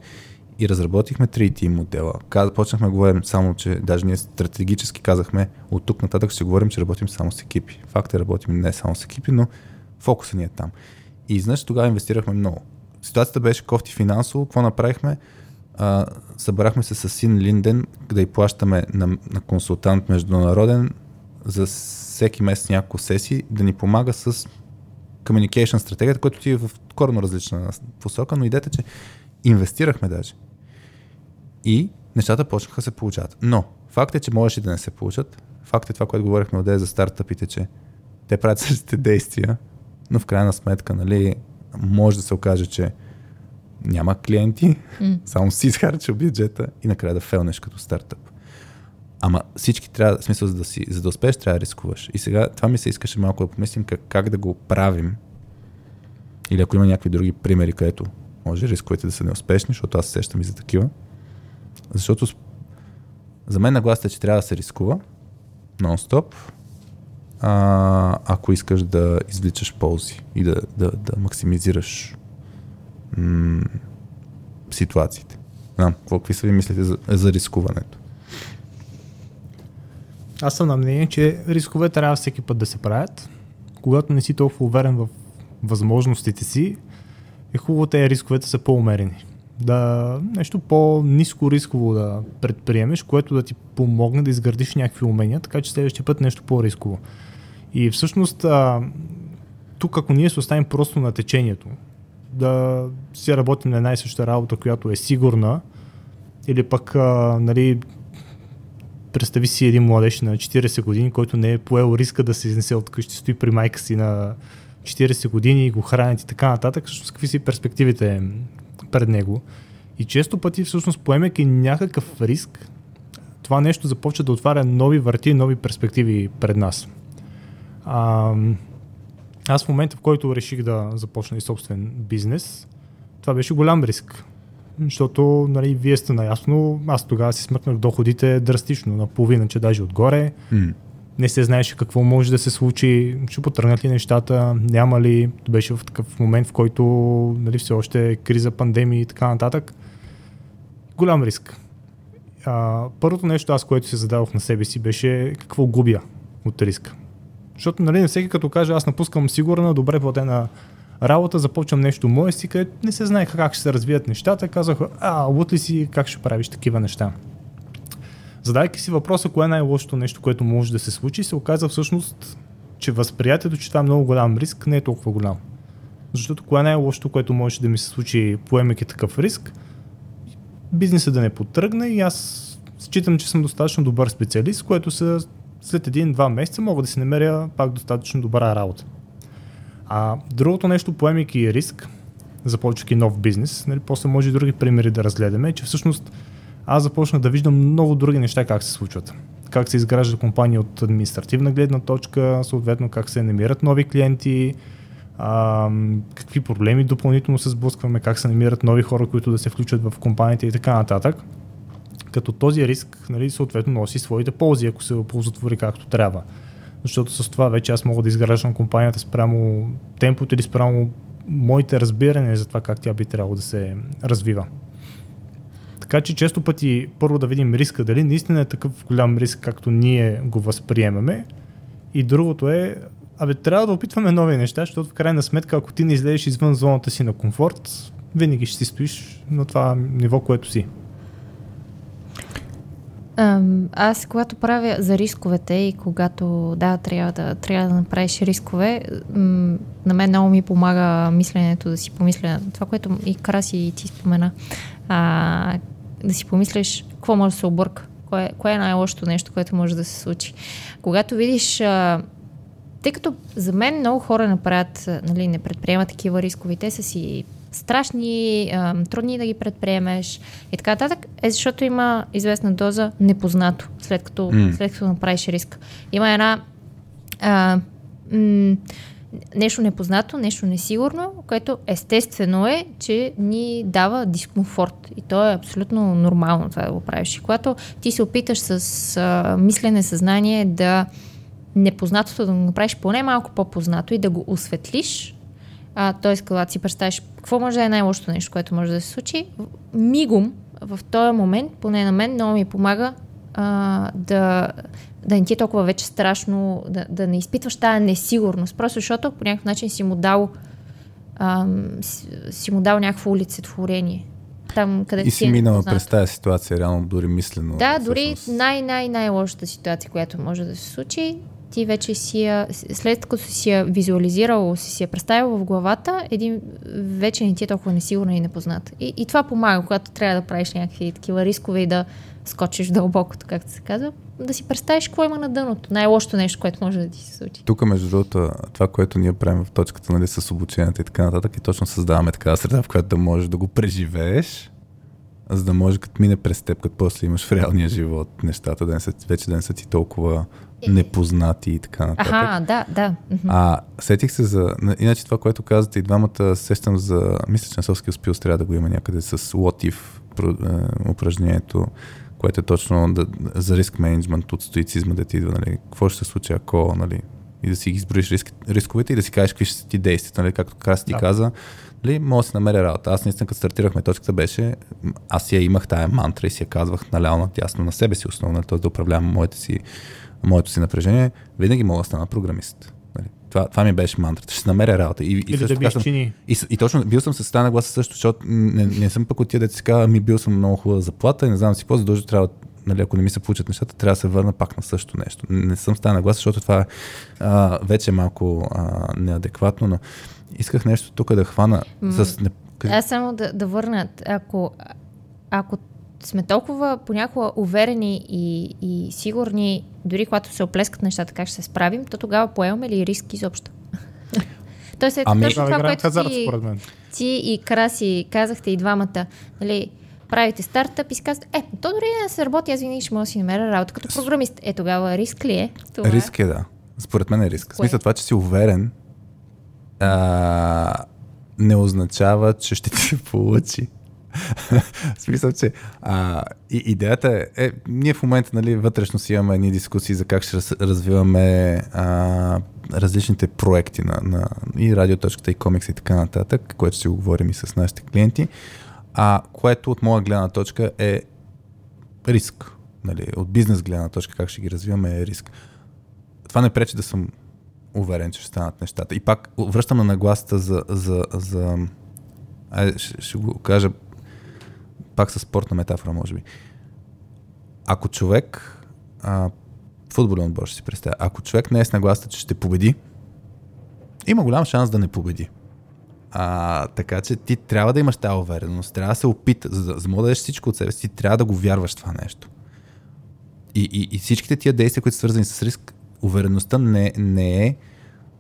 [SPEAKER 1] и разработихме 3T модела. Почнахме да говорим само, че даже ние стратегически казахме, от тук нататък ще говорим, че работим само с екипи. Факт е, работим не само с екипи, но фокусът ни е там. И изнъж тогава инвестирахме много. Ситуацията беше кофти финансово. Какво направихме? А, събрахме се с Син Линден да й плащаме на, на консултант международен за всеки месец няколко сесии да ни помага с communication стратегията, която ти е в коренно различна посока, но идеята, че инвестирахме даже. И нещата почнаха да се получават. Но факт е, че можеше да не се получат. Факт е това, което говорихме отдея за стартъпите, че те правят <laughs> същите действия, но в крайна сметка, нали, може да се окаже, че няма клиенти,
[SPEAKER 2] М.
[SPEAKER 1] само си изхарчил бюджета и накрая да фелнеш като стартъп. Ама всички трябва, в смисъл, за да, си, за да успееш, трябва да рискуваш. И сега това ми се искаше малко да помислим как, как да го правим. Или ако има някакви други примери, където може рисковете да са неуспешни, защото аз сещам и за такива. Защото за мен нагласата е, че трябва да се рискува нон-стоп, а, ако искаш да извличаш ползи и да, да, да максимизираш м- ситуациите. Знам, какви са ви мислите за, за рискуването?
[SPEAKER 3] Аз съм на мнение, че рискове трябва всеки път да се правят. Когато не си толкова уверен в възможностите си, е хубаво тези рисковете са по-умерени. Да нещо по-низко рисково да предприемеш, което да ти помогне да изградиш някакви умения, така че следващия път нещо по-рисково. И всъщност а, тук ако ние се оставим просто на течението, да си работим на една и съща работа, която е сигурна, или пък а, нали, представи си един младеж на 40 години, който не е поел риска да се изнесе от къщи, стои при майка си на 40 години и го хранят и така нататък, всъщност какви си перспективите пред него. И често пъти, всъщност, поемайки някакъв риск, това нещо започва да отваря нови врати, нови перспективи пред нас. А, аз в момента, в който реших да започна и собствен бизнес, това беше голям риск. Защото, нали, вие сте наясно, аз тогава си смъкнах доходите драстично, наполовина, че даже отгоре. Mm. Не се знаеше какво може да се случи, ще потръгнат ли нещата, няма ли. Беше в такъв момент, в който нали, все още е криза, пандемия и така нататък. Голям риск. А, първото нещо, аз, което се задавах на себе си, беше какво губя от риска. Защото нали, всеки като каже, аз напускам сигурна, добре платена работа, започвам нещо мое си, където не се знае как ще се развият нещата, казах, а, лут ли си, как ще правиш такива неща? Задайки си въпроса, кое е най-лошото нещо, което може да се случи, се оказа всъщност, че възприятието, че това е много голям риск, не е толкова голям. Защото кое е най-лошото, което може да ми се случи, поемайки такъв риск, бизнесът да не потръгне и аз считам, че съм достатъчно добър специалист, което са след един-два месеца мога да си намеря пак достатъчно добра работа. А другото нещо, поемайки риск, започвайки нов бизнес, нали, после може и други примери да разгледаме, че всъщност аз започнах да виждам много други неща как се случват. Как се изгражда компания от административна гледна точка, съответно как се намират нови клиенти, а, какви проблеми допълнително се сблъскваме, как се намират нови хора, които да се включат в компанията и така нататък като този риск нали, съответно носи своите ползи, ако се оползотвори както трябва. Защото с това вече аз мога да изграждам компанията спрямо темпото или спрямо моите разбирания за това как тя би трябвало да се развива. Така че често пъти първо да видим риска, дали наистина е такъв голям риск, както ние го възприемаме. И другото е, абе, трябва да опитваме нови неща, защото в крайна сметка, ако ти не излезеш извън зоната си на комфорт, винаги ще си стоиш на това ниво, което си.
[SPEAKER 2] Аз, когато правя за рисковете и когато, да, трябва да, трябва да направиш рискове, на мен много ми помага мисленето да си помисля това, което и Краси ти спомена. А, да си помислиш какво може да се обърка, кое, кое е най-лошото нещо, което може да се случи. Когато видиш а, тъй като за мен много хора направят, нали, не предприемат такива рискови, те са си страшни, трудни да ги предприемеш и така нататък, е защото има известна доза непознато, след като, mm. след като направиш риск. Има една а, м- нещо непознато, нещо несигурно, което естествено е, че ни дава дискомфорт. И то е абсолютно нормално това да го правиш. И когато ти се опиташ с а, мислене, съзнание да непознатото да го направиш поне малко по-познато и да го осветлиш, а, т.е. когато си представиш какво може да е най-лошото нещо, което може да се случи, мигом в този момент, поне на мен, много ми помага а, да, да не ти е толкова вече страшно, да, да не изпитваш тази несигурност, просто защото по някакъв начин си му дал, а, си, си му дал някакво олицетворение. Там, къде
[SPEAKER 1] и си е минала през тази ситуация, реално дори мислено.
[SPEAKER 2] Да, дори най-най-най-лошата ситуация, която може да се случи, ти вече си я, след като си я визуализирал, си, си я представил в главата, един вече не ти е толкова несигурна и непознат. И, и това помага, когато трябва да правиш някакви такива рискове и да скочиш дълбокото, както се казва, да си представиш какво има на дъното. Най-лошото нещо, което може да ти се случи.
[SPEAKER 1] Тук, между другото, това, което ние правим в точката нали, с обучението и така нататък, и точно създаваме такава среда, в която да можеш да го преживееш за да може като мине през теб, като после имаш в реалния живот нещата, да не са, вече да не са ти толкова непознати и така нататък.
[SPEAKER 2] Аха, да, да.
[SPEAKER 1] А, сетих се за... Иначе това, което казвате и двамата, сещам за... Мисля, че на Соски успил трябва да го има някъде с what if упражнението, което е точно да, за риск менеджмент от стоицизма да ти идва, нали, какво ще се случи ако, нали, и да си ги изброиш риск, рисковете и да си кажеш какви ще са ти действията, нали, както Крас ти да. каза, нали, мога да се намеря работа. Аз наистина, като стартирахме точката, беше, аз я имах тая мантра и си я казвах наляво надясно на себе си основно, т.е. да управлявам моите си, моето си напрежение, винаги мога да стана програмист. Нали. Това, това ми беше мантрата. Ще намеря работа. И,
[SPEAKER 3] и, също, да съм,
[SPEAKER 1] и, и, точно бил съм с тази гласа също, защото не, не съм пък от тия казва, ми бил съм много хубава заплата и не знам си какво, задължително трябва нали, ако не ми се получат нещата, трябва да се върна пак на същото нещо. Не съм стана гласа, защото това а, вече е малко а, неадекватно, но исках нещо тук да хвана.
[SPEAKER 2] М- с... Аз само да, да върна. Ако, ако сме толкова понякога уверени и, и сигурни, дори когато се оплескат нещата, как ще се справим, то тогава поемаме ли риск изобщо? <laughs> Тоест, ами, точно това, което хазарт, ти, ти и Краси казахте и двамата, нали, правите стартъп и си казвате, е, то дори да се работи, аз винаги ще мога да си намеря работа като програмист. Е, тогава риск ли е?
[SPEAKER 1] Това риск е, да. Според мен е риск. В смисъл това, че си уверен, а, не означава, че ще ти се получи. в смисъл, че а, и, идеята е, е, ние в момента нали, вътрешно си имаме едни дискусии за как ще развиваме а, различните проекти на, на и радиоточката, и комикса и така нататък, което си го говорим и с нашите клиенти, а, което от моя гледна точка е риск. Нали, от бизнес гледна точка, как ще ги развиваме е риск. Това не пречи да съм уверен, че ще станат нещата. И пак връщам на нагласата за... за, за ай, ще, ще го кажа пак с спортна метафора, може би. Ако човек, а, футболен отбор ще си представя, ако човек не е с нагласата, че ще победи, има голям шанс да не победи. А, така че ти трябва да имаш тази увереност, трябва да се опита, за, за да дадеш всичко от себе си, трябва да го вярваш това нещо. И, и, и всичките тия действия, които са свързани с риск, увереността не, не е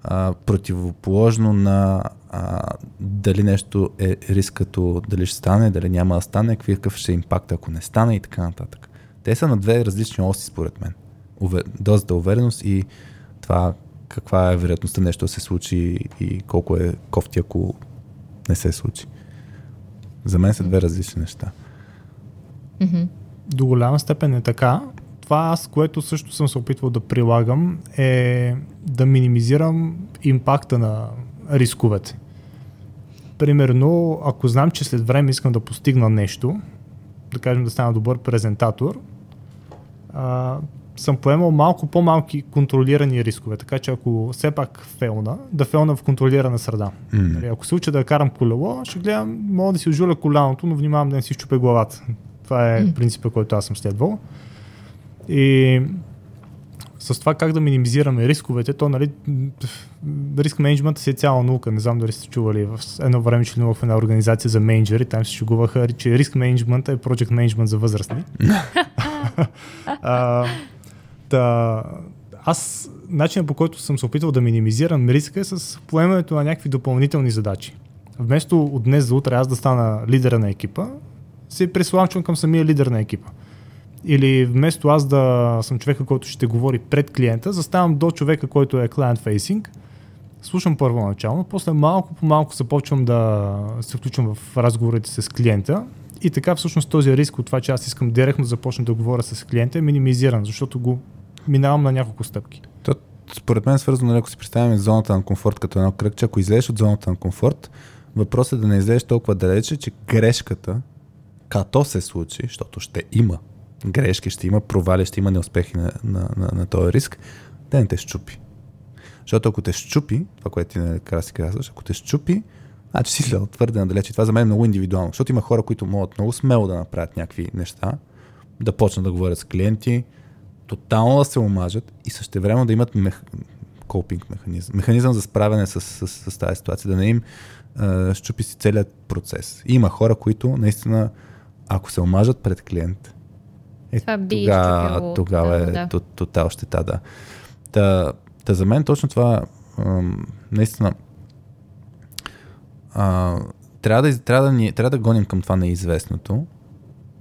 [SPEAKER 1] а, противоположно на а, дали нещо е риск като дали ще стане, дали няма да стане, какъв ще е импакт ако не стане и така нататък. Те са на две различни оси според мен. Увер... Дозата увереност и това каква е вероятността нещо да се случи и колко е кофти, ако не се случи. За мен са две различни неща.
[SPEAKER 3] Mm-hmm. До голяма степен е така. Това аз, което също съм се опитвал да прилагам, е да минимизирам импакта на рисковете. Примерно, ако знам, че след време искам да постигна нещо, да кажем да стана добър презентатор, а, съм поемал малко по-малки контролирани рискове. Така че ако все пак фелна, да фелна в контролирана среда. Mm. Ако се уча да карам колело, ще гледам, мога да си ожуля коляното, но внимавам да не си щупя главата. Това е mm. принципа, който аз съм следвал. И с това как да минимизираме рисковете, то нали, риск менеджмент си е цяла наука. Не знам дали сте чували. В едно време членувах в една организация за менеджери, там се шегуваха, че риск менеджмент е project менеджмент за възрастни. <laughs> а, Та, аз начинът по който съм се опитвал да минимизирам риска е с поемането на някакви допълнителни задачи. Вместо от днес за утре аз да стана лидера на екипа, се пресламчвам към самия лидер на екипа. Или вместо аз да съм човека, който ще говори пред клиента, заставам до човека, който е client facing, слушам първоначално, после малко по малко започвам да се включвам в разговорите с клиента и така всъщност този риск от това, че аз искам директно да започна да говоря с клиента е минимизиран, защото го минавам на няколко стъпки.
[SPEAKER 1] То, според мен е свързано, нали, ако си представяме зоната на комфорт като едно кръгче, ако излезеш от зоната на комфорт, въпросът е да не излезеш толкова далече, че грешката, като се случи, защото ще има грешки, ще има провали, ще има неуспехи на, на, на, на този риск, да не те щупи. Защото ако те щупи, това, което ти накрая си казваш, ако те щупи, значи си след твърде надалече. Това за мен е много индивидуално, защото има хора, които могат много смело да направят някакви неща, да почнат да говорят с клиенти, тотално да се омажат и също време да имат мех... копинг механизъм. Механизъм за справяне с, с, с, с тази ситуация, да не им а, щупи си целият процес. И има хора, които наистина, ако се омажат пред клиент,
[SPEAKER 2] е, Това би
[SPEAKER 1] тогава, тогава е да. тотал щета, да. Та, та за мен точно това ам, наистина а, трябва, да, трябва, да ни, трябва да гоним към това неизвестното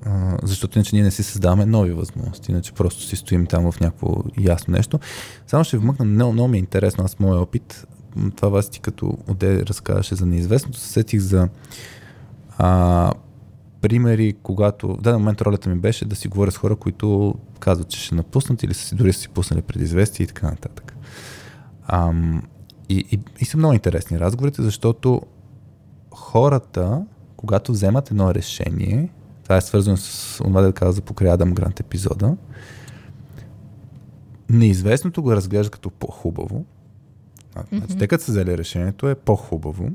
[SPEAKER 1] а, защото иначе ние не си създаваме нови възможности, иначе просто си стоим там в някакво ясно нещо. Само ще вмъкна, много, много ми е интересно, аз моят опит, това вас ти като Оде разказваше за неизвестното, се сетих за а, примери, когато в даден момент ролята ми беше да си говоря с хора, които казват, че ще напуснат или са си дори са си пуснали предизвестие и така нататък. Ам, и, и, и са много интересни разговорите, защото хората, когато вземат едно решение, това е свързано с това да каза за покрай Адам Грант епизода, неизвестното го разглежда като по-хубаво. Значи, mm-hmm. те като са взели решението е по-хубаво.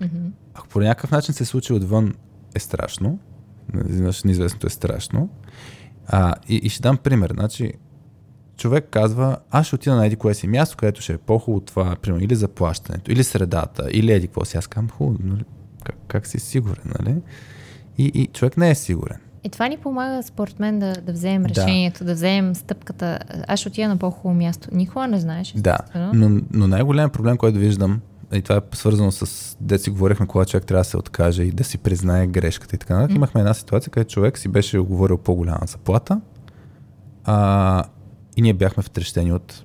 [SPEAKER 1] Mm-hmm. Ако по някакъв начин се случи отвън, е страшно. Значи, неизвестното е страшно. А, и, и ще дам пример. Значи, човек казва, аз ще отида на еди кое си място, където ще е по-хубаво това, примерно, или заплащането, или средата, или еди какво си. Аз казвам, хубаво, нали? как, как си сигурен, нали? И, и човек не е сигурен.
[SPEAKER 2] И това ни помага, според мен, да, да вземем решението, да. да вземем стъпката. Аз ще отида на по-хубаво място. Никога не знаеш.
[SPEAKER 1] Да, но, но най-голям проблем, който виждам, и това е свързано с, де си говорихме, когато човек трябва да се откаже и да си признае грешката и така нататък. Mm. Имахме една ситуация, където човек си беше оговорил по-голяма заплата а, и ние бяхме втрещени от,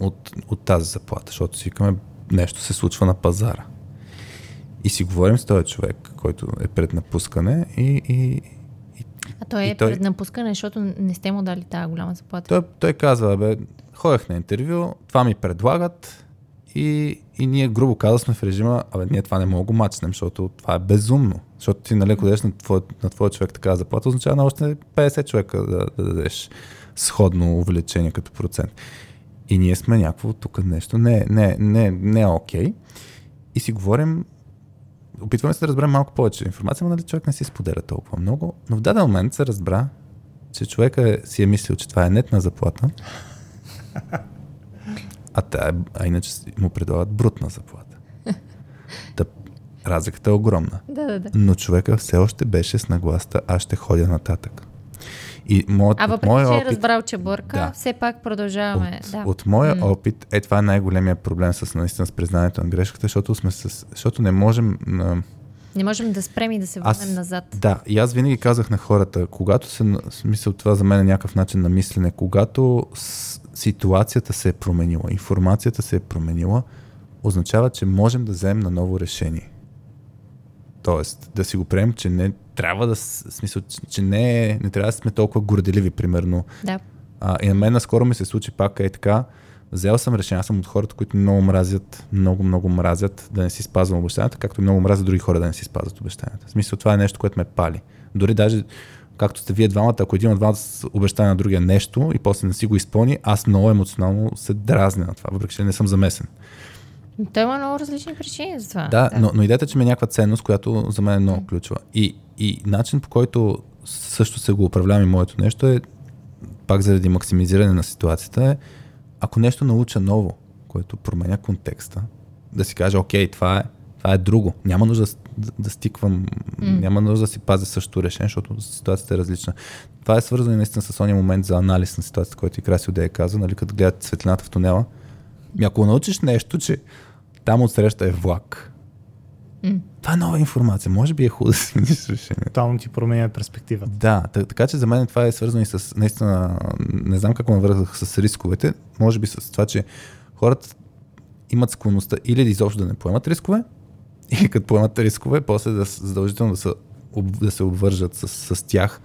[SPEAKER 1] от, от тази заплата, защото си викаме, нещо се случва на пазара. И си говорим с този човек, който е пред напускане и, и,
[SPEAKER 2] а той е той... пред напускане, защото не сте му дали тази голяма заплата.
[SPEAKER 1] Той, той казва, бе, ходех на интервю, това ми предлагат и, и ние грубо каза в режима, абе, ние това не мога да го мачнем, защото това е безумно. Защото ти, нали, ако на твой, на твой човек така заплата, означава на още 50 човека да, да дадеш сходно увеличение като процент. И ние сме някакво тук нещо, не, не, не, не е окей. Okay. И си говорим, опитваме се да разберем малко повече информация, но нали, човек не си споделя толкова много. Но в даден момент се разбра, че човека е, си е мислил, че това е нетна заплата, а, тя, а иначе му предлагат брутна заплата. Та, разликата е огромна.
[SPEAKER 2] Да, да, да.
[SPEAKER 1] Но човека все още беше с нагласта, аз ще ходя нататък. И моят,
[SPEAKER 2] а въпреки, че е опит, е разбрал, че бърка, да, все пак продължаваме.
[SPEAKER 1] От,
[SPEAKER 2] да.
[SPEAKER 1] от моя mm. опит, е това е най-големия проблем с наистина с признанието на грешката, защото, сме с, защото не можем...
[SPEAKER 2] Не можем да спрем и да се върнем назад.
[SPEAKER 1] Да, и аз винаги казах на хората, когато се, смисъл това за мен е някакъв начин на мислене, когато с, ситуацията се е променила, информацията се е променила, означава, че можем да вземем на ново решение. Тоест, да си го приемем, че не трябва да, смисъл, че не, не трябва да сме толкова горделиви, примерно.
[SPEAKER 2] Да.
[SPEAKER 1] А, и на мен наскоро ми се случи пак е така, взел съм решение, аз съм от хората, които много мразят, много, много мразят да не си спазвам обещанията, както и много мразят други хора да не си спазват обещанията. В смисъл, това е нещо, което ме пали. Дори даже, както сте вие двамата, ако един от вас обещава на другия нещо и после не си го изпълни, аз много емоционално се дразня на това, въпреки че не съм замесен.
[SPEAKER 2] Той има много различни причини за това.
[SPEAKER 1] Да, да. Но, но идеята, че ми е някаква ценност, която за мен е много ключова. И, и начин по който също се го управлявам и моето нещо е, пак заради максимизиране на ситуацията, е, ако нещо науча ново, което променя контекста, да си каже, окей, това е, това е друго. Няма нужда да, да стиквам, mm. няма нужда да си пазя същото решение, защото ситуацията е различна. Това е свързано наистина с ония момент за анализ на ситуацията, който и Краси Одея каза, нали, като гледат светлината в тунела. И ако научиш нещо, че там отсреща е влак, Mm. Това е нова информация. Може би е хубаво да си мислиш решение.
[SPEAKER 3] Тотално ти променя перспективата.
[SPEAKER 1] Да, така че за мен това е свързано и с наистина, не знам как навързах с рисковете, може би с това, че хората имат склонността или да изобщо да не поемат рискове, или като поемат рискове, после да задължително да се, да се обвържат с, с тях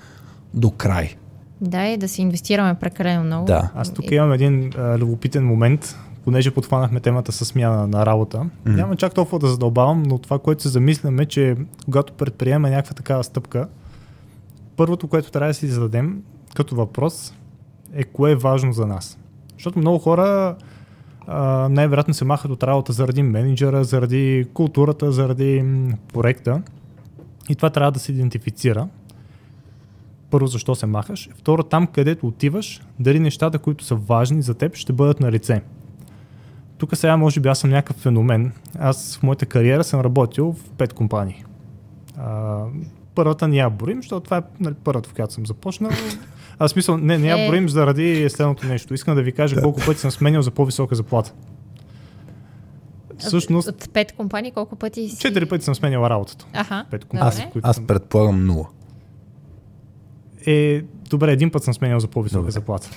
[SPEAKER 1] до край.
[SPEAKER 2] Да, и да си инвестираме прекалено много.
[SPEAKER 1] Да.
[SPEAKER 3] Аз тук имам един а, любопитен момент, понеже подхванахме темата с смяна на работа. Mm-hmm. Няма чак толкова да задълбавам, но това, което се замисляме, че когато предприемаме някаква такава стъпка, първото, което трябва да си зададем като въпрос е кое е важно за нас. Защото много хора най-вероятно се махат от работа заради менеджера, заради културата, заради проекта. И това трябва да се идентифицира. Първо, защо се махаш. Второ, там където отиваш, дали нещата, които са важни за теб, ще бъдат на лице. Тук сега може би аз съм някакъв феномен. Аз в моята кариера съм работил в пет компании. А, първата не я борим, защото това е нали, първата, в която съм започнал. Аз смисъл, не, не я е. борим заради следното нещо. Искам да ви кажа колко пъти съм сменял за по-висока заплата.
[SPEAKER 2] Всъщност, от, от пет компании колко пъти си?
[SPEAKER 3] Четири пъти съм сменял работата.
[SPEAKER 2] Аха,
[SPEAKER 3] пет
[SPEAKER 1] компании, аз, аз предполагам нула.
[SPEAKER 3] е, добре, един път съм сменял за по-висока
[SPEAKER 1] Добре.
[SPEAKER 3] заплата.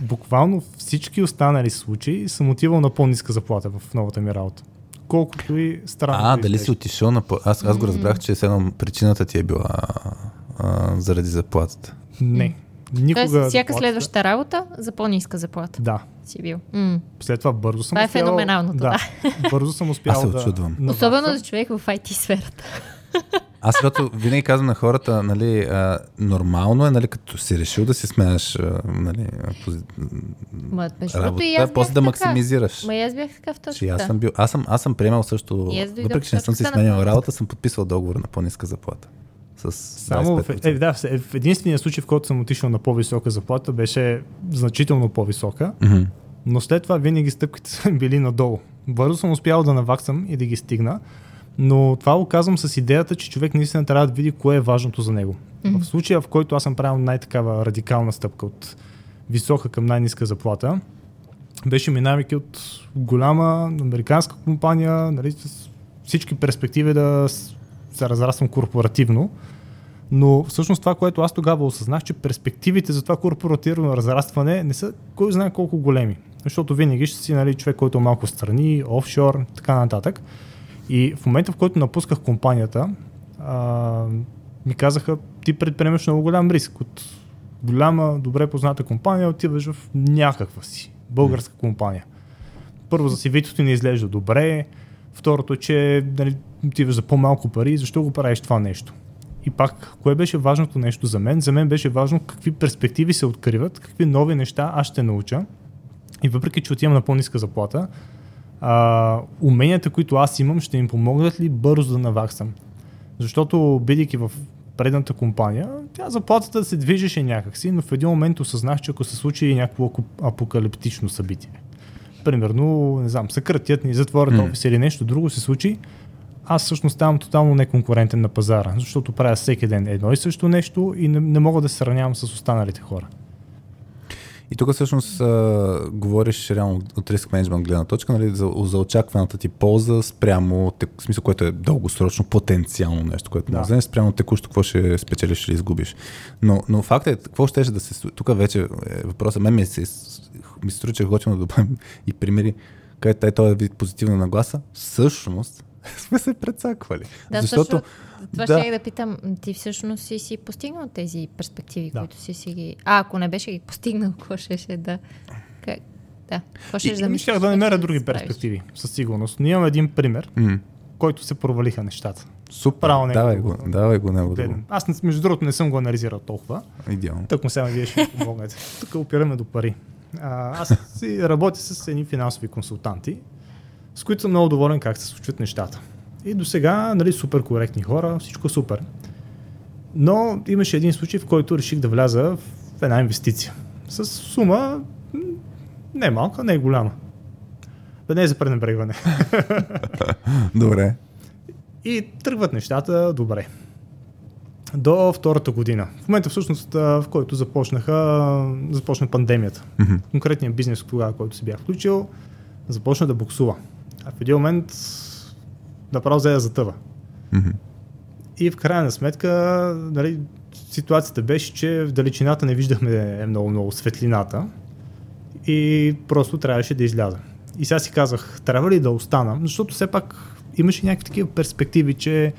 [SPEAKER 3] Буквално всички останали случаи съм отивал на по-ниска заплата в новата ми работа. Колкото и странно.
[SPEAKER 1] А,
[SPEAKER 3] да
[SPEAKER 1] дали
[SPEAKER 3] изглежда.
[SPEAKER 1] си отишъл на... по- Аз, аз го разбрах, че едно причината ти е била а, заради заплатата.
[SPEAKER 3] Не. Никога.
[SPEAKER 2] Тоест, всяка
[SPEAKER 3] заплатата-
[SPEAKER 2] следваща работа за по-ниска заплата
[SPEAKER 3] Да.
[SPEAKER 2] си бил. М.
[SPEAKER 3] След това бързо съм
[SPEAKER 2] Това е
[SPEAKER 3] успял...
[SPEAKER 2] феноменалното,
[SPEAKER 3] Да. <laughs> бързо съм успял
[SPEAKER 1] Аз се
[SPEAKER 3] да...
[SPEAKER 1] очудвам.
[SPEAKER 3] наваксам.
[SPEAKER 2] Особено за човек в IT сферата. <laughs>
[SPEAKER 1] Аз защото винаги казвам на хората, нали, а, нормално е, нали, като си решил да си сменяш нали, пози...
[SPEAKER 2] Ма, другото, и
[SPEAKER 1] работа,
[SPEAKER 2] аз
[SPEAKER 1] после да
[SPEAKER 2] така.
[SPEAKER 1] максимизираш.
[SPEAKER 2] Ма и аз бях така в точно
[SPEAKER 1] аз съм бил, аз съм, аз съм приемал също, въпреки че не съм си сменял работа, съм подписвал договор на по-ниска заплата. С
[SPEAKER 3] Само в,
[SPEAKER 1] 25%.
[SPEAKER 3] е, да, в, в единствения случай, в който съм отишъл на по-висока заплата, беше значително по-висока,
[SPEAKER 1] Мгм.
[SPEAKER 3] но след това винаги стъпките са били надолу. Бързо съм успял да наваксам и да ги стигна, но това го казвам с идеята, че човек наистина трябва да види кое е важното за него.
[SPEAKER 2] Мгм.
[SPEAKER 3] В случая, в който аз съм правил най-такава радикална стъпка от висока към най-ниска заплата, беше минавайки от голяма американска компания, нали, с всички перспективи да се разраствам корпоративно. Но всъщност това, което аз тогава осъзнах, че перспективите за това корпоративно разрастване не са кой знае колко големи. Защото винаги ще си нали, човек, който е малко страни, офшор, така нататък. И в момента, в който напусках компанията, а, ми казаха, ти предприемаш много голям риск. От голяма, добре позната компания отиваш в някаква си българска компания. Първо, за CV-то ти не изглежда добре. Второто е, че нали, отиваш за по-малко пари. Защо го правиш това нещо? И пак, кое беше важното нещо за мен? За мен беше важно какви перспективи се откриват, какви нови неща аз ще науча. И въпреки, че отивам на по-ниска заплата, а, уменията, които аз имам, ще им помогнат ли бързо да наваксам. Защото, бидейки в предната компания, тя заплатата се движеше някакси, но в един момент осъзнах, че ако се случи някакво апокалиптично събитие, примерно, не знам, съкратят ни, затворят офис или нещо друго се случи, аз всъщност ставам тотално неконкурентен на пазара, защото правя всеки ден едно и също нещо и не, не мога да се сравнявам с останалите хора.
[SPEAKER 1] И тук всъщност а, говориш реално от риск менеджмент гледна точка, нали, за, за очакваната ти полза спрямо, в смисъл, което е дългосрочно потенциално нещо, което
[SPEAKER 3] Да.
[SPEAKER 1] може спрямо текущо, какво ще спечелиш или изгубиш. Но, но факт е, какво ще да се тук вече е въпросът, мен ми се, ми се струва, че е готино да добавим <laughs> и примери, където е този вид позитивна нагласа, всъщност <laughs> сме се прецаквали.
[SPEAKER 2] Да,
[SPEAKER 1] Защото,
[SPEAKER 2] също, това
[SPEAKER 1] да.
[SPEAKER 2] ще да питам, ти всъщност си си постигнал тези перспективи,
[SPEAKER 3] Да.
[SPEAKER 2] които си си ги... А, ако не беше ги постигнал, <laughs> какво ще ще да... Как? Да, какво ще
[SPEAKER 3] И,
[SPEAKER 2] да
[SPEAKER 3] и
[SPEAKER 2] мислиш,
[SPEAKER 3] щях да намеря други
[SPEAKER 2] справиш?
[SPEAKER 3] перспективи, със сигурност. Но имам един пример,
[SPEAKER 1] м,
[SPEAKER 3] който се провалиха нещата.
[SPEAKER 1] супер,
[SPEAKER 3] Право не
[SPEAKER 1] давай
[SPEAKER 3] го-
[SPEAKER 1] го, давай го него.
[SPEAKER 3] Гледам. Аз, между другото, не съм го анализирал толкова.
[SPEAKER 1] Идеално.
[SPEAKER 3] Тък му сега вие ще помогнете. Тук опираме до пари. А, аз си работя с едни финансови консултанти, с които съм много доволен как се случват нещата. И до сега, нали, супер коректни хора, всичко супер. Но имаше един случай, в който реших да вляза в една инвестиция. С сума не е малка, не е голяма. Да не е за пренебрегване. <laughs>
[SPEAKER 1] Добре.
[SPEAKER 3] И тръгват нещата добре. До втората година. В момента всъщност, в който започнаха, започна пандемията.
[SPEAKER 1] Мгм.
[SPEAKER 3] Конкретният бизнес, тогава, който се бях включил, започна да буксува. А в един момент направо взе да затъва. И в крайна сметка, нали, ситуацията беше, че в далечината не виждахме много-много светлината и просто трябваше да изляза. И сега си казах, трябва ли да остана, защото все пак имаше някакви такива перспективи, че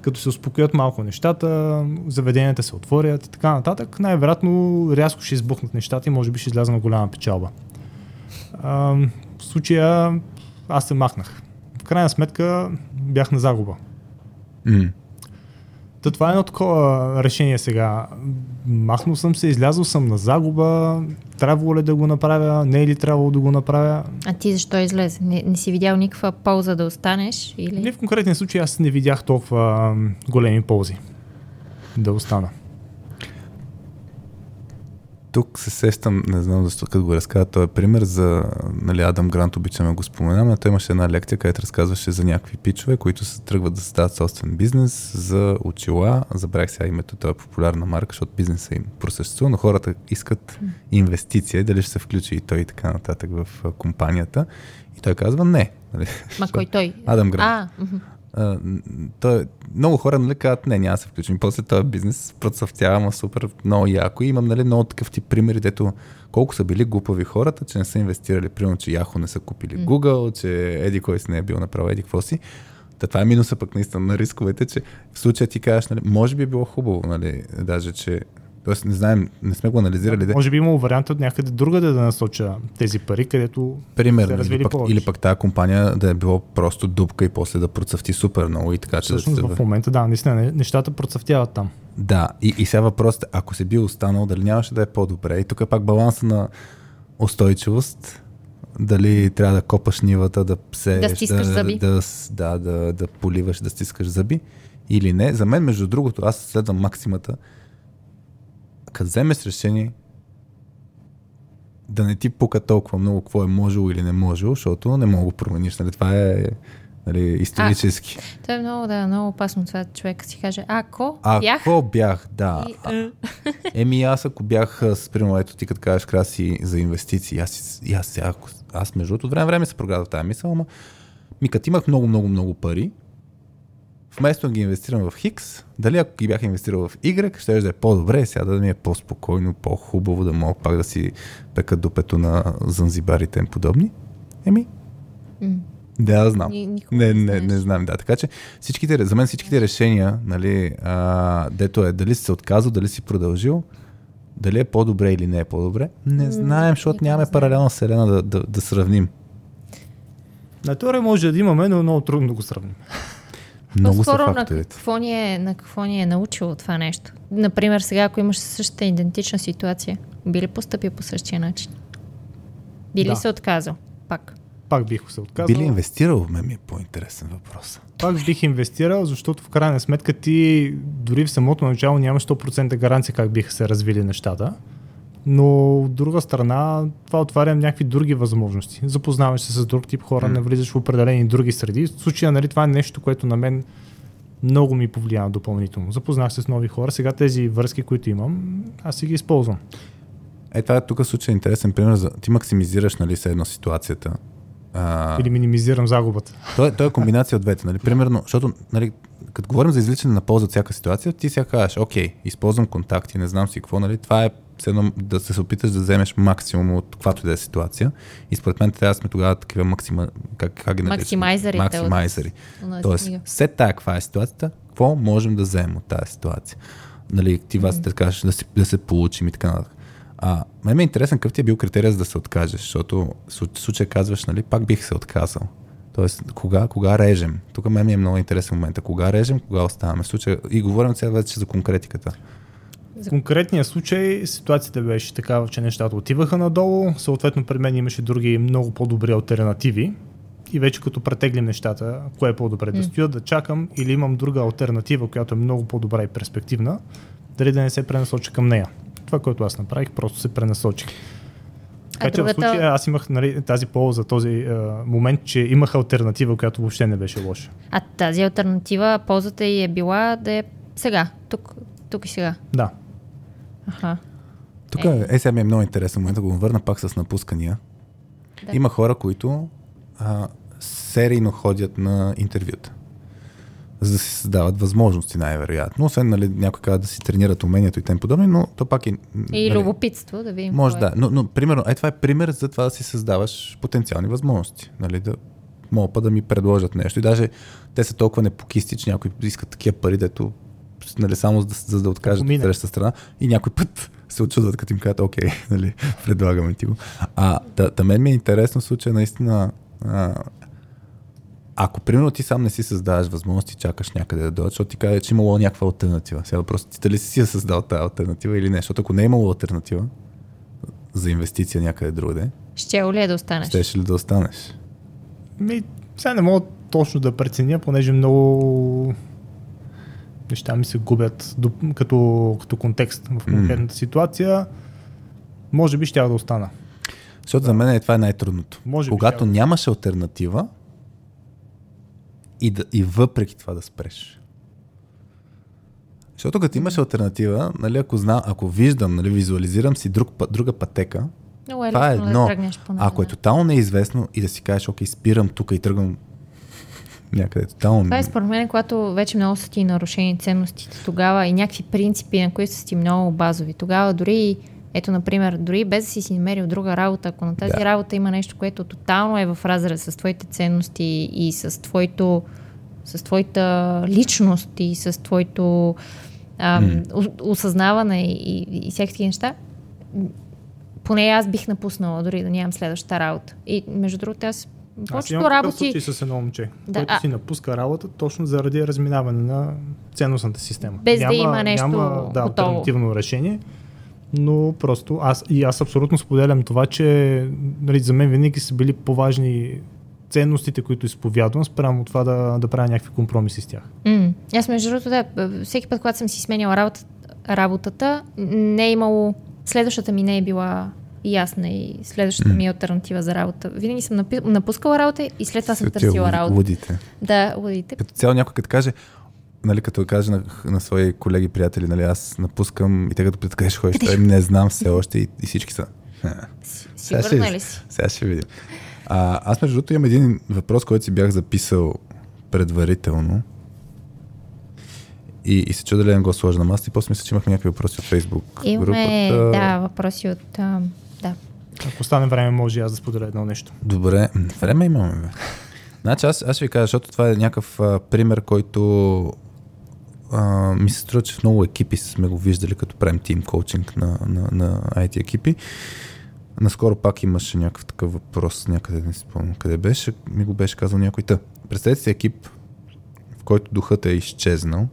[SPEAKER 3] като се успокоят малко нещата, заведенията се отворят и така нататък, най-вероятно рязко ще избухнат нещата и може би ще изляза на голяма печалба. А, в случая аз се махнах. В крайна сметка бях на загуба.
[SPEAKER 1] М.
[SPEAKER 3] Та това е едно такова решение сега. Махнал съм се, излязъл съм на загуба, трябвало ли да го направя, не е ли трябвало да го направя.
[SPEAKER 2] А ти защо излезе? Не, не си видял никаква полза да останеш?
[SPEAKER 3] Не
[SPEAKER 2] Или?
[SPEAKER 3] в конкретния случай аз не видях толкова големи ползи да остана.
[SPEAKER 1] Тук се сещам, не знам защо като го разказва този пример за нали, Адам Грант, обичаме го споменаваме. Той имаше една лекция, където разказваше за някакви пичове, които се тръгват да създават собствен бизнес за очила. Забравих сега името, това е популярна марка, защото бизнесът им просъществува, но хората искат инвестиция, дали ще се включи и той и така нататък в компанията. И той казва не. Нали?
[SPEAKER 2] Ма кой той?
[SPEAKER 1] Адам Грант.
[SPEAKER 2] А.
[SPEAKER 1] а, той, много хора нали, казват, не, няма да се включим. После този бизнес процъфтява, супер много яко. И имам нали, много такъв тип примери, дето колко са били глупави хората, че не са инвестирали. Примерно, че Yahoo не са купили Google, че Еди кой си не е бил направил Еди какво си. Та това е минуса пък наистина на рисковете, че в случая ти кажеш, нали, може би е било хубаво, нали, даже, че Тоест не знаем, не сме го анализирали. Да,
[SPEAKER 3] може би имало вариант от някъде друга да насоча тези пари, където
[SPEAKER 1] Примерно, се или пък, или пък тази компания да е било просто дупка и после да процъфти супер много и така.
[SPEAKER 3] че да се... в момента да, наистина нещата процъфтяват там.
[SPEAKER 1] Да, и, и сега въпросът е, ако се бил останал, дали нямаше да е по-добре. И тук е пак баланса на устойчивост, дали трябва да копаш нивата, да се
[SPEAKER 2] да, стискаш да, зъби.
[SPEAKER 1] Да, да, да, да поливаш, да стискаш зъби или не. За мен, между другото, аз следвам максимата, като вземеш решение, да не ти пука толкова много какво е можело или не можело, защото не мога да промениш. Нали? Това е нали, исторически.
[SPEAKER 2] А, това е много, да, много опасно това човек си каже, ако
[SPEAKER 1] ако
[SPEAKER 2] бях...
[SPEAKER 1] Ако бях, да. И, а... Еми аз ако бях, с примерно, ето ти като кажеш краси за инвестиции, аз, аз, аз, аз между другото време време се програда тази мисъл, ама ми като имах много, много, много пари, вместо да ги инвестирам в Хикс, дали ако ги бях инвестирал в Y, ще да е по-добре, сега да ми е по-спокойно, по-хубаво, да мога пак да си пека дупето на занзибарите и подобни. Еми, mm. да, знам.
[SPEAKER 2] Ни,
[SPEAKER 1] не, не, не знам, да. Така че всичките, за мен всичките решения, нали, а, дето е дали си се отказал, дали си продължил, дали е по-добре или не е по-добре, не знаем, защото нямаме паралелна вселена да, да, да сравним.
[SPEAKER 3] На теория може да имаме, но е много трудно да го сравним.
[SPEAKER 1] Много са факторите.
[SPEAKER 2] На какво, ни е, на какво ни е научило това нещо? Например, сега, ако имаш същата идентична ситуация, би ли поступил по същия начин? Би ли да. се отказал? Пак.
[SPEAKER 3] Пак бих се отказал.
[SPEAKER 1] Би ли инвестирал? Ме ми е по-интересен въпрос.
[SPEAKER 3] Пак бих инвестирал, защото в крайна сметка ти дори в самото начало нямаш 100% гаранция как биха се развили нещата. Но от друга страна, това отваря някакви други възможности. Запознаваш се с друг тип хора, mm. навлизаш в определени други среди. В случая, нали, това е нещо, което на мен много ми повлия допълнително. Запознах се с нови хора. Сега тези връзки, които имам, аз си ги използвам.
[SPEAKER 1] Е, това е тук случай интересен пример. За... Ти максимизираш нали, се едно ситуацията.
[SPEAKER 3] А... Или минимизирам загубата.
[SPEAKER 1] Той, той е комбинация от двете. Нали? Примерно, защото нали, като говорим за извличане на полза от всяка ситуация, ти сега кажеш, окей, използвам контакти, не знам си какво, нали? това е едно, да се опиташ да вземеш максимум от каквато и да е ситуация. И според мен трябва да сме тогава такива максима, как, как ги
[SPEAKER 2] Максимайзери.
[SPEAKER 1] Максимайзери. От... Тоест, след тая каква е ситуацията, какво можем да вземем от тази ситуация? Нали, ти вас mm-hmm. да кажеш да, си, да се получим и така нататък. А, мен ме е интересен какъв ти е бил критерия за да се откажеш, защото в случая казваш, нали, пак бих се отказал. Тоест, кога, кога режем? Тук мен ми е много интересен момент. Кога режем, кога оставаме? В случая, и говорим сега вече за конкретиката.
[SPEAKER 3] В конкретния случай ситуацията беше такава, че нещата отиваха надолу, съответно при мен имаше други много по-добри альтернативи и вече като претеглим нещата, кое е по-добре да стоя, да чакам или имам друга альтернатива, която е много по-добра и перспективна, дали да не се пренасоча към нея. Това, което аз направих, просто се пренасочих. Така че другата... в случая аз имах нали, тази полза, този е, момент, че имах альтернатива, която въобще не беше лоша.
[SPEAKER 2] А тази альтернатива, ползата й е била да е сега, тук, тук и сега.
[SPEAKER 3] Да.
[SPEAKER 2] Аха.
[SPEAKER 1] Тук е, е сега ми е много интересен момент да го върна пак с напускания. Да. Има хора, които а, серийно ходят на интервюта за да се създават възможности най-вероятно. Освен нали, някой казва да си тренират умението и тем подобни, но то пак е...
[SPEAKER 2] И нали, любопитство, да видим.
[SPEAKER 1] Може е. да, но, но примерно, е това е пример за това да си създаваш потенциални възможности. Нали, да могат па да ми предложат нещо. И даже те са толкова непокисти, че някои искат такива пари, дето нали, само за да, за да откажат от срещата страна и някой път се очудват, като им кажат, окей, <laughs> нали, предлагаме ти го. А да, да мен ми е интересно случая наистина а, ако примерно ти сам не си създаваш възможности, чакаш някъде да дойдат, защото ти казва, че имало някаква альтернатива. Сега въпросът ти дали си си създал тази альтернатива или не, защото ако не е имало альтернатива за инвестиция някъде другаде,
[SPEAKER 2] ще ли е да останеш?
[SPEAKER 1] Ще ли да останеш?
[SPEAKER 3] Ми, сега не мога точно да преценя, понеже много неща ми се губят като, като контекст в конкретната mm. ситуация. Може би ще да остана.
[SPEAKER 1] Защото да. за мен е това е най-трудното. Може Когато би нямаш альтернатива, и, да, и въпреки това да спреш. Защото като имаш альтернатива, нали, ако, знам, ако виждам, нали, визуализирам си друг, друга пътека,
[SPEAKER 2] Много е това е едно. Да
[SPEAKER 1] ако е тотално неизвестно и да си кажеш, окей, спирам тук и тръгвам някъде тотално.
[SPEAKER 2] Това е според мен, когато вече много са ти нарушени ценностите тогава и някакви принципи, на които са ти много базови. Тогава дори, ето, например, дори без да си си намерил друга работа, ако на тази
[SPEAKER 1] Да.
[SPEAKER 2] работа има нещо, което тотално е в разрез с твоите ценности и с твоето с твоята личност и с твоето ам, ос- осъзнаване и, и, и всякакви неща, поне аз бих напуснала, дори да нямам следващата работа. И между другото, аз повечето работи...
[SPEAKER 3] с едно момче,
[SPEAKER 2] Да,
[SPEAKER 3] който
[SPEAKER 2] а-
[SPEAKER 3] си напуска работа точно заради разминаване на ценностната система.
[SPEAKER 2] Без да има нещо
[SPEAKER 3] няма, да,
[SPEAKER 2] готово.
[SPEAKER 3] альтернативно решение, но просто аз и аз абсолютно споделям това, че нали, за мен винаги са били по-важни ценностите, които изповядвам, спрямо това да, да правя някакви компромиси с тях.
[SPEAKER 2] М, Аз между другото, да, всеки път, когато съм си сменяла работа, работата, не е имало, следващата ми не е била ясна и следващата ми е альтернатива за работа. Винаги съм напи- напускала работа и след това съм търсила работа.
[SPEAKER 1] Лудите.
[SPEAKER 2] Да, лудите.
[SPEAKER 1] Като цяло някой като каже, нали, като каже на, на свои колеги, приятели, нали, аз напускам и те като питат къде ще ходиш, той не знам все още и, и всички са. «Ха,
[SPEAKER 2] Си-
[SPEAKER 1] Сега ще-
[SPEAKER 2] Сигурна ли си?
[SPEAKER 1] Сега ще видим. А, аз между другото имам един въпрос, който си бях записал предварително. И, и се чудя дали да не го сложа на масата и после мисля, че имахме някакви въпроси от Facebook
[SPEAKER 2] Имаме,
[SPEAKER 1] групата.
[SPEAKER 2] да, въпроси от... А.
[SPEAKER 3] Ако стане време, може и аз да споделя едно нещо.
[SPEAKER 1] Добре, време имаме, бе. Значи аз, аз ви кажа, защото това е някакъв а, пример, който а, ми се струва, че в много екипи сме го виждали, като правим тим коучинг на, на, на IT екипи. Наскоро пак имаше някакъв такъв въпрос, някъде не си спомням къде беше, ми го беше казал някой. Та, представете си екип, в който духът е изчезнал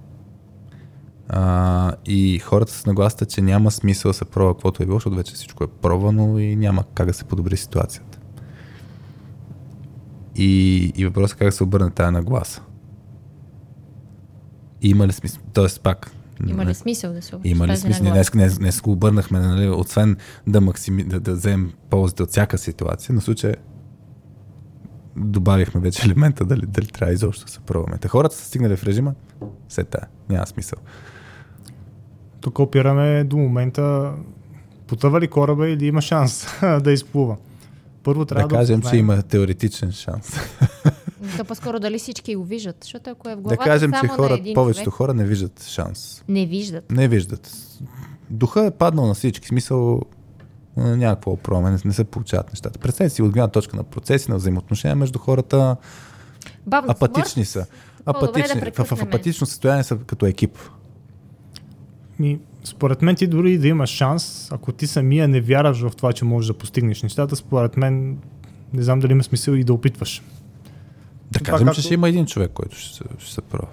[SPEAKER 1] а, и хората са нагласата, че няма смисъл да се пробва каквото е било, защото вече всичко е пробвано и няма как да се подобри ситуацията. И, и въпросът е как да се обърне тая нагласа. Има ли смисъл? Тоест пак.
[SPEAKER 2] Има ли смисъл да се обръща
[SPEAKER 1] има ли смисъл? Днес, днес, днес го обърнахме, нали, освен да, максими, да, да вземем ползите от всяка ситуация, на случай добавихме вече <laughs> елемента дали, дали трябва изобщо да се пробваме. Те хората са стигнали в режима, се тая, няма смисъл.
[SPEAKER 3] Тук опираме до момента потъва ли кораба или има шанс <laughs> да изплува. Първо трябва
[SPEAKER 1] да
[SPEAKER 3] да,
[SPEAKER 1] кажем, че
[SPEAKER 3] осъзнаем-
[SPEAKER 1] има теоретичен шанс.
[SPEAKER 2] То по-скоро дали всички го виждат, защото ако е в
[SPEAKER 1] да
[SPEAKER 2] главата
[SPEAKER 1] кажем, че
[SPEAKER 2] само на
[SPEAKER 1] хора,
[SPEAKER 2] един
[SPEAKER 1] повечето
[SPEAKER 2] човек,
[SPEAKER 1] хора не виждат шанс.
[SPEAKER 2] не виждат.
[SPEAKER 1] Не виждат. Духа е паднал на всички. Смисъл, а, няма какво да пробваме, не, не се получават нещата. Представете си от гледна точка на процеси, на взаимоотношения между хората,
[SPEAKER 2] Бавно
[SPEAKER 1] апатични са.
[SPEAKER 2] по-добре да
[SPEAKER 1] Апатични. в, в апатично състояние са като екип.
[SPEAKER 3] Ми, според мен ти дори да имаш шанс, ако ти самия не вярваш в това, че можеш да постигнеш нещата, според мен не знам дали има смисъл и да опитваш.
[SPEAKER 1] Да
[SPEAKER 3] Това
[SPEAKER 1] кажем,
[SPEAKER 3] както-
[SPEAKER 1] че ще има един човек, който ще, се- ще се пробва.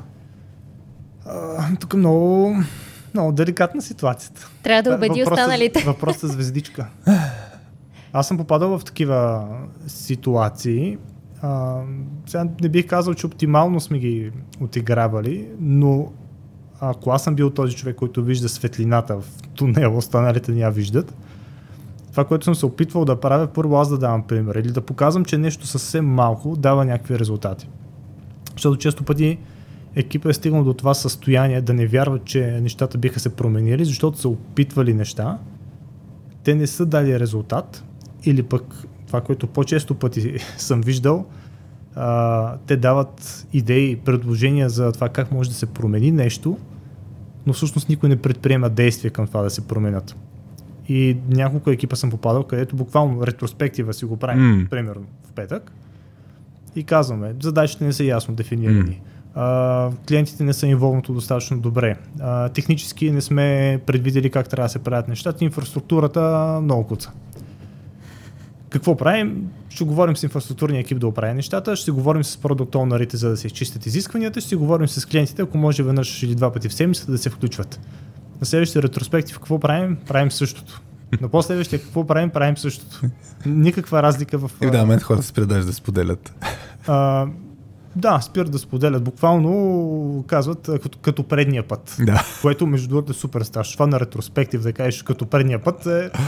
[SPEAKER 3] А, тук много, много деликатна ситуацията.
[SPEAKER 2] Трябва да убеди
[SPEAKER 3] въпросът-
[SPEAKER 2] останалите. <laughs>
[SPEAKER 3] Въпросът е звездичка. Аз съм попадал в такива ситуации. А, сега не бих казал, че оптимално сме ги отигравали, но ако аз съм бил този човек, който вижда светлината в тунела, останалите не я виждат, това, което съм се опитвал да правя, първо аз да давам пример или да показвам, че нещо съвсем малко дава някакви резултати. Защото често пъти екипа е стигнал до това състояние да не вярват, че нещата биха се променили, защото са опитвали неща, те не са дали резултат, или пък това, което по-често пъти <laughs> съм виждал, те дават идеи, предложения за това как може да се промени нещо, но всъщност никой не предприема действия към това да се променят. И няколко екипа съм попадал, където буквално ретроспектива си го правим,
[SPEAKER 1] М.
[SPEAKER 3] примерно в петък, и казваме, задачите не са ясно дефинирани. А, клиентите не са инволвнато достатъчно добре. А, технически не сме предвидели как трябва да се правят нещата. Инфраструктурата много куца. Какво правим? Ще говорим с инфраструктурния екип да оправи нещата, ще говорим с продукт ownerите, за да се изчистят изискванията, ще говорим с клиентите, ако може веднъж или два пъти в седмицата да се включват. На следващия ретроспектив какво правим? Правим същото. На последващия какво правим? Правим същото. Никаква разлика в...
[SPEAKER 1] И един момент хората спират даже да споделят.
[SPEAKER 3] А, да, спират да споделят. Буквално казват като, като предния път.
[SPEAKER 1] Да.
[SPEAKER 3] Което между другото е супер страшно. Това на ретроспектив да кажеш като предния път е... <laughs>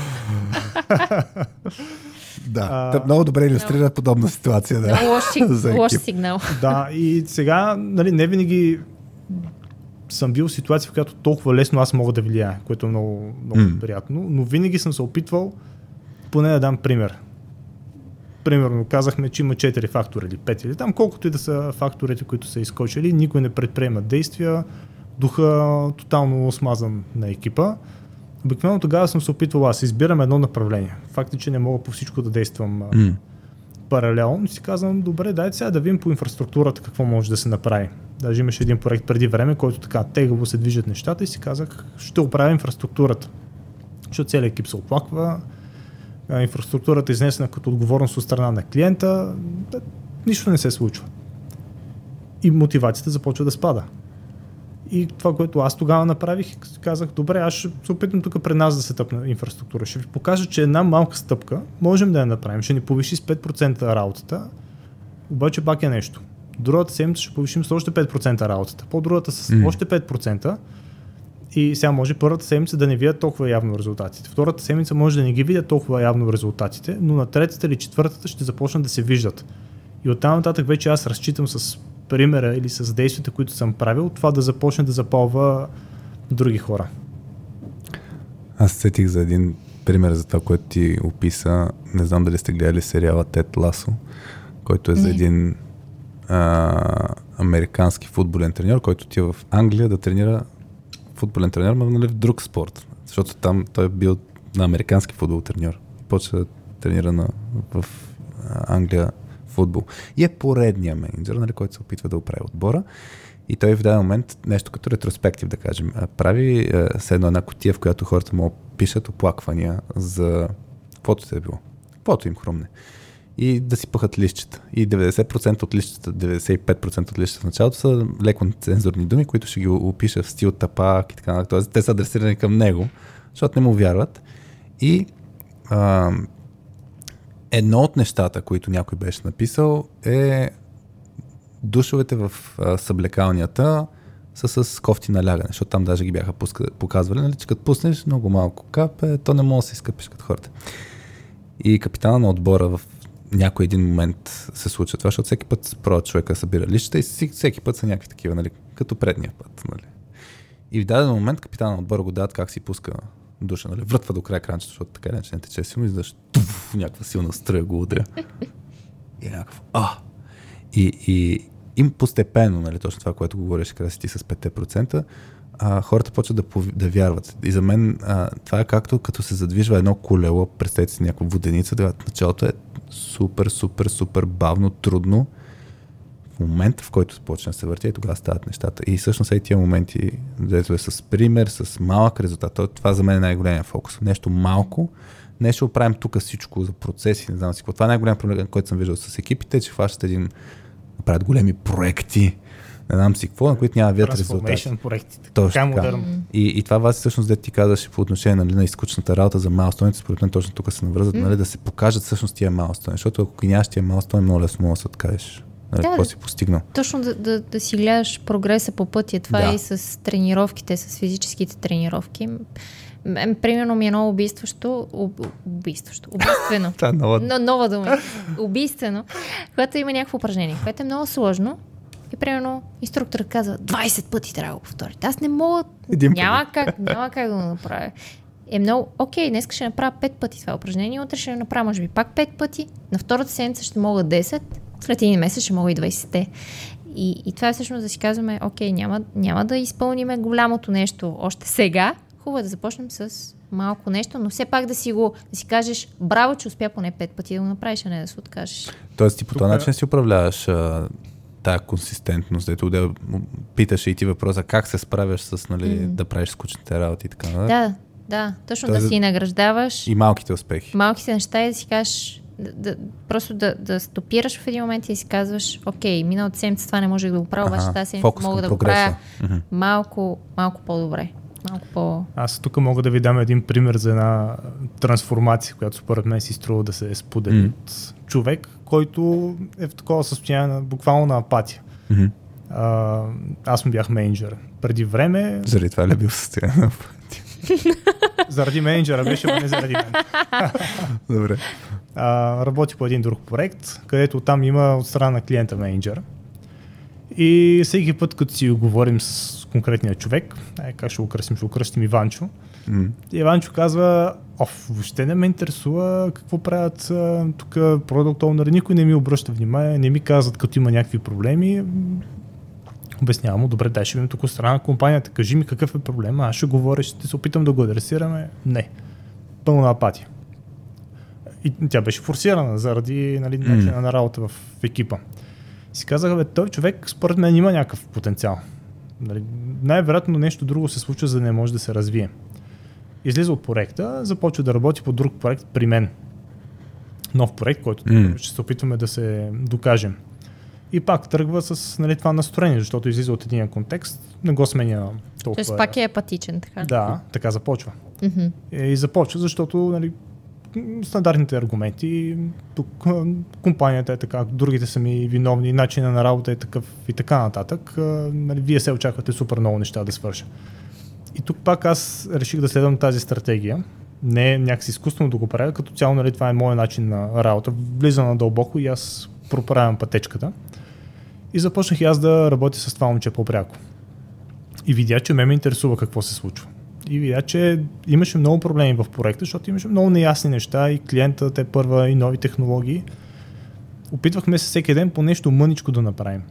[SPEAKER 1] Да.
[SPEAKER 3] А,
[SPEAKER 1] много добре иллюстрира подобна ситуация. Да.
[SPEAKER 2] Много лош, <laughs> лош сигнал.
[SPEAKER 3] Да, и сега, нали, не винаги съм бил в ситуация, в която толкова лесно аз мога да влияя, което е много, много
[SPEAKER 1] М.
[SPEAKER 3] приятно, но винаги съм се опитвал поне да дам пример. примерно казахме, че има 4 фактора или 5 или там, колкото и да са факторите, които са изкочили, никой не предприема действия, духа тотално смазан на екипа. Обикновено тогава съм се опитвал аз, избирам едно направление. Факт е, че не мога по всичко да действам mm. паралелно. Си казвам, добре, дайте сега да видим по инфраструктурата какво може да се направи. Даже имаше един проект преди време, който така тегаво се движат нещата и си казах, ще оправя инфраструктурата. Защото целият екип се оплаква, инфраструктурата е изнесена като отговорност от страна на клиента, нищо не се случва. И мотивацията започва да спада. И това, което аз тогава направих, казах, добре, аз ще се опитам тук пред нас да се тъпна инфраструктура. Ще ви покажа, че една малка стъпка можем да я направим. Ще ни повиши с 5% работата, обаче пак е нещо. Другата седмица ще повишим с още 5% работата. По-другата с mm. още 5%. И сега може първата седмица да не видят толкова явно резултатите. Втората седмица може да не ги видят толкова явно резултатите, но на третата или четвъртата ще започнат да се виждат. И оттам нататък вече аз разчитам с примера или с действията, които съм правил, това да започне да запалва други хора.
[SPEAKER 1] Аз сетих за един пример за това, което ти описа. Не знам дали сте гледали сериала Тед Ласо, който е Не. за един а, американски футболен треньор, който отива в Англия да тренира футболен треньор, но нали, в друг спорт. Защото там той е бил на американски футбол треньор. Почва да тренира на, в Англия футбол. И е поредния менеджер, нали, който се опитва да оправи отбора. И той в даден момент, нещо като ретроспектив, да кажем, прави се едно една котия, в която хората му пишат оплаквания за каквото се е било. Каквото им хрумне. И да си пъхат лищата. И 90% от лищата, 95% от лищата в началото са леко цензурни думи, които ще ги опиша в стил тапак и така нататък. Тоест, те са адресирани към него, защото не му вярват. И а, едно от нещата, които някой беше написал е душовете в а, съблекалнията са с кофти налягане, защото там даже ги бяха пуска, показвали, нали, че като пуснеш много малко капе, то не може да се изкъпиш като хората. И капитана на отбора в някой един момент се случва това, защото всеки път спрова човека събира лищата и всеки път са някакви такива, нали, като предния път. Нали. И в даден момент капитана на отбора го дадат как си пуска душа, нали, въртва до края кранчето, защото така иначе не тече силно, издаш някаква силна струя го удря. И някакво, а! И, и им постепенно, нали, точно това, което говореше Краси ти с 5%, а, хората почват да, да вярват. И за мен а, това е както като се задвижва едно колело, представете си някаква воденица, да, началото е супер, супер, супер бавно, трудно. В момента, в който почне да се върти, и тогава стават нещата. И всъщност е тия моменти, дето е с пример, с малък резултат, това за мен е най-големия фокус. Нещо малко, не ще оправим тук всичко за процеси, не знам си какво. Това е най-голям проблем, който съм виждал с екипите, че хващат един, правят големи проекти, не знам си какво, на които няма вият резултати.
[SPEAKER 3] проектите.
[SPEAKER 1] Точно така. И, и това вас всъщност, да ти казваш по отношение нали, на изкучната работа за малостоните, според мен точно тук се навръзват, mm. нали, да се покажат всъщност тия малостони, защото ако нямаш тия малостони, много лесно да се откажеш. Нали, да, какво си постигнал.
[SPEAKER 2] Точно да, да, да си гледаш прогреса по пътя. Това да. е и с тренировките, с физическите тренировки. Примерно ми е много убийстващо, убийстващо, убийствено. <laughs>
[SPEAKER 1] Та, нова...
[SPEAKER 2] Но, нова дума. Убийствено. Когато има някакво упражнение, което е много сложно, и примерно инструктор казва 20 пъти трябва да го повторите. Аз не мога, Един няма как, няма как да го направя. Е много, окей, днес ще направя 5 пъти това упражнение, утре ще направя може би пак 5 пъти, на втората седмица ще мога 10, след един месец ще мога и 20-те. И, и това е всъщност да си казваме, окей, няма, няма да изпълниме голямото нещо още сега, хубаво е да започнем с малко нещо, но все пак да си го, да си кажеш, браво, че успя поне пет пъти да го направиш, а не да се откажеш.
[SPEAKER 1] Тоест ти по този начин си управляваш а, тая консистентност, дето да питаш и ти въпроса как се справяш с нали, mm. да правиш скучните работи и така. Да,
[SPEAKER 2] да, да точно Тоест, да си награждаваш.
[SPEAKER 1] И малките успехи.
[SPEAKER 2] Малките неща и да си кажеш, да, да, просто да, да стопираш в един момент и си казваш, окей, миналата седмица това не можех да го правя, обаче тази седмица мога да го правя mm-hmm. малко, малко по-добре. Малко по...
[SPEAKER 3] Аз тук мога да ви дам един пример за една трансформация, която според мен си струва да се сподели mm. от човек, който е в такова състояние на, буквално на апатия. Mm-hmm. А, аз му бях менеджер. Преди време...
[SPEAKER 1] Заради това ли е бил в състояние на апатия? <laughs>
[SPEAKER 3] заради менеджера беше, но не заради мен.
[SPEAKER 1] Добре.
[SPEAKER 3] А, работи по един друг проект, където там има от страна на клиента менеджер. И всеки път, като си говорим с конкретния човек, е, как ще го кръстим, ще го кръстим Иванчо. Mm. Иванчо казва, Оф, въобще не ме интересува какво правят тук продукт Owner. Никой не ми обръща внимание, не ми казват като има някакви проблеми. Обяснявам му, добре, дай ще видим тук от страна на компанията, кажи ми какъв е проблема, аз ще говоря, ще се опитам да го адресираме. Не. Пълна апатия. И тя беше форсирана заради нали, начина mm. на работа в екипа. Си казах, бе, той човек според мен има някакъв потенциал. Нали, най-вероятно нещо друго се случва, за да не може да се развие. Излиза от проекта, започва да работи по друг проект при мен. Нов проект, който mm. ще се опитваме да се докажем. И пак тръгва с нали, това настроение, защото излиза от един контекст, не го сменя толкова.
[SPEAKER 2] Тоест пак е апатичен, така
[SPEAKER 3] Да, така започва.
[SPEAKER 2] Mm-hmm.
[SPEAKER 3] И започва, защото нали, стандартните аргументи, тук компанията е така, другите са ми виновни, начина на работа е такъв и така нататък. Нали, вие се очаквате супер много неща да свърша. И тук пак аз реших да следвам тази стратегия. Не е някакси изкуствено да го правя, като цяло нали, това е моят начин на работа. Влизам надълбоко и аз проправям пътечката. И започнах и аз да работя с това момче по-пряко. И видя, че ме ме интересува какво се случва. И видя, че имаше много проблеми в проекта, защото имаше много неясни неща и клиента те първа и нови технологии. Опитвахме се всеки ден по нещо мъничко да направим.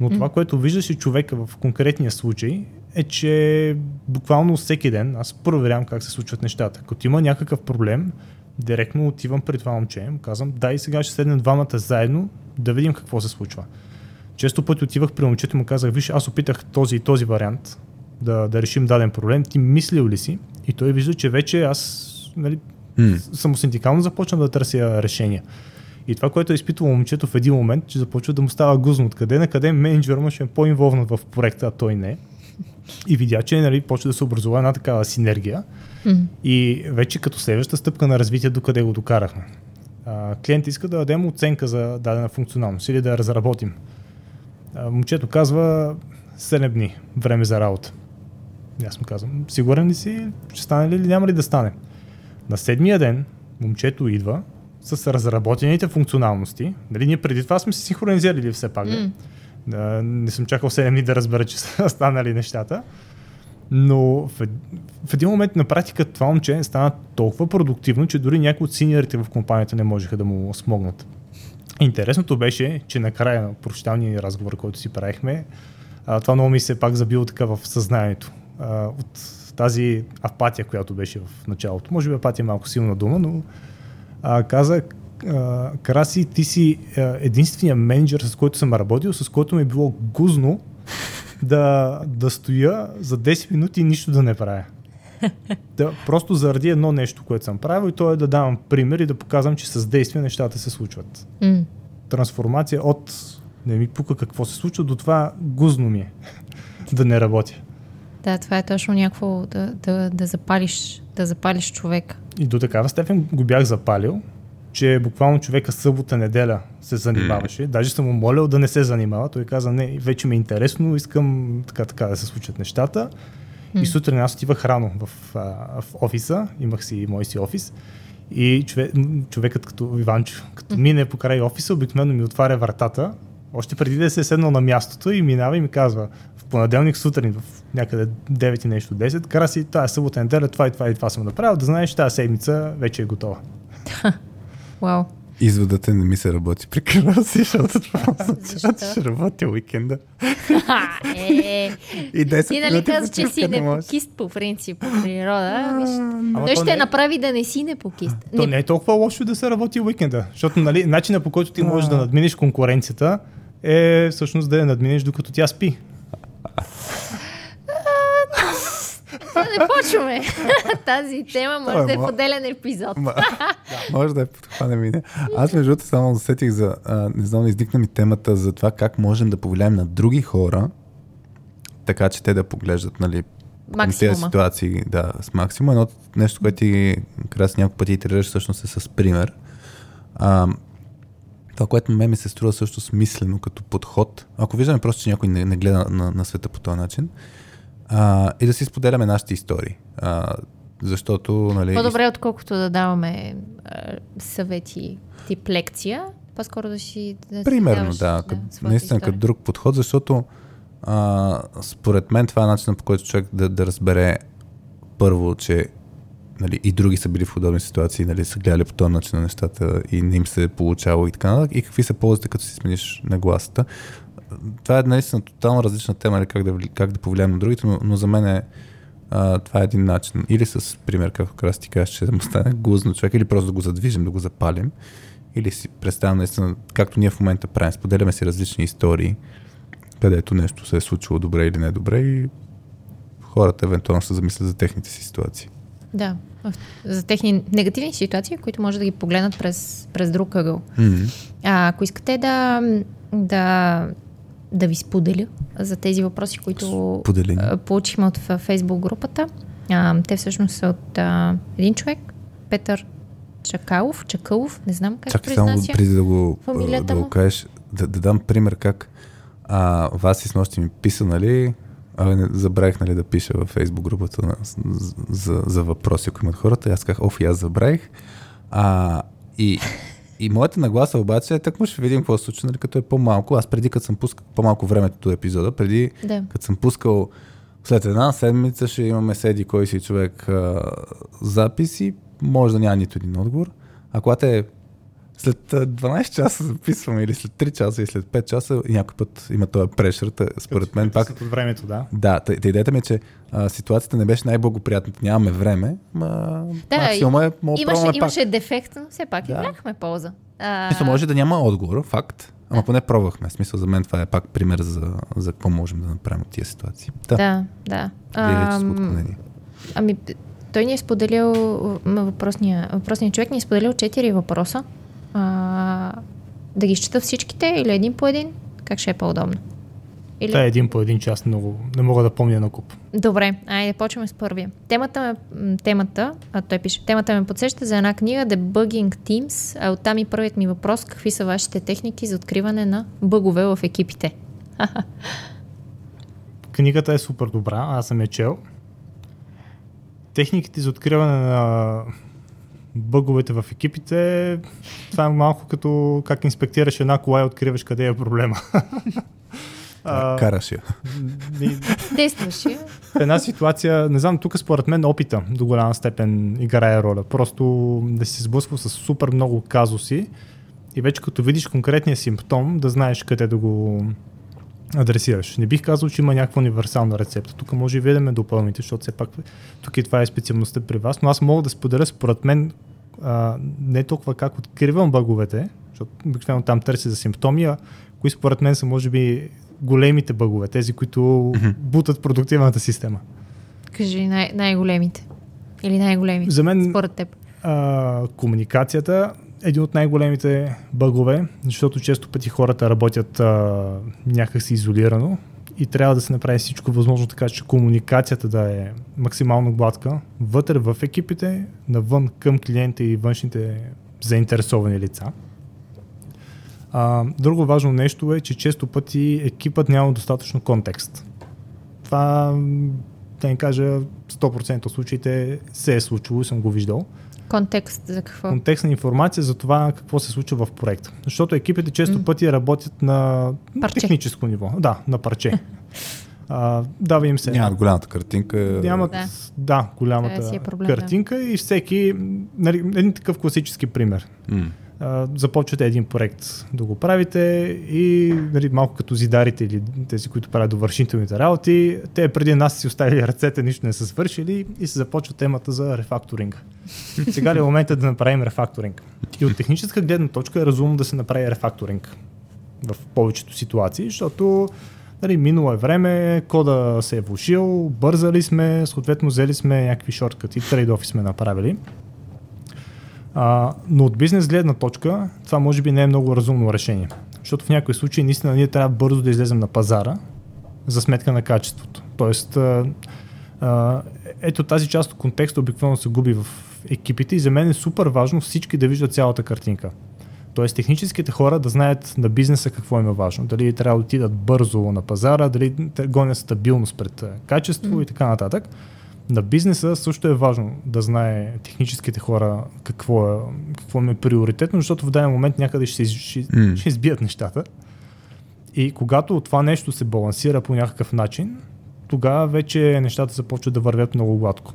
[SPEAKER 3] Но това, което виждаше човека в конкретния случай, е, че буквално всеки ден аз проверявам как се случват нещата. Като има някакъв проблем, директно отивам при това момче, му казвам, дай сега ще седнем двамата заедно да видим какво се случва. Често пъти отивах при момчето и му казах, виж, аз опитах този и този вариант да, да решим даден проблем, ти мислил ли си? И той вижда, че вече аз нали, mm. самосиндикално започвам да търся решения. И това, което е изпитвало момчето в един момент, че започва да му става гузно откъде на къде менеджер му ще е по-инволвнат в проекта, а той не. И видя, че нали, почва да се образува една такава синергия. Mm. И вече като следваща стъпка на развитие, докъде го докарахме. А, клиент иска да дадем оценка за дадена функционалност или да я разработим. А, момчето казва 7 дни време за работа. Аз му казвам, сигурен ли си, ще стане ли или няма ли да стане? На седмия ден момчето идва с разработените функционалности. Нали, ние преди това сме се синхронизирали все пак. Mm. Да, не съм чакал 7 дни да разбера, че <laughs> са станали нещата. Но в, в един момент на практика това момче стана толкова продуктивно, че дори някои от синьорите в компанията не можеха да му смогнат. Интересното беше, че накрая на прощалния разговор, който си правихме, а, това много ми се пак забило така в съзнанието а, от тази апатия, която беше в началото. Може би апатия е малко силна дума, но а, каза, а, Караси, ти си а, единствения менеджер, с който съм работил, с който ми е било гузно да, да стоя за 10 минути и нищо да не правя. <laughs> Да, просто заради едно нещо, което съм правил и то е да давам пример и да показвам, че с действия нещата се случват. Mm. Трансформация от не ми пука какво се случва до това гузно ми е <laughs> да не работя.
[SPEAKER 2] Да, това е точно някакво да, да, да, запалиш, да запалиш човек.
[SPEAKER 3] И до такава степен го бях запалил, че буквално човека събота, неделя се занимаваше. Mm. Даже съм му молил да не се занимава. Той каза, не, вече ми е интересно, искам така, така да се случат нещата. Mm. И сутрин аз отивах рано в, в офиса, имах си мой си офис. И човек, човекът като Иванчо, като мине по край офиса, обикновено ми отваря вратата, още преди да се е седнал на мястото и минава и ми казва, понеделник сутрин в някъде 9 и нещо 10, кара си тази събота неделя, това и това и това съм направил, да знаеш, тази седмица вече е готова. <laughs>
[SPEAKER 2] Вау.
[SPEAKER 1] Изводът е не ми се работи при краси, защото това <laughs> означава, че ще работя уикенда. <laughs>
[SPEAKER 2] е, и 10 Ти нали казваш, че си не покист по принцип по природа? Той ще не... направи да не си не покист.
[SPEAKER 3] То не е толкова лошо да се работи уикенда, защото нали, начинът по който ти можеш да надминеш конкуренцията е всъщност да я надминеш докато тя спи. <laughs>
[SPEAKER 2] не почваме. <laughs> Тази тема може да е поделен епизод. <laughs>
[SPEAKER 1] да, може да е подхване мине. Аз между другото само засетих за, а, не знам, издикна ми темата за това как можем да повлияем на други хора, така че те да поглеждат, нали, тези ситуации, да, с максимум. Едно нещо, което ти крас няколко пъти итерираш, всъщност е с пример. А, това, което ме ми се струва също смислено като подход, ако виждаме просто, че някой не, не гледа на, на света по този начин, а, и да си споделяме нашите истории. А, защото, нали...
[SPEAKER 2] По-добре, отколкото да даваме а, съвети тип лекция, по-скоро да си... Да
[SPEAKER 1] Примерно, си даваш, да. да наистина като друг подход, защото а, според мен това е начинът по който човек да, да разбере първо, че нали, и други са били в подобни ситуации, нали, са гледали по този начин на нещата и не им се е получало и така нататък. И какви са ползите, като си смениш нагласата. Това е наистина тотално различна тема, нали, как, да, как да повлияем на другите, но, но за мен е, а, това е един начин. Или с пример, както раз ти кажеш, че да му стане гузно човек, или просто да го задвижим, да го запалим. Или си представям наистина, както ние в момента правим, споделяме си различни истории, където нещо се е случило добре или не добре и хората евентуално се замислят за техните си ситуации.
[SPEAKER 2] Да, за техни негативни ситуации, които може да ги погледнат през, през друг ъгъл.
[SPEAKER 1] Mm-hmm.
[SPEAKER 2] А, ако искате да, да, да ви споделя за тези въпроси, които
[SPEAKER 1] Споделени.
[SPEAKER 2] получихме от фейсбук групата, а, те всъщност са от а, един човек, Петър Чакалов, Чакалов, не знам как
[SPEAKER 1] Чакай само преди да го,
[SPEAKER 2] фамилията
[SPEAKER 1] да го кажеш, да, да дам пример как а, вас и с нощи ми писа, нали, а, не, забравих нали, да пиша във фейсбук групата на, за, за, за въпроси, ако имат хората. И аз казах, оф, и аз забравих. А, и, и моята нагласа обаче е так му ще видим какво се случва, нали, като е по-малко. Аз преди, като съм пускал по-малко времето до епизода, преди,
[SPEAKER 2] Да.
[SPEAKER 1] като съм пускал след една седмица ще имаме седи кой си човек а, записи, може да няма нито един отговор. А когато е след а, 12 часа записваме или след 3 часа и след 5 часа и някой път има този прешър, та, според мен пак
[SPEAKER 3] От времето, да.
[SPEAKER 1] да, та, та идеята ми е, че а, ситуацията не беше най-благоприятната. Нямаме време, ма
[SPEAKER 2] Да,
[SPEAKER 1] максимум е, мога
[SPEAKER 2] Имаше,
[SPEAKER 1] пробваме пак.
[SPEAKER 2] имаше дефект, но все пак
[SPEAKER 1] Да.
[SPEAKER 2] извлякохме полза. А,
[SPEAKER 1] Мисля, може да няма отговор, факт, ама поне пробвахме. Смисъл за мен това е пак пример за, за какво можем да направим от тия ситуации. Да,
[SPEAKER 2] Да, да.
[SPEAKER 1] отклонение.
[SPEAKER 2] Ами, той ни е споделил, въпросния, въпросният човек ни е споделил четири въпроса. А, да ги изчета всичките или един по един? Как ще е по-удобно? Или...
[SPEAKER 3] Та е един по един час, много, не мога да помня на куп.
[SPEAKER 2] Добре, айде почваме с първия. Темата, темата, а той пише, темата ме подсеща за една книга Debugging Teams, а оттам и първият ми въпрос, какви са вашите техники за откриване на бъгове в екипите? <laughs>
[SPEAKER 3] Книгата е супер добра, аз съм я чел. Техниките за откриване на бъговете в екипите, това е малко като как инспектираш една кола и откриваш къде е проблема. <laughs> А,
[SPEAKER 1] Караш я.
[SPEAKER 3] и-
[SPEAKER 2] Действаше.
[SPEAKER 3] в една ситуация, не знам, тук според мен опита до голяма степен играе роля. Просто да си се сблъсквал с супер много казуси и вече като видиш конкретния симптом, да знаеш къде да го адресираш. Не бих казал, че има някаква универсална рецепта. Тук може и вие да ме допълните, защото все пак тук и това е специалността при вас, но аз мога да споделя според мен а, не толкова как откривам бъговете, защото обикновено там търся за симптоми, а кои според мен са може би големите бъгове, тези, които бутат продуктивната система.
[SPEAKER 2] Кажи най- най-големите. Или най-големи.
[SPEAKER 3] За мен
[SPEAKER 2] Според теб.
[SPEAKER 3] а, комуникацията един от най-големите бъгове, защото често пъти хората работят а, някакси изолирано и трябва да се направи всичко възможно така, че комуникацията да е максимално гладка вътре в екипите, навън към клиента и външните заинтересовани лица. А, друго важно нещо е, че често пъти екипът няма достатъчно контекст. Това, да ни кажа, 100% от случаите се е случило и съм го виждал.
[SPEAKER 2] Контекст за какво?
[SPEAKER 3] Контекстна информация за това какво се случва в проекта. Защото екипите често
[SPEAKER 2] М.
[SPEAKER 3] пъти работят на
[SPEAKER 2] Парче.
[SPEAKER 3] техническо ниво. Да, на парче. а, дава им се.
[SPEAKER 1] Нямат голямата картинка.
[SPEAKER 3] Нямат,
[SPEAKER 2] Да.
[SPEAKER 3] да, голямата
[SPEAKER 2] е проблем, да.
[SPEAKER 3] картинка и всеки, нали, един такъв класически пример.
[SPEAKER 1] М.
[SPEAKER 3] Започвате един проект да го правите и нали, малко като зидарите или тези, които правят довършителните работи, те преди нас си оставили ръцете, нищо не са свършили и се започва темата за рефакторинг. Сега ли е момента да направим рефакторинг? И от техническа гледна точка е разумно да се направи рефакторинг в повечето ситуации, защото нали, минало е време, кода се е влушил, бързали сме, съответно взели сме някакви шорткати, трейд-офи сме направили. А, но от бизнес гледна точка това може би не е много разумно решение. Защото в някои случаи наистина ние трябва бързо да излезем на пазара за сметка на качеството. Тоест, а, а, ето тази част от контекста обикновено се губи в екипите и за мен е супер важно всички да виждат цялата картинка. Тоест техническите хора да знаят на бизнеса какво им е важно. Дали трябва да отидат бързо на пазара, дали гонят стабилност пред качество
[SPEAKER 2] М.
[SPEAKER 3] и така нататък. На бизнеса също е важно да знае техническите хора какво е, какво им е приоритетно, защото в даден момент някъде ще, ще,
[SPEAKER 1] М.
[SPEAKER 3] ще избият нещата. И когато това нещо се балансира по някакъв начин, тогава вече нещата започват да вървят много гладко.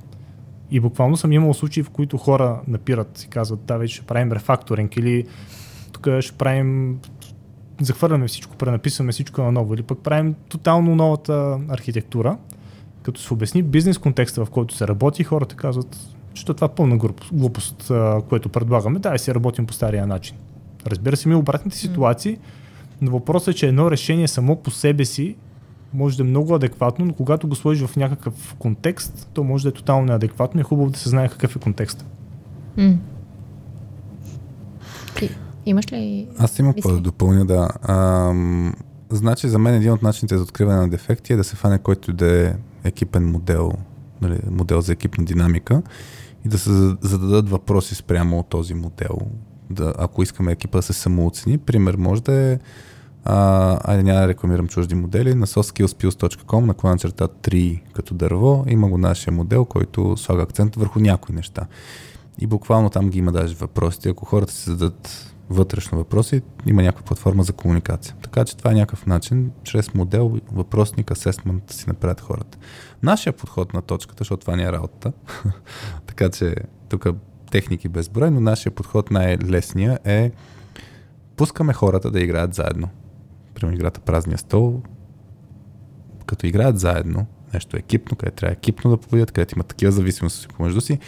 [SPEAKER 3] И буквално съм имал случаи, в които хора напират и казват, да, вече ще правим рефакторинг или тук ще правим захвърляме всичко, пренаписваме всичко на ново или пък правим тотално новата архитектура. Като се обясни бизнес контекста, в който се работи, хората казват, че това е пълна глупост, което предлагаме, да, и си работим по стария начин. Разбира се, ми обратните ситуации, но въпросът е, че едно решение само по себе си може да е много адекватно, но когато го сложиш в някакъв контекст, то може да е тотално неадекватно и е хубаво да се знае какъв е контекст. Mm.
[SPEAKER 2] Имаш ли...
[SPEAKER 1] Аз имам какво да допълня, да. Ам, значи за мен един от начините за откриване на дефекти е да се фане който да е екипен модел, нали, модел за екипна динамика и да се зададат въпроси спрямо от този модел. Да, ако искаме екипа да се самооцени, пример може да е а, айде няма да рекламирам чужди модели, на soskillspills.com на черта 3 като дърво има го нашия модел, който слага акцент върху някои неща. И буквално там ги има даже въпросите. Ако хората си зададат вътрешно въпроси, има някаква платформа за комуникация. Така че това е някакъв начин, чрез модел, въпросник, асесмент си направят хората. Нашия подход на точката, защото това не е работа, <laughs> така че тук техники безброй, но нашия подход най-лесния е пускаме хората да играят заедно. Примерно играта празния стол, като играят заедно, нещо екипно, където трябва екипно да победят, където има такива зависимости помежду си,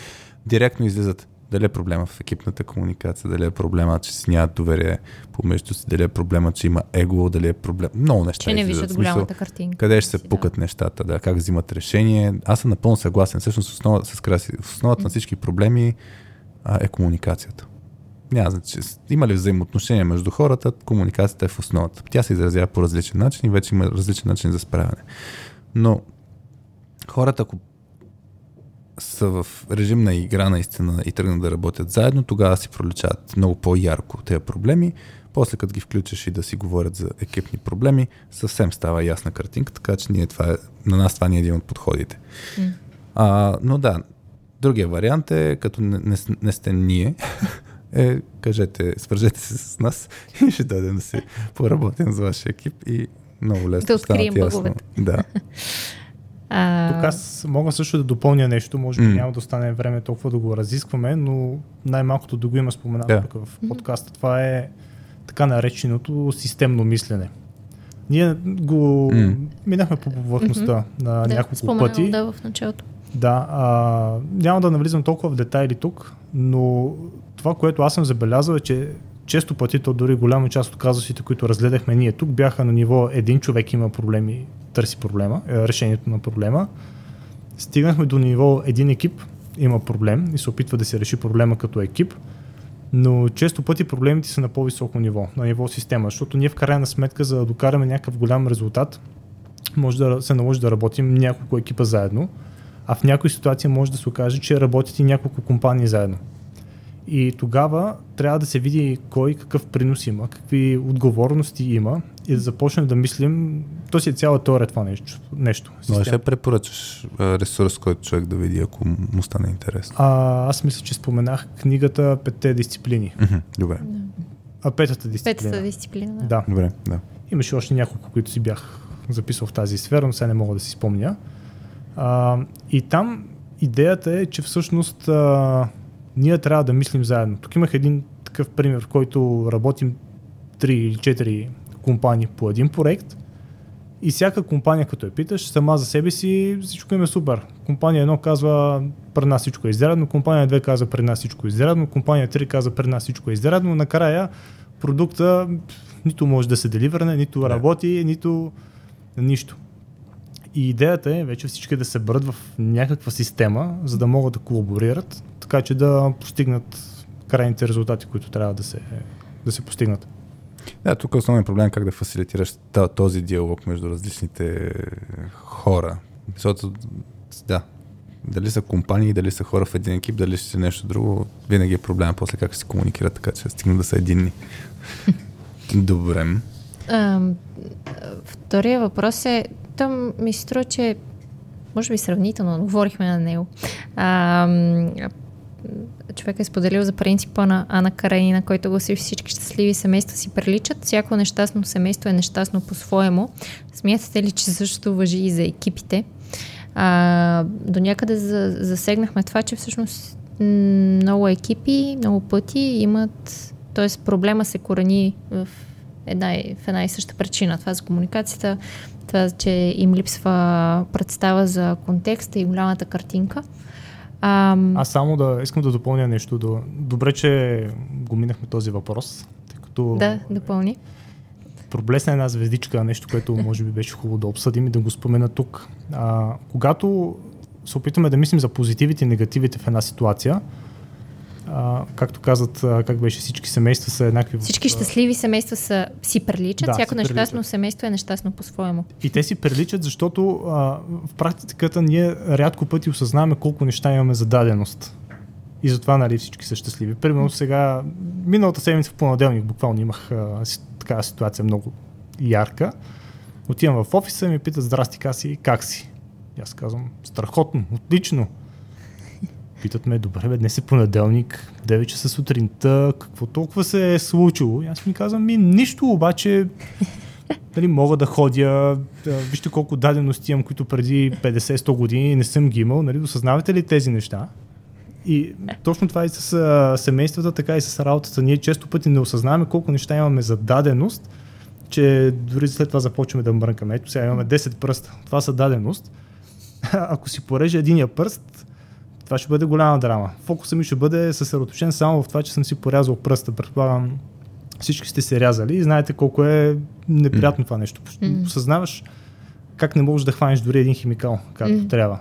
[SPEAKER 1] директно излизат дали е проблема в екипната комуникация, дали е проблема, че си нямат доверие помежду си, дали е проблема, че има его, дали е проблем. Много неща.
[SPEAKER 2] Че не виждат голямата картинка.
[SPEAKER 1] Къде ще се пукат да. нещата, да, как взимат решение. Аз съм напълно съгласен. Всъщност, основа, с краси, в основата на всички проблеми а, е комуникацията. Няма значи, има ли взаимоотношения между хората, комуникацията е в основата. Тя се изразява по различен начин и вече има различен начин за справяне. Но хората, ако са в режим на игра наистина и тръгнат да работят заедно, тогава си проличават много по-ярко тези проблеми. После като ги включиш и да си говорят за екипни проблеми, съвсем става ясна картинка, така че ние това е, на нас това ни е един от подходите. Mm. А, но да, другия вариант е, като не, не, не сте ние, <laughs> е, кажете, свържете се с нас <laughs> и ще дойдем да си поработим за вашия екип и много лесно
[SPEAKER 2] да открием бъговете.
[SPEAKER 1] Да. <laughs>
[SPEAKER 3] А... Тук аз мога също да допълня нещо, може би mm. няма да остане време толкова да го разискваме, но най-малкото да го има споменато yeah. тук в подкаста. Това е така нареченото системно мислене. Ние го mm. минахме по повърхността mm-hmm. на да, няколко пъти.
[SPEAKER 2] Да, в началото.
[SPEAKER 3] Да, а, няма да навлизам толкова в детайли тук, но това, което аз съм забелязал е, че често пъти, то дори голяма част от казусите, които разгледахме ние тук, бяха на ниво един човек има проблеми, търси проблема, е, решението на проблема. Стигнахме до ниво един екип има проблем и се опитва да се реши проблема като екип, но често пъти проблемите са на по-високо ниво, на ниво система, защото ние в крайна сметка, за да докараме някакъв голям резултат, може да се наложи да работим няколко екипа заедно, а в някои ситуации може да се окаже, че работят и няколко компании заедно. И тогава трябва да се види кой какъв принос има, какви отговорности има и да започнем да мислим, то си е цяла теория това нещо. нещо
[SPEAKER 1] Но ще препоръчаш ресурс, който човек да види, ако му стане интересно?
[SPEAKER 3] А, аз мисля, че споменах книгата Петте дисциплини.
[SPEAKER 1] Добре.
[SPEAKER 3] А петата дисциплина.
[SPEAKER 2] Петата дисциплина, да.
[SPEAKER 3] да.
[SPEAKER 1] Добре, да.
[SPEAKER 3] Имаше още няколко, които си бях записал в тази сфера, но сега не мога да си спомня. А, и там идеята е, че всъщност а, ние трябва да мислим заедно. Тук имах един такъв пример, в който работим 3 или 4 компании по един проект и всяка компания, като я питаш, сама за себе си всичко им е супер. Компания 1 казва пред нас всичко е изрядно, компания 2 казва пред нас всичко е изрядно, компания 3 казва пред нас всичко е изрядно, накрая продукта нито може да се деливърне, нито работи, нито нищо. И идеята е вече всички да се бърят в някаква система, за да могат да колаборират, така че да постигнат крайните резултати, които трябва да се, да се постигнат.
[SPEAKER 1] Да, тук основният проблем е как да фасилитираш този диалог между различните хора. Защото, да, дали са компании, дали са хора в един екип, дали ще е нещо друго, винаги е проблем после как се комуникират, така че стигнат да са единни. <laughs> Добре. А,
[SPEAKER 2] втория въпрос е, там ми се струва, че може би сравнително отговорихме на него. А, човек е споделил за принципа на Ана Каренина, който гласи всички щастливи семейства си приличат. Всяко нещастно семейство е нещастно по-своему. Смятате ли, че същото въжи и за екипите? А, до някъде за, засегнахме това, че всъщност много екипи, много пъти имат, т.е. проблема се корени в една, в една и съща причина. Това за комуникацията, това, че им липсва представа за контекста и голямата картинка.
[SPEAKER 3] А, Аз само да искам да допълня нещо. Добре, че го минахме този въпрос. Тъй като
[SPEAKER 2] да, допълни.
[SPEAKER 3] Проблесна една звездичка, нещо, което може би беше хубаво да обсъдим и да го спомена тук. А, когато се опитваме да мислим за позитивите и негативите в една ситуация, а, както казват, а, как беше, всички семейства са еднакви.
[SPEAKER 2] Всички щастливи семейства са, си приличат, да, всяко нещастно приличат. семейство е нещастно по-своему.
[SPEAKER 3] И те си приличат, защото а, в практиката ние рядко пъти осъзнаваме колко неща имаме за даденост. И затова нали, всички са щастливи. Примерно сега, миналата седмица в понеделник буквално имах а, такава ситуация много ярка. Отивам в офиса и ми питат, здрасти, Каси, как си? И аз казвам, страхотно, отлично. Питат ме, добре, бе, днес е понеделник, 9 часа сутринта, какво толкова се е случило? И аз ми казвам, ми нищо, обаче дали, <laughs> мога да ходя, вижте колко дадености имам, които преди 50-100 години не съм ги имал, нали, осъзнавате ли тези неща? И точно това и с семействата, така и с работата. Ние често пъти не осъзнаваме колко неща имаме за даденост, че дори след това започваме да мрънкаме. Ето сега имаме 10 пръста. Това са даденост. <laughs> Ако си пореже единия пръст, това ще бъде голяма драма. Фокусът ми ще бъде съсредоточен само в това, че съм си порязал пръста. Предполагам, всички сте се рязали и знаете колко е неприятно mm. това нещо. Mm. Осъзнаваш как не можеш да хванеш дори един химикал, както mm. трябва.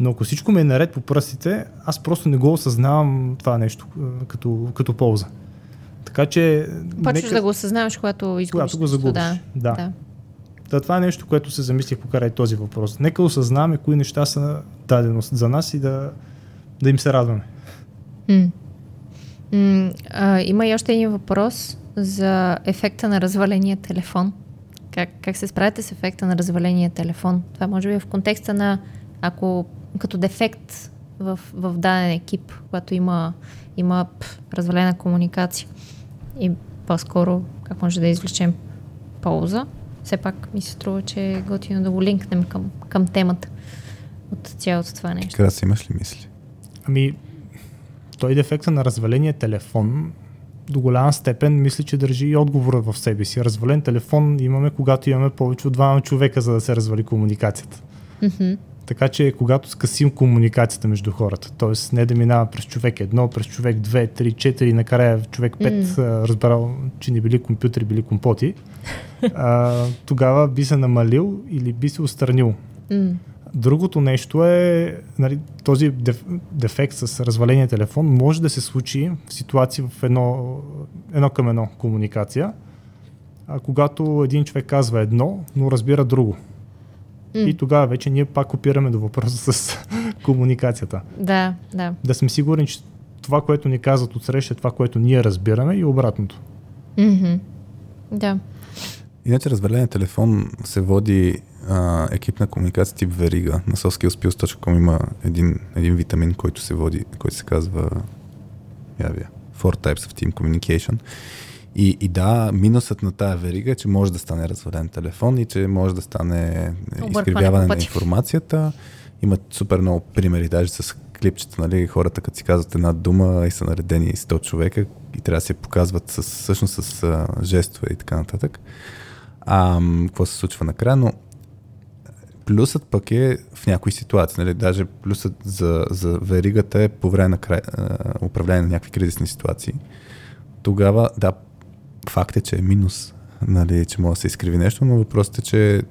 [SPEAKER 3] Но ако всичко ми е наред по пръстите, аз просто не го осъзнавам това нещо като, като полза. Така че...
[SPEAKER 2] Почваш нека... да го осъзнаваш, когато изгубиш.
[SPEAKER 3] Когато го загубиш, да. да. да. Да, това е нещо, което се замислих покрай този въпрос. Нека осъзнаваме кои неща са даденост за нас и да, да им се радваме.
[SPEAKER 2] М. М, а, има и още един въпрос за ефекта на разваления телефон. Как, как се справяте с ефекта на разваления телефон? Това може би е в контекста на ако като дефект в, в даден екип, когато има, има пъл, развалена комуникация. И по-скоро как може да извлечем полза. Все пак ми се струва, че е готино да го линкнем към, към темата от цялото това нещо.
[SPEAKER 1] Така си имаш ли мисли?
[SPEAKER 3] Ами, той дефекта на разваления телефон до голяма степен мисля, че държи и отговора в себе си. Развален телефон имаме, когато имаме повече от двама човека, за да се развали комуникацията.
[SPEAKER 2] Mm-hmm.
[SPEAKER 3] Така че когато скъсим комуникацията между хората, т.е. не да минава през човек едно, през човек две, три, четири, накрая човек пет mm. разбрал, че не били компютри, били компоти, а, тогава би се намалил или би се устранил.
[SPEAKER 2] Mm.
[SPEAKER 3] Другото нещо е, нали, този деф, дефект с разваления телефон може да се случи в ситуации в едно, едно към едно комуникация, а когато един човек казва едно, но разбира друго. Mm. И тогава вече ние пак опираме до въпроса с <laughs> комуникацията.
[SPEAKER 2] Да, да.
[SPEAKER 3] Да сме сигурни, че това, което ни казват от среща, е това, което ние разбираме и обратното.
[SPEAKER 2] Mm-hmm. Да.
[SPEAKER 1] Иначе развален телефон се води а, екип на комуникация тип Верига. На soskillspills.com има един, един витамин, който се води, който се казва явия, Four Types of Team Communication. И, и да, минусът на тая верига е, че може да стане развален телефон и че може да стане изкривяване на информацията. Има супер много примери, даже с клипчета, нали, хората като си казват една дума и са наредени 100 човека и трябва да се показват с, всъщност с а, жестове и така нататък. А, какво се случва накрая, но плюсът пък е в някои ситуации. Нали? Даже плюсът за, за веригата е по време на край, а, управление на някакви кризисни ситуации. Тогава, да, факт е, че е минус, нали, че може да се изкриви нещо, но въпросът е, че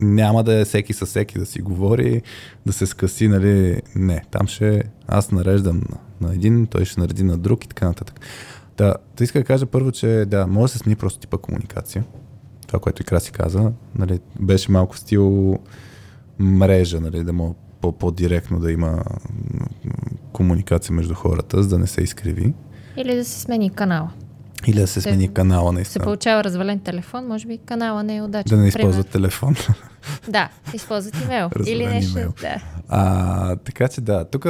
[SPEAKER 1] няма да е всеки със всеки да си говори, да се скъси, нали, не, там ще аз нареждам на, на един, той ще нареди на друг и така нататък. Да, да иска да кажа първо, че да, може да се смени просто типа комуникация. Това, което и Краси каза, нали, беше малко стил мрежа, нали, да мога по-директно да има комуникация между хората, за да не се изкриви.
[SPEAKER 2] Или да се смени канала.
[SPEAKER 1] Или да се смени се, канала наистина.
[SPEAKER 2] Се получава развален телефон, може би канала не е удачен.
[SPEAKER 1] Да не използват телефон. <laughs>
[SPEAKER 2] Да, използват имейл. Или нещо. Имейл. Да.
[SPEAKER 1] А, така че да, тук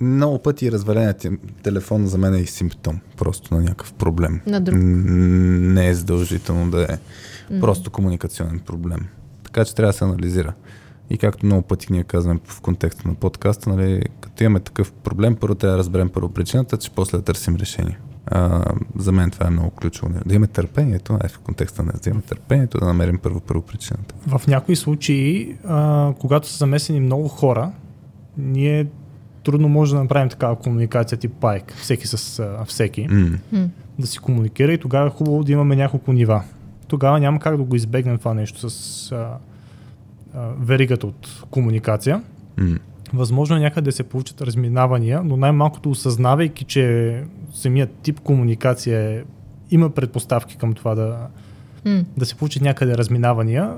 [SPEAKER 1] много пъти разваленият телефон за мен е и симптом просто на някакъв проблем.
[SPEAKER 2] На друг.
[SPEAKER 1] Не е задължително да е mm. просто комуникационен проблем. Така че трябва да се анализира. И както много пъти ние казваме в контекста на подкаста, нали, като имаме такъв проблем, първо трябва да разберем първо причината, че после да търсим решение. А, за мен това е много ключово. Да имаме търпението, е в контекста на да имаме търпението, да намерим първо първо причината.
[SPEAKER 3] В някои случаи, а, когато са замесени много хора, ние трудно може да направим такава комуникация тип пайк, всеки с а, всеки,
[SPEAKER 1] Mm.
[SPEAKER 3] Да си комуникира и тогава е хубаво да имаме няколко нива. Тогава няма как да го избегнем това нещо с а, а, веригата от комуникация.
[SPEAKER 1] Mm.
[SPEAKER 3] Възможно е някъде да се получат разминавания, но най-малкото осъзнавайки, че самият тип комуникация е, има предпоставки към това да,
[SPEAKER 2] М.
[SPEAKER 3] да се получат някъде разминавания,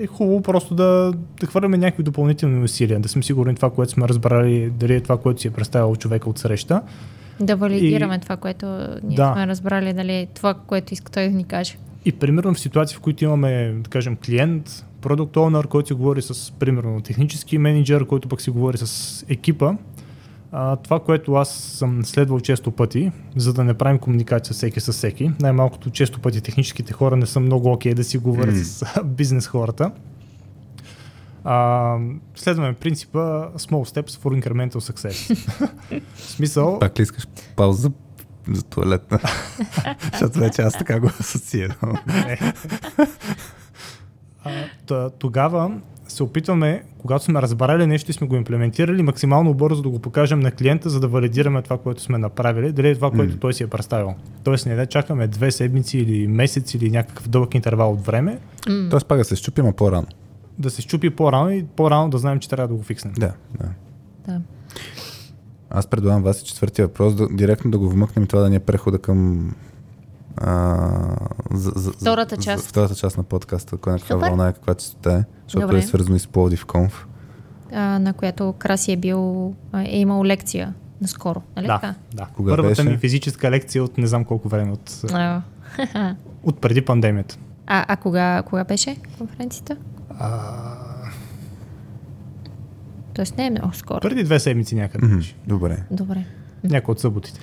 [SPEAKER 3] е хубаво просто да, да хвърляме някакви допълнителни усилия, да сме сигурни това, което сме разбрали, дали е това, което си е представил човека от среща.
[SPEAKER 2] Да валидираме това, което ние
[SPEAKER 3] Да.
[SPEAKER 2] сме разбрали, дали е това, което иска той да ни каже.
[SPEAKER 3] И примерно в ситуации, в които имаме, да кажем, клиент, продукт оунър, който си говори с, примерно, технически менеджер, който пък си говори с екипа, а, това, което аз съм следвал често пъти, за да не правим комуникация всеки с всеки, най-малкото често пъти техническите хора не са много окей да си говорят
[SPEAKER 1] М.
[SPEAKER 3] с бизнес хората. А, следваме принципа small steps for incremental success. в смисъл,
[SPEAKER 1] Пак ли искаш пауза за, туалетна? <laughs> Защото вече аз така го асоциирам.
[SPEAKER 3] Тогава се опитваме, когато сме разбрали нещо и сме го имплементирали, максимално бързо да го покажем на клиента, за да валидираме това, което сме направили, дали е това, което
[SPEAKER 1] М.
[SPEAKER 3] той си е представил. Тоест не да чакаме две седмици или месец или някакъв дълъг интервал от време,
[SPEAKER 2] М.
[SPEAKER 1] Тоест пак да се щупим, а по-рано.
[SPEAKER 3] да се щупи по-рано и по-рано да знаем, че трябва да го фикснем.
[SPEAKER 1] Да, да.
[SPEAKER 2] Да.
[SPEAKER 1] Аз предлагам вас и четвъртия въпрос, да, директно да го вмъкнем и това да ни е прехода към а, за, за,
[SPEAKER 2] Втората част.
[SPEAKER 1] За, втората част на подкаста, кой на каква
[SPEAKER 2] Супер.
[SPEAKER 1] вълна е, каква честота е, защото
[SPEAKER 2] Добре.
[SPEAKER 1] е свързано и с Пловдив Конф.
[SPEAKER 2] А, на която Краси е бил, е имал лекция наскоро, нали
[SPEAKER 3] Да,
[SPEAKER 2] така?
[SPEAKER 3] да.
[SPEAKER 1] Кога
[SPEAKER 3] Първата
[SPEAKER 1] беше?
[SPEAKER 3] ми физическа лекция от не знам колко време, от, от преди пандемията.
[SPEAKER 2] а, а кога, кога беше конференцията?
[SPEAKER 3] А,
[SPEAKER 2] Тоест не е много скоро.
[SPEAKER 3] преди две седмици някъде. Беше.
[SPEAKER 1] Добре.
[SPEAKER 2] Добре.
[SPEAKER 3] Някой от съботите.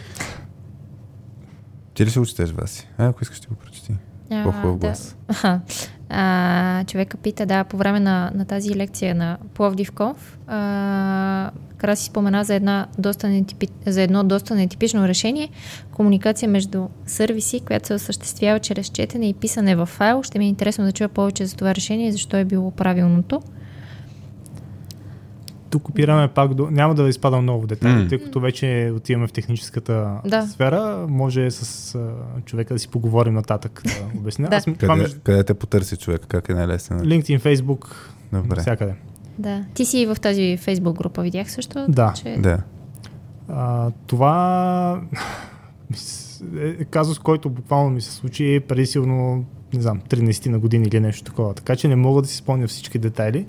[SPEAKER 1] Ти ли ще учетеш, Васи? А, ако искаш, ще го прочети. По-хубав
[SPEAKER 2] да.
[SPEAKER 1] глас.
[SPEAKER 2] Аха. А, човека пита, да, по време на, на тази лекция на Пловдив Конф, а, Краси спомена за, една доста нетипи, за едно доста нетипично решение комуникация между сервиси, която се осъществява чрез четене и писане в файл. Ще ми е интересно да чуя повече за това решение и защо е било правилното.
[SPEAKER 3] Тук опираме пак до... Няма да изпадам много в детайли,
[SPEAKER 1] М.
[SPEAKER 3] тъй като вече отиваме в техническата
[SPEAKER 2] Да.
[SPEAKER 3] сфера. Може с а, човека да си поговорим нататък да обясня.
[SPEAKER 2] Да.
[SPEAKER 3] Аз, ми- това
[SPEAKER 1] Къде,
[SPEAKER 3] между
[SPEAKER 1] къде те потърси човек? Как е най-лесен?
[SPEAKER 3] LinkedIn, Facebook,
[SPEAKER 1] Добре.
[SPEAKER 3] всякъде.
[SPEAKER 2] Да. Ти си в тази фейсбук група, видях също.
[SPEAKER 3] Да.
[SPEAKER 2] Че...
[SPEAKER 1] Да.
[SPEAKER 3] А, това с- е казус, който буквално ми се случи преди сигурно, не знам, 13 на години или нещо такова. Така че не мога да си спомня всички детайли,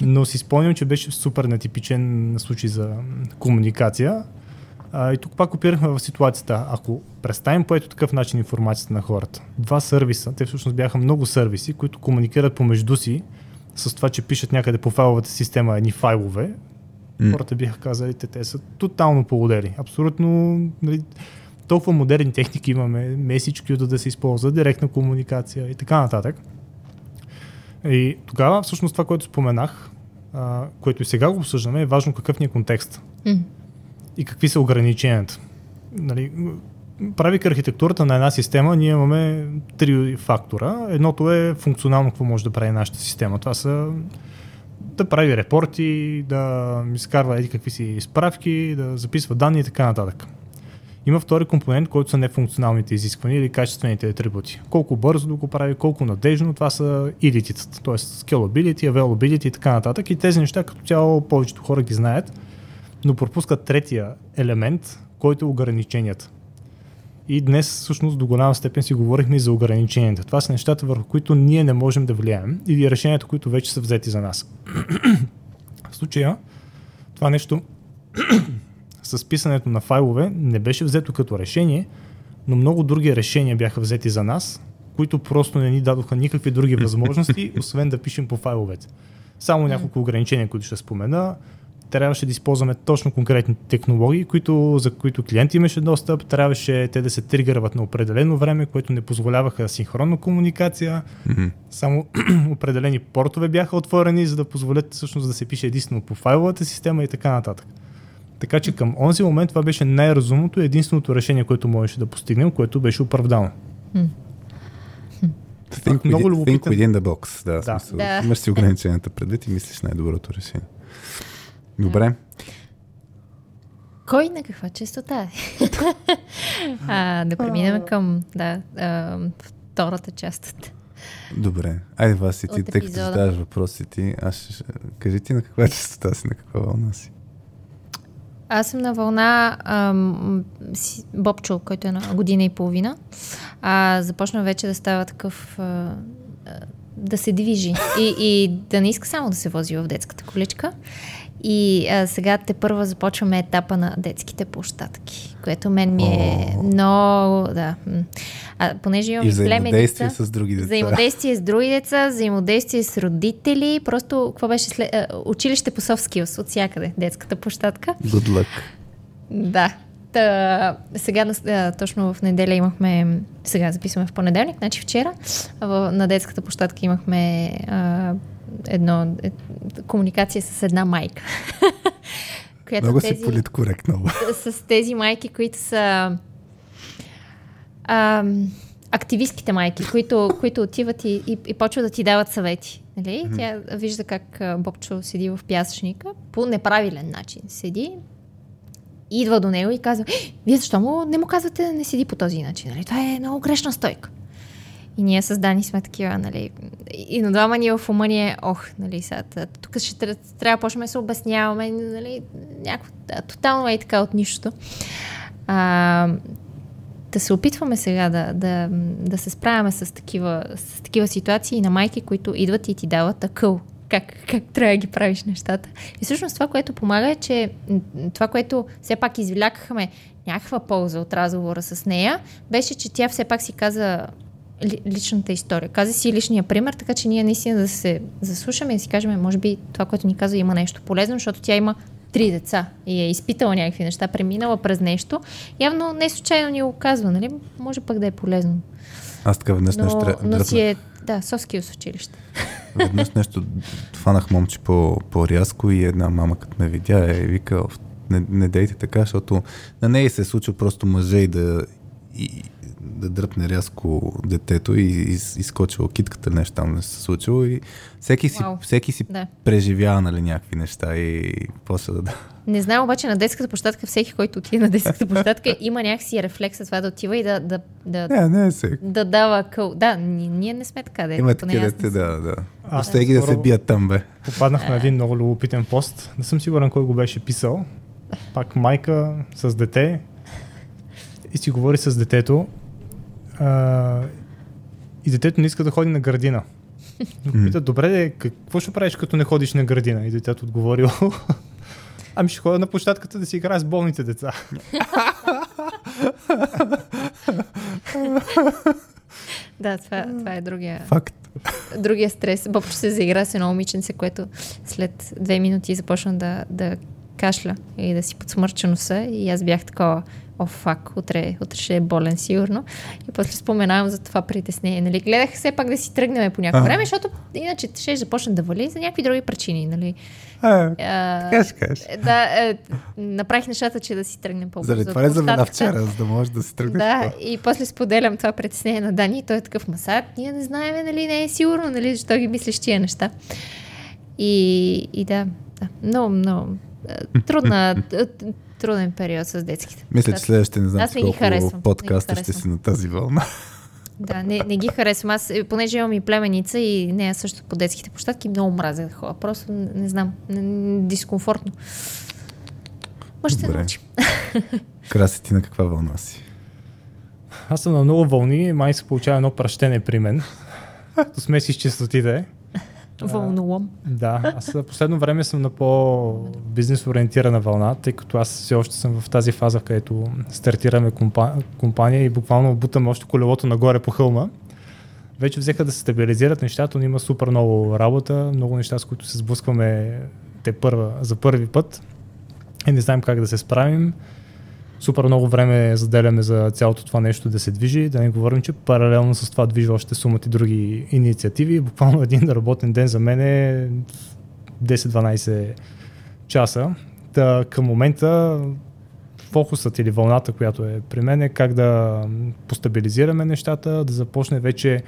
[SPEAKER 3] но си спомням, че беше супер нетипичен случай за комуникация. А, и тук пак опирахме в ситуацията. Ако представим по ето такъв начин информацията на хората, два сервиса, те всъщност бяха много сервиси, които комуникират помежду си с това, че пишат някъде по файловата система едни файлове,
[SPEAKER 1] М.
[SPEAKER 3] хората биха казали, те, те са тотално полудели. Абсолютно нали, толкова модерни техники имаме, месички да се използва, директна комуникация и така нататък. И тогава всъщност това, което споменах, а, което и сега го обсъждаме, е важно какъв ни е контекст
[SPEAKER 2] М.
[SPEAKER 3] и какви са ограниченията. Нали, правейки архитектурата на една система, ние имаме три фактора. Едното е функционално какво може да прави нашата система. Това са да прави репорти, да изкарва еди какви си справки, да записва данни и така нататък. Има втори компонент, който са нефункционалните изисквания или качествените атрибути. Колко бързо го прави, колко надежно, това са идитите, т.е. scalability, availability и така нататък. И тези неща като цяло повечето хора ги знаят, но пропускат третия елемент, който е ограниченията. И днес всъщност до голяма степен си говорихме и за ограниченията. Това са нещата, върху които ние не можем да влияем или решенията, които вече са взети за нас. <clears throat> В случая това нещо с писането на файлове не беше взето като решение, но много други решения бяха взети за нас, които просто не ни дадоха никакви други възможности, <laughs> освен да пишем по файловете. Само няколко ограничения, които ще спомена. трябваше да използваме точно конкретни технологии, които, за които клиент имаше достъп, трябваше те да се тригърват на определено време, което не позволяваха синхронна комуникация. Само <clears throat> определени портове бяха отворени, за да позволят всъщност да се пише единствено по файловата система и така нататък. Така че към онзи момент това беше най-разумното и единственото решение, което можеше да постигнем, което беше оправдано.
[SPEAKER 1] Think,
[SPEAKER 3] много
[SPEAKER 1] within,
[SPEAKER 3] любопитен.
[SPEAKER 1] think within the box. Да,
[SPEAKER 3] Да.
[SPEAKER 1] Смисъл,
[SPEAKER 2] Да.
[SPEAKER 1] Имаш си ограниченията предвид и мислиш най-доброто решение. Добре.
[SPEAKER 2] Кой на каква частота е? <laughs> а, да преминем към да, а, втората част от
[SPEAKER 1] Добре. Айде, Васи, ти,
[SPEAKER 2] От
[SPEAKER 1] тъй като задаваш въпроси ти, аз ще, ще- кажи ти на каква частота си, на каква вълна си.
[SPEAKER 2] Аз съм на вълна ам, Бобчо, който е на година и половина. А, започна вече да става такъв а, да се движи и, и да не иска само да се вози в детската количка. И а, сега те първа започваме етапа на детските площадки, което мен ми е
[SPEAKER 1] О.
[SPEAKER 2] много, да. А, понеже имам
[SPEAKER 1] И взаимодействие с други деца.
[SPEAKER 2] Взаимодействие с други деца, взаимодействие с родители. Просто, какво беше след... а, Училище по soft skills от всякъде, детската площадка.
[SPEAKER 1] Good luck.
[SPEAKER 2] Да. Та, сега, а, точно в неделя имахме, сега записваме в понеделник, значи вчера, в, на детската площадка имахме а, едно, е, комуникация с една майка. <laughs> която
[SPEAKER 1] Много си
[SPEAKER 2] тези,
[SPEAKER 1] политкоректна. бе. <laughs>
[SPEAKER 2] с тези майки, които са а, активистките майки, които, които отиват и, и, и почват да ти дават съвети. Нали? Тя вижда как Бобчо седи в пясъчника по неправилен начин. Седи, идва до него и казва, «Е, вие защо му не му казвате да не седи по този начин? Нали? Това е много грешна стойка. И ние с Дани сме такива, нали. И на двама ни в ума ни е, ох, нали, сега, тук ще тря- трябва да почнем да се обясняваме, нали, някакво, да, тотално е така от нищото. А, да се опитваме сега да, да, да се справяме с такива, с такива ситуации на майки, които идват и ти дават акъл. Как, как трябва да ги правиш нещата. И всъщност това, което помага е, че това, което все пак извлякахме някаква полза от разговора с нея, беше, че тя все пак си каза личната история. Каза си личния пример, така че ние наистина да се заслушаме и да си кажем, може би това, което ни казва, има нещо полезно, защото тя има три деца и е изпитала някакви неща, преминала през нещо. Явно не случайно ни го казва, нали? Може пък да е полезно.
[SPEAKER 1] Аз така веднъж нещо
[SPEAKER 2] Но,
[SPEAKER 1] трябва
[SPEAKER 2] но си е, да, соски в училище. <laughs>
[SPEAKER 1] Веднъж нещо фанах момче по, по-рязко и една мама като ме видя е вика, «Оф, не, не дейте така, защото на нея се е случва просто мъже и да, и, да дръпне рязко детето и из, изкочила китката или нещо там не се случило и всеки си,
[SPEAKER 2] Вау.
[SPEAKER 1] всеки си
[SPEAKER 2] Да.
[SPEAKER 1] преживява нали, някакви неща и после да...
[SPEAKER 2] Не знам обаче на детската площадка, всеки, който отиде на детската площадка, <laughs> има някакси рефлекс това да отива и да, да, да,
[SPEAKER 1] Не, не е всеки.
[SPEAKER 2] да дава къл. Да, ние, ние не сме така. Да,
[SPEAKER 1] Има такива
[SPEAKER 2] не
[SPEAKER 1] дете, да, да.
[SPEAKER 3] А,
[SPEAKER 1] Остави ги да се бият там, бе.
[SPEAKER 3] Попаднах на един много любопитен пост. Не съм сигурен кой го беше писал. Пак майка с дете и си говори с детето. А, и детето не иска да ходи на градина. <laughs> Пита, добре, де, какво ще правиш като не ходиш на градина? И детето отговорило, <laughs> ами ще ходя на площадката да си играя с болните деца. <laughs>
[SPEAKER 2] Да, това, това е другия,
[SPEAKER 1] Факт.
[SPEAKER 2] другия стрес. Бобчо се заигра с едно момиченце, което след две минути започна да, да кашля и да си подсмърча носа и аз бях такова, о, фак, утре, утре ще е болен сигурно. И после споменавам за това притеснение. Нали? Гледах все пак да си тръгнем по някакво
[SPEAKER 1] А.
[SPEAKER 2] време, защото иначе ще започне да вали за някакви други причини. Нали?
[SPEAKER 1] А,
[SPEAKER 2] А,
[SPEAKER 1] така ще кажеш.
[SPEAKER 2] е, да, е, направих нещата, че да си тръгнем по-бързо.
[SPEAKER 1] Заради това ли замина
[SPEAKER 2] площадката.
[SPEAKER 1] вчера, за да можеш да си тръгнеш?
[SPEAKER 2] Да, и после споделям това притеснение на Дани той е такъв масак. Ние не знаеме, нали, не е сигурно, нали, защо ги мислиш тия неща. И, и да, да, много, много е, трудна, <laughs> труден период с детските.
[SPEAKER 1] Мисля, че следващите не знам
[SPEAKER 2] Аз не ги харесвам, не ги
[SPEAKER 1] подкаста ще
[SPEAKER 2] харесвам.
[SPEAKER 1] си на тази вълна.
[SPEAKER 2] Да, не, не ги харесвам. Аз, е, понеже имам и племеница и нея също по детските площадки, много мразя да ходя. Просто не, не знам, не, не, дискомфортно. Може ще научим. <laughs>
[SPEAKER 1] Краси ти на каква вълна си?
[SPEAKER 3] Аз съм на много вълни, май се получава едно пращене при мен. Като смеси с честотите.
[SPEAKER 2] Вълнолом.
[SPEAKER 3] Да, аз в последно време съм на по-бизнес ориентирана вълна, тъй като аз все още съм в тази фаза, в където стартираме компа... компания и буквално бутаме още колелото нагоре по хълма. Вече взеха да се стабилизират нещата, но има супер много работа, много неща, с които се сблъскваме те първа, за първи път и не знаем как да се справим. Супер много време заделяме за цялото това нещо да се движи, да не говорим, че паралелно с това движи още сумата и други инициативи. Буквално един работен ден за мен е 10-12 часа. Та, към момента фокусът или вълната, която е при мен е как да постабилизираме нещата, да започне вече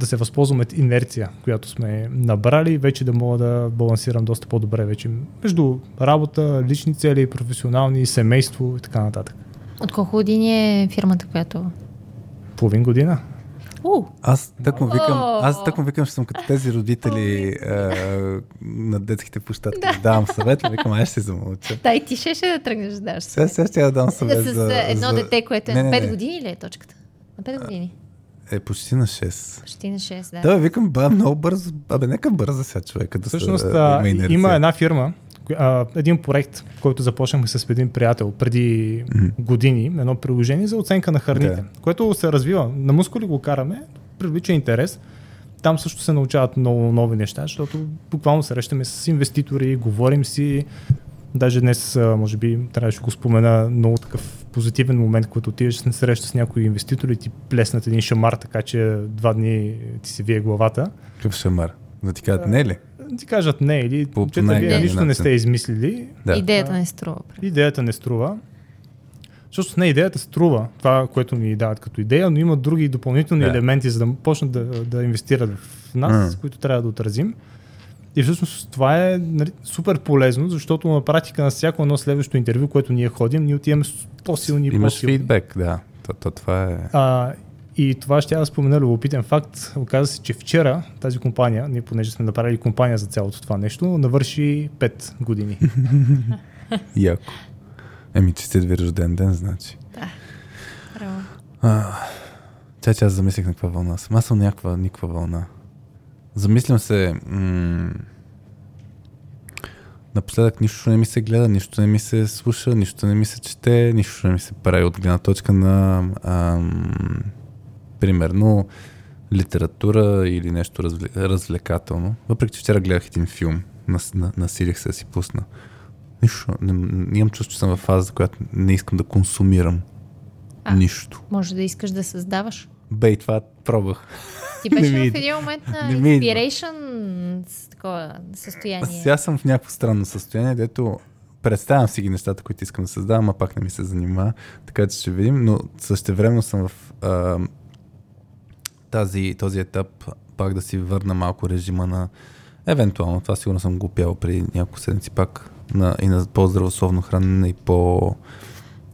[SPEAKER 3] да се възползваме от инерция, която сме набрали, вече да мога да балансирам доста по-добре вече между работа, лични цели, професионални, семейство и така нататък.
[SPEAKER 2] От колко години е фирмата, която...
[SPEAKER 3] Половин година.
[SPEAKER 1] Аз так му викам, аз так му викам, че съм като тези родители е, на детските площадки. Да. Давам съвет, викам, аз ще се замълча.
[SPEAKER 2] да, и ти ще, ще да тръгнеш да даваш.
[SPEAKER 1] Сега, сега ще я дам съвет
[SPEAKER 2] С
[SPEAKER 1] за...
[SPEAKER 2] едно
[SPEAKER 1] за...
[SPEAKER 2] дете, което е
[SPEAKER 1] Не,
[SPEAKER 2] на
[SPEAKER 1] не,
[SPEAKER 2] 5
[SPEAKER 1] не.
[SPEAKER 2] години ли е точката? На 5 години.
[SPEAKER 1] Е, почти на 6.
[SPEAKER 2] Почти на 6, да.
[SPEAKER 1] Да, викам, ба, много бързо. Абе, нека бърза сега човека да
[SPEAKER 3] Всъщност
[SPEAKER 1] се,
[SPEAKER 3] а,
[SPEAKER 1] има, инерция.
[SPEAKER 3] има една фирма, а, един проект, който започнахме с един приятел преди
[SPEAKER 1] Мгм.
[SPEAKER 3] години, едно приложение за оценка на храните,
[SPEAKER 1] Да.
[SPEAKER 3] което се развива. На мускули го караме, привлича интерес. Там също се научават много нови неща, защото буквално срещаме с инвеститори, говорим си. Даже днес, може би, трябваше да го спомена много такъв позитивен момент, когато отидеш се среща с някои инвеститори и ти плеснат един шамар, така че два дни ти се вие главата.
[SPEAKER 1] Какъв шамар? Да ти кажат, не ли?
[SPEAKER 3] ти кажат не или
[SPEAKER 1] По-
[SPEAKER 3] че
[SPEAKER 1] по
[SPEAKER 3] вие нищо не сте измислили,
[SPEAKER 1] Да.
[SPEAKER 2] Идеята не струва.
[SPEAKER 3] идеята не струва. Защото не идеята струва, това, което ни дават като идея, но има други допълнителни
[SPEAKER 1] Да.
[SPEAKER 3] елементи, за да почнат да, да инвестират в нас,
[SPEAKER 1] М.
[SPEAKER 3] които трябва да отразим. И всъщност това е нали, супер полезно, защото на практика на всяко едно следващо интервю, което ние ходим, ние отиваме с по-силни и
[SPEAKER 1] Имаш
[SPEAKER 3] по-силни.
[SPEAKER 1] фидбек, да. То, то, това е...
[SPEAKER 3] А, и това ще я да спомена любопитен факт. Оказа се, че вчера тази компания, ние понеже сме направили компания за цялото това нещо, навърши 5 години. <laughs>
[SPEAKER 1] Яко. Еми, честит ви рожден ден, значи.
[SPEAKER 2] Браво.
[SPEAKER 1] А, Тя, че аз замислих на каква вълна съм. Аз съм някаква, никаква вълна. Замислям се... М- напоследък нищо не ми се гледа, нищо не ми се слуша, нищо не ми се чете, нищо не ми се прави от гледна точка на... Ам, примерно литература или нещо развле, развлекателно. Въпреки, че вчера гледах един филм, нас, на, насилих се да си пусна. Нищо. Не, не, имам чувство, че съм в фаза, която не искам да консумирам
[SPEAKER 2] А.
[SPEAKER 1] нищо.
[SPEAKER 2] Може да искаш да създаваш.
[SPEAKER 1] Бей, това пробвах.
[SPEAKER 2] Ти беше
[SPEAKER 1] ми
[SPEAKER 2] в един момент на inspiration с такова състояние.
[SPEAKER 1] Сега съм в някакво странно състояние, дето представям си ги нещата, които искам да създавам, а пак не ми се занимава, така че ще видим, но същевременно съм в а, тази, този етап пак да си върна малко режима на евентуално, това сигурно съм го пял преди няколко седмици пак на, и на по-здравословно хранене и по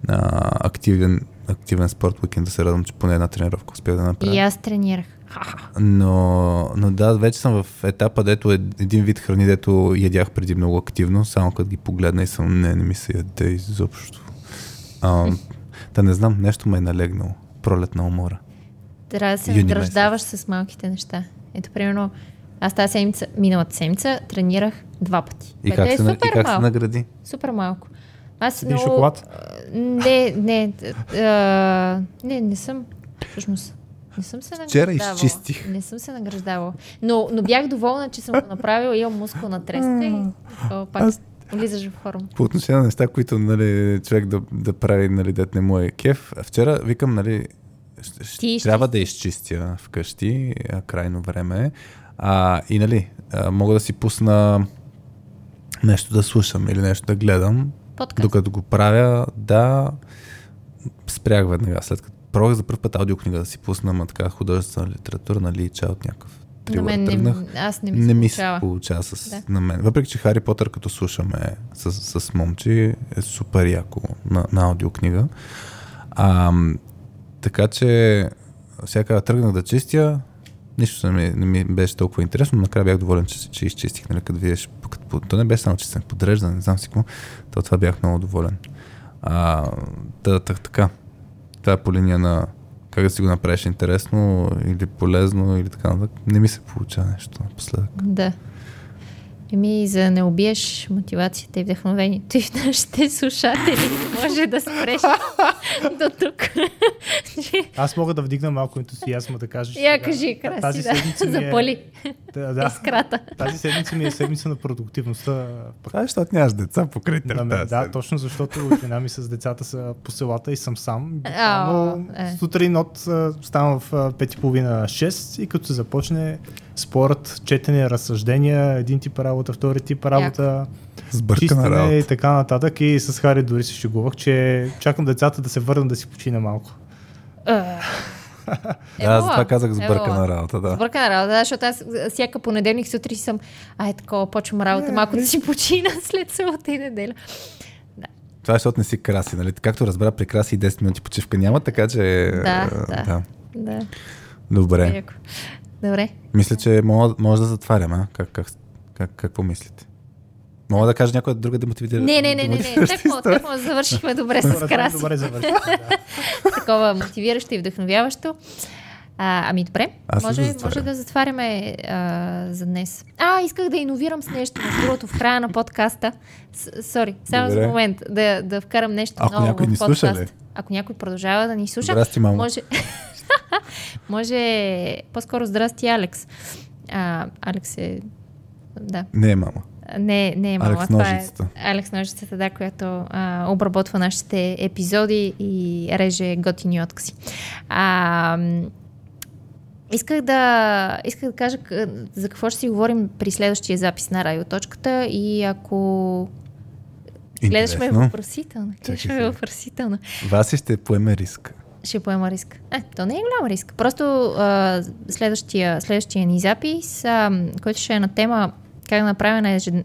[SPEAKER 1] а, активен, активен спорт да се радвам, че поне една тренировка успях да направя.
[SPEAKER 2] И аз тренирах.
[SPEAKER 1] Но, но да, вече съм в етапа, дето е един вид храни, дето ядях преди много активно, само като ги погледна и съм, не, не ми се яде изобщо. А, <laughs> да не знам, нещо ме е налегнало. Пролет на умора.
[SPEAKER 2] Трябва да се награждаваш с малките неща. Ето, примерно, аз тази седмица, миналата седмица, тренирах два пъти.
[SPEAKER 1] И
[SPEAKER 2] което
[SPEAKER 1] как,
[SPEAKER 2] е
[SPEAKER 1] се,
[SPEAKER 2] супер
[SPEAKER 1] и как се
[SPEAKER 2] малко.
[SPEAKER 1] награди?
[SPEAKER 2] Супер малко. Аз
[SPEAKER 3] Един
[SPEAKER 2] много...
[SPEAKER 3] шоколад?
[SPEAKER 2] Не, не, а, не, не съм. Всъщност, не съм се
[SPEAKER 1] Вчера
[SPEAKER 2] награждавала.
[SPEAKER 1] изчистих.
[SPEAKER 2] Не съм се награждавала. Но, но бях доволна, че съм го направила. Имам мускулна треска и о, пак
[SPEAKER 1] Аз-
[SPEAKER 2] влизаш в форма.
[SPEAKER 1] По отношение на неща, които нали, човек да, да прави, нали, дет не му е кеф. Вчера викам, нали,
[SPEAKER 2] Ти
[SPEAKER 1] трябва да изчистя вкъщи, крайно време. А, и нали, а, мога да си пусна нещо да слушам или нещо да гледам,
[SPEAKER 2] Подкаст.
[SPEAKER 1] докато го правя, да, спрях веднага. След като пробвах за първ път аудиокнига да си пусна, ама така художествена литература, нали, ча от някакъв
[SPEAKER 2] На
[SPEAKER 1] трилър
[SPEAKER 2] мен не,
[SPEAKER 1] тръгнах.
[SPEAKER 2] аз не ми
[SPEAKER 1] Не
[SPEAKER 2] се
[SPEAKER 1] ми се
[SPEAKER 2] получава
[SPEAKER 1] с,
[SPEAKER 2] Да.
[SPEAKER 1] на мен. Въпреки, че Хари Потър, като слушаме с, с момчи, е супер яко на, на аудиокнига. А, така че, всяка тръгнах да чистя, нищо не ми, не ми беше толкова интересно, но накрая бях доволен, че, че изчистих, нали, като видиш, като, то не беше само чистен, подреждане, не знам си какво, то това бях много доволен. А, та, та, така, това е по линия на как да си го направиш интересно или полезно или така нататък. Не ми се получава нещо напоследък.
[SPEAKER 2] Да. Еми, за да не убиеш мотивацията и вдъхновението и в нашите слушатели, може да спреш <laughs> до тук.
[SPEAKER 3] Аз мога да вдигна малко ентусиазма да кажа. че
[SPEAKER 2] Я кажи, Краси,
[SPEAKER 3] тази
[SPEAKER 2] да.
[SPEAKER 3] седмица ми <laughs> е-
[SPEAKER 2] Запали
[SPEAKER 3] Да, да.
[SPEAKER 2] искрата.
[SPEAKER 3] Тази седмица ми е седмица на продуктивността. Пък
[SPEAKER 1] Това е, защото нямаш деца покрай
[SPEAKER 3] Да, да,
[SPEAKER 1] седмица.
[SPEAKER 3] точно защото жена ми с децата са по селата и съм сам.
[SPEAKER 2] А,
[SPEAKER 3] Но
[SPEAKER 2] е.
[SPEAKER 3] сутрин от а, ставам в а, 5.30-6 и като се започне спорът, четене, разсъждения, един тип работа, втори тип работа, чистене и
[SPEAKER 1] работа.
[SPEAKER 3] така нататък. И с Хари дори се шегувах, че чакам децата да се върнат да си почина малко.
[SPEAKER 2] Е, <laughs>
[SPEAKER 1] Да, затова казах сбъркана работа, да.
[SPEAKER 2] Сбъркана работа, да, защото аз всяка понеделник сутрин съм, ай такова, почвам работа, малко да си почина <laughs> след събота и неделя.
[SPEAKER 1] Това е, защото не си краси, нали? Както разбра, при краси и 10 минути почивка няма, така че...
[SPEAKER 2] Да,
[SPEAKER 1] а,
[SPEAKER 2] да. Да,
[SPEAKER 1] Добре.
[SPEAKER 2] яко. Добре.
[SPEAKER 1] Мисля, че мога, може да затварям, а? Как, как, как, какво мислите? Мога да кажа някоя друга демотивира.
[SPEAKER 2] Не, не, не, не, не.
[SPEAKER 1] история?
[SPEAKER 2] тъкмо завършихме добре с краси.
[SPEAKER 3] добре завърши. Да. <laughs>
[SPEAKER 2] Такова мотивиращо и вдъхновяващо. А, ами добре,
[SPEAKER 1] Аз ли
[SPEAKER 2] може,
[SPEAKER 1] да затварям?
[SPEAKER 2] може да затваряме а, за днес. А, исках да иновирам с нещо, между другото, в края на подкаста. Сори, само
[SPEAKER 1] Добре.
[SPEAKER 2] за момент, да, да вкарам нещо
[SPEAKER 1] Ако
[SPEAKER 2] ново
[SPEAKER 1] някой
[SPEAKER 2] в
[SPEAKER 1] ни слуша
[SPEAKER 2] подкаст.
[SPEAKER 1] ли?
[SPEAKER 2] Ако някой продължава да ни слуша,
[SPEAKER 1] Здрасти, мамо.
[SPEAKER 2] може... <laughs> <laughs> може... По-скоро здрасти, Алекс. А, Алекс е... Да.
[SPEAKER 1] Не, мама.
[SPEAKER 2] Не, не е мама.
[SPEAKER 1] Алекс
[SPEAKER 2] това
[SPEAKER 1] Ножицата.
[SPEAKER 2] Е Алекс Ножицата, да, която а, обработва нашите епизоди и реже готини откази. А, исках да, исках да кажа за какво ще си говорим при следващия запис на радиоточката и ако гледаш ме
[SPEAKER 1] Интересно.
[SPEAKER 2] въпросително, гледаш ме въпросително,
[SPEAKER 1] Васи ще поеме риск.
[SPEAKER 2] Ще поема риск. Е, то не е голям риск. Просто а, следващия, следващия ни запис, а, който ще е на тема как да направя на ежедневен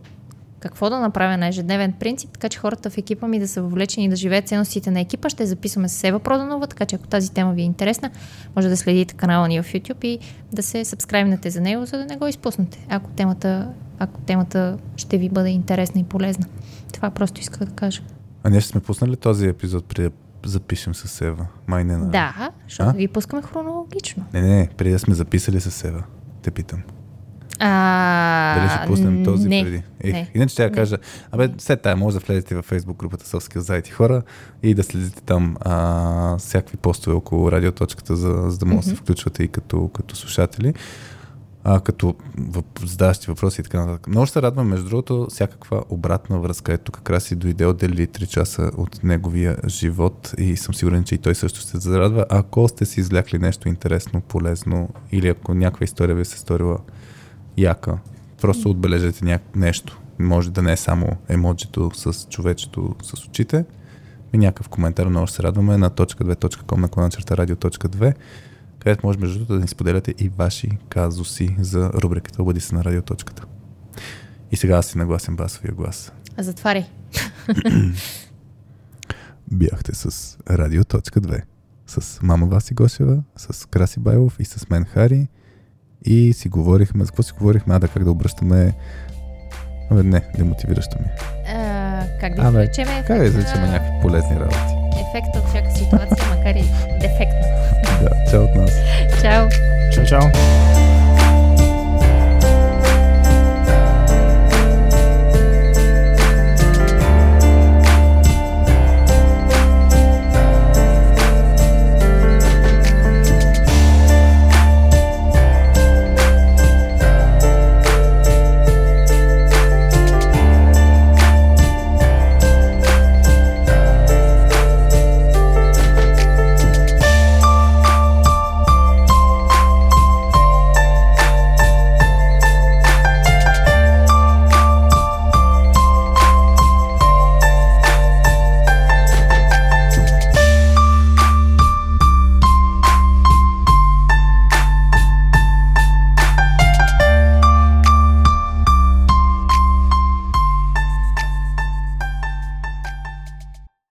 [SPEAKER 2] какво да направя на ежедневен принцип, така че хората в екипа ми да са въвлечени да живеят ценностите на екипа. Ще записваме с Ева Проданова, така че ако тази тема ви е интересна, може да следите канала ни в YouTube и да се сабскрайбнете за него, за да не го изпуснете, ако темата, ако темата ще ви бъде интересна и полезна. Това просто исках да кажа.
[SPEAKER 1] А ние ще сме пуснали този епизод да запишем с Сева. Май не на...
[SPEAKER 2] Да, защото
[SPEAKER 1] А?
[SPEAKER 2] ги пускаме хронологично.
[SPEAKER 1] Не, не, преди да сме записали с Сева. Те питам.
[SPEAKER 2] А,
[SPEAKER 1] Дали ще пуснем този
[SPEAKER 2] не,
[SPEAKER 1] преди? Ех,
[SPEAKER 2] не.
[SPEAKER 1] Иначе ще я кажа, абе, след тая може да влезете във Facebook групата Софски заети хора и да следите там а, всякакви постове около радиоточката, за, за да може да се включвате и като, като слушатели. А, като задаващи въпроси и така нататък. Много ще се радвам, между другото, всякаква обратна връзка. Ето как раз и дойде отдели 3 часа от неговия живот и съм сигурен, че и той също ще се зарадва. Ако сте си извлякли нещо интересно, полезно или ако някаква история ви се сторила яка, просто отбележете ня... нещо. Може да не е само емоджито с човечето с очите, и някакъв коментар, много се радваме на .2.com на кланачерта радио.2 където може между другото да ни споделяте и ваши казуси за рубриката Обади се на радиоточката. И сега аз си нагласен басовия глас.
[SPEAKER 2] Затваряй. <clears throat>
[SPEAKER 1] Бяхте с Радио.2 с мама Васи Гошева, с Краси Байлов и с мен Хари и си говорихме, за какво си говорихме, а да как да обръщаме Абе, не, демотивиращо ми.
[SPEAKER 2] А, как да
[SPEAKER 1] Абе,
[SPEAKER 2] извлечем
[SPEAKER 1] Как да изречем
[SPEAKER 2] на-
[SPEAKER 1] някакви полезни работи?
[SPEAKER 2] ефекта от всяка ситуация, макар и
[SPEAKER 1] чао от нас.
[SPEAKER 2] Чао!
[SPEAKER 3] Чао, чао.